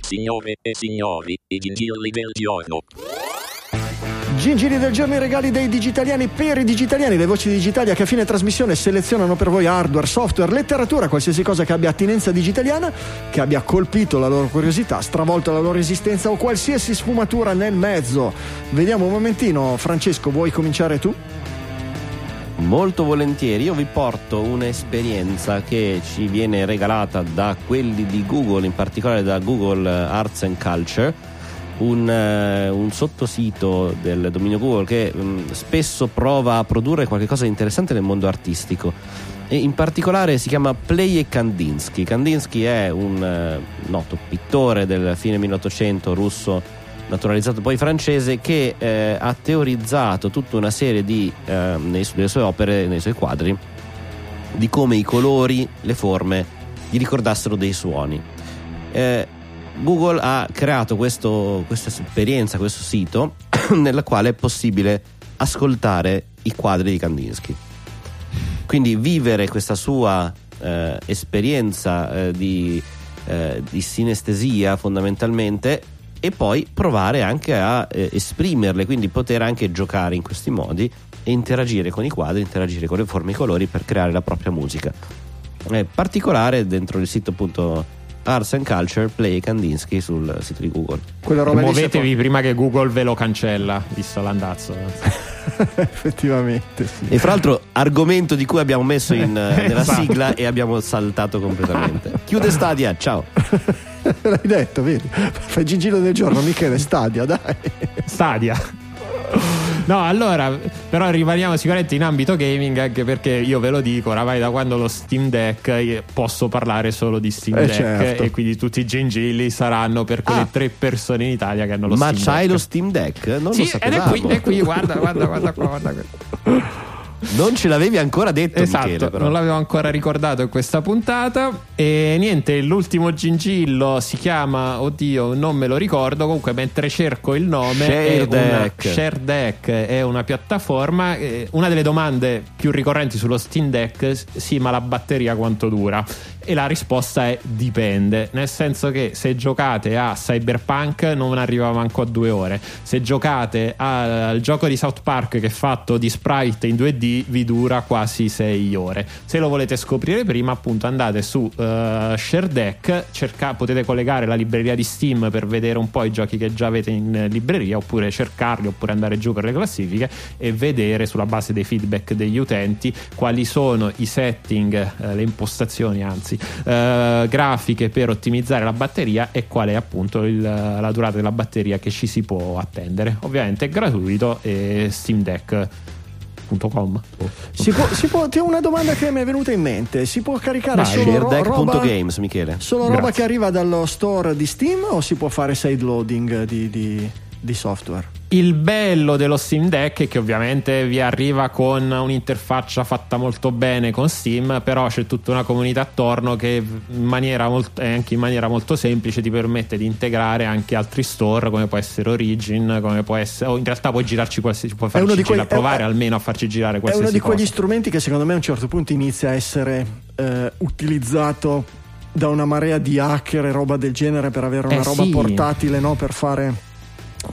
Signore e signori, i gingilli del giorno. Gingili del giorno i regali dei digitaliani per i digitaliani, le voci di Digitalia che a fine trasmissione selezionano per voi hardware, software, letteratura, qualsiasi cosa che abbia attinenza digitaliana, che abbia colpito la loro curiosità, stravolto la loro esistenza o qualsiasi sfumatura nel mezzo. Vediamo un momentino, Francesco, vuoi cominciare tu? Molto volentieri, io vi porto un'esperienza che ci viene regalata da quelli di Google, in particolare da Google Arts and Culture, un, eh, un sottosito del dominio Google che mh, spesso prova a produrre qualcosa di interessante nel mondo artistico e in particolare si chiama Play e Kandinsky. Kandinsky è un eh, noto pittore del fine 1800 russo naturalizzato poi francese che eh, ha teorizzato tutta una serie di eh, nelle sue opere, nei suoi quadri di come i colori, le forme gli ricordassero dei suoni. Eh, Google ha creato questo, questa esperienza, questo sito nel quale è possibile ascoltare i quadri di Kandinsky. Quindi vivere questa sua eh, esperienza eh, di, eh, di, sinestesia fondamentalmente e poi provare anche a eh, esprimerle, quindi poter anche giocare in questi modi e interagire con i quadri, interagire con le forme e i colori per creare la propria musica. È particolare dentro il sito appunto Arts and Culture Play Kandinsky sul sito di Google. Quella roba Muovetevi si prima che Google ve lo cancella, visto l'andazzo. Effettivamente, sì. E fra l'altro, argomento di cui abbiamo messo in, eh, nella Esatto. sigla e abbiamo saltato completamente. Chiude Stadia, ciao. L'hai detto, vedi? Fai il gingillo del giorno, Michele, stadia, dai. Stadia. No, allora, però rimaniamo sicuramente in ambito gaming anche perché io ve lo dico, oramai da quando lo Steam Deck posso parlare solo di Steam Eh, Deck certo. e quindi tutti i gingilli saranno per quelle Ah. tre persone in Italia che hanno lo Ma Steam c'hai Deck. lo Steam Deck? Non Sì, lo ed sapevamo. è qui, è qui, guarda, guarda, guarda qua, guarda qua. Non ce l'avevi ancora detto, Esatto, Michele, però. non l'avevo ancora ricordato in questa puntata. E niente, l'ultimo gingillo si chiama, oddio, non me lo ricordo. Comunque, mentre cerco il nome, è ShareDeck. ShareDeck è una piattaforma. eh, Una delle domande più ricorrenti sullo Steam Deck, sì, ma la batteria quanto dura? E la risposta è dipende, nel senso che se giocate a Cyberpunk non arriva manco a due ore, se giocate al gioco di South Park che è fatto di sprite in 2D vi dura quasi 6 ore. Se lo volete scoprire prima, appunto andate su eh, ShareDeck, cerca- potete collegare la libreria di Steam per vedere un po' i giochi che già avete in eh, libreria, oppure cercarli, oppure andare giù per le classifiche e vedere sulla base dei feedback degli utenti quali sono i setting, eh, le impostazioni anzi, eh, grafiche per ottimizzare la batteria e qual è appunto il- la durata della batteria che ci si può attendere. Ovviamente è gratuito e steamdeck.com. Si può, si può, ti ho una domanda che mi è venuta in mente. Si può caricare Vai. solo ro- roba, Michele. solo roba Grazie. che arriva dallo store di Steam o si può fare side loading di, di- di software? Il bello dello Steam Deck è che ovviamente vi arriva con un'interfaccia fatta molto bene con Steam, però c'è tutta una comunità attorno che in maniera molto, e anche in maniera molto semplice ti permette di integrare anche altri store come può essere Origin, come può essere o in realtà puoi girarci qualsiasi puoi È farci quei- girare, provare è- almeno a farci girare È qualsiasi uno di quegli cosa. strumenti che secondo me a un certo punto inizia a essere eh, utilizzato da una marea di hacker e roba del genere per avere una Eh, roba sì. portatile, no? Per fare.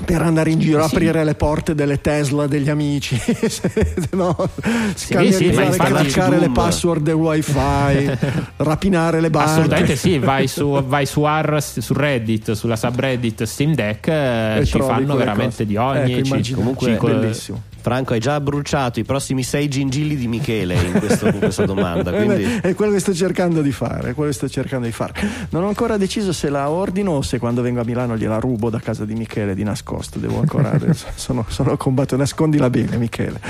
Per andare in giro Sì. aprire le porte delle Tesla degli amici, no? Scannerizzare, sì, craccare le password del wifi, rapinare le banche. Assolutamente sì, vai su, vai su, R, su Reddit, sulla subreddit Steam Deck, eh, E ci fanno veramente cose. di ogni. Ecco, immagina- comunque, bellissimo. Franco, hai già bruciato i prossimi sei gingilli di Michele in, questo- in questa domanda. Quindi... È quello che sto cercando di fare, quello che sto cercando di fare. Non ho ancora deciso se la ordino o se quando vengo a Milano gliela rubo da casa di Michele di nascosto. Devo ancora sono, sono combattuto, nascondila bene, Michele.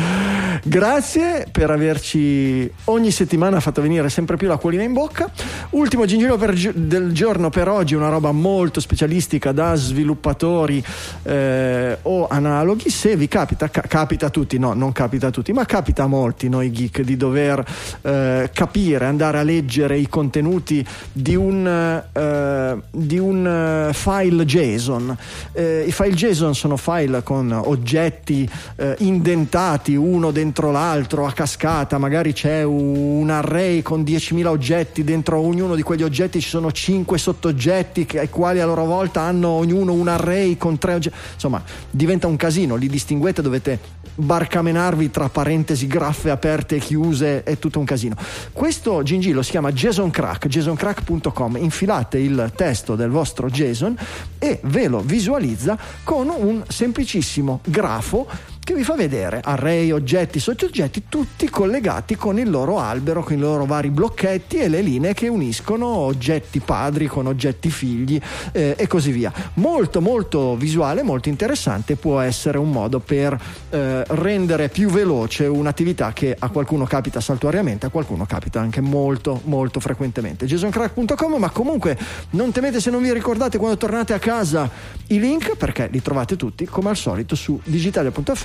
Grazie per averci ogni settimana fatto venire sempre più l'acquolina in bocca. Ultimo gingillo gi- del giorno per oggi, una roba molto specialistica da sviluppatori eh, o analoghi. Se vi capita, ca- capita a tutti, no, non capita a tutti, ma capita a molti noi geek di dover eh, capire, andare a leggere i contenuti di un, eh, di un eh, file JSON. Eh, I file JSON sono file con oggetti eh, indentati uno dentro l'altro a cascata, magari c'è un array con 10.000 oggetti, dentro ognuno di quegli oggetti. Ci sono 5 sottoggetti ai quali a loro volta hanno ognuno un array con 3 oggetti, insomma diventa un casino, li distinguete, dovete barcamenarvi tra parentesi graffe aperte e chiuse, è tutto un casino. Questo gingillo si chiama JSON Crack, jasoncrack.com, infilate il testo del vostro JSON e ve lo visualizza con un semplicissimo grafo che vi fa vedere array, oggetti, sottooggetti, tutti collegati con il loro albero, con i loro vari blocchetti e le linee che uniscono oggetti padri con oggetti figli eh, e così via. Molto molto visuale, molto interessante, può essere un modo per eh, rendere più veloce un'attività che a qualcuno capita saltuariamente, a qualcuno capita anche molto molto frequentemente. jasoncrack.com, ma comunque non temete se non vi ricordate quando tornate a casa i link perché li trovate tutti come al solito su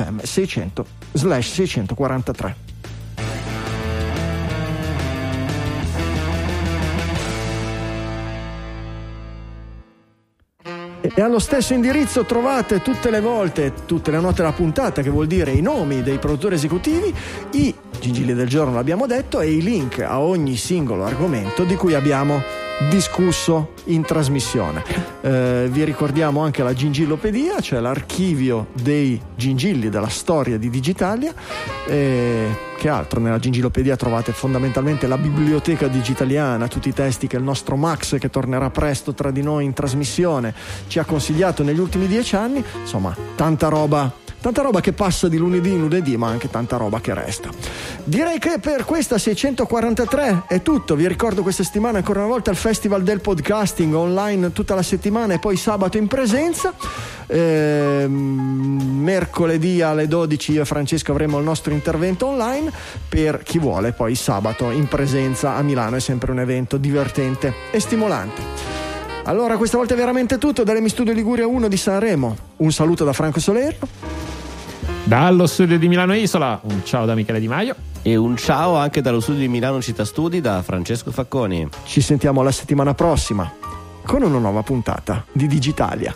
digitalia.fm 600 slash 643. E allo stesso indirizzo trovate tutte le volte, tutte le note della puntata, che vuol dire i nomi dei produttori esecutivi, i gingilli del giorno l'abbiamo detto, e i link a ogni singolo argomento di cui abbiamo discusso in trasmissione. Eh, vi ricordiamo anche la Gingillopedia, cioè l'archivio dei gingilli della storia di Digitalia. Eh, che altro? Nella Gingillopedia trovate fondamentalmente la biblioteca digitaliana, tutti i testi che il nostro Max, che tornerà presto tra di noi in trasmissione, ci ha consigliato negli ultimi dieci anni. Insomma, tanta roba tanta roba che passa di lunedì in lunedì, ma anche tanta roba che resta. Direi che per questa 643 è tutto. Vi ricordo questa settimana ancora una volta il Festival del Podcasting online tutta la settimana e poi sabato in presenza. Eh, mercoledì alle 12 io e Francesco avremo il nostro intervento online per chi vuole poi sabato in presenza a Milano è sempre un evento divertente e stimolante allora questa volta è veramente tutto dall'Emi Studio Liguria 1 di Sanremo un saluto da Franco Solero dallo studio di Milano Isola, un ciao da Michele Di Maio. E un ciao anche dallo studio di Milano Città Studi da Francesco Facconi. Ci sentiamo la settimana prossima con una nuova puntata di Digitalia.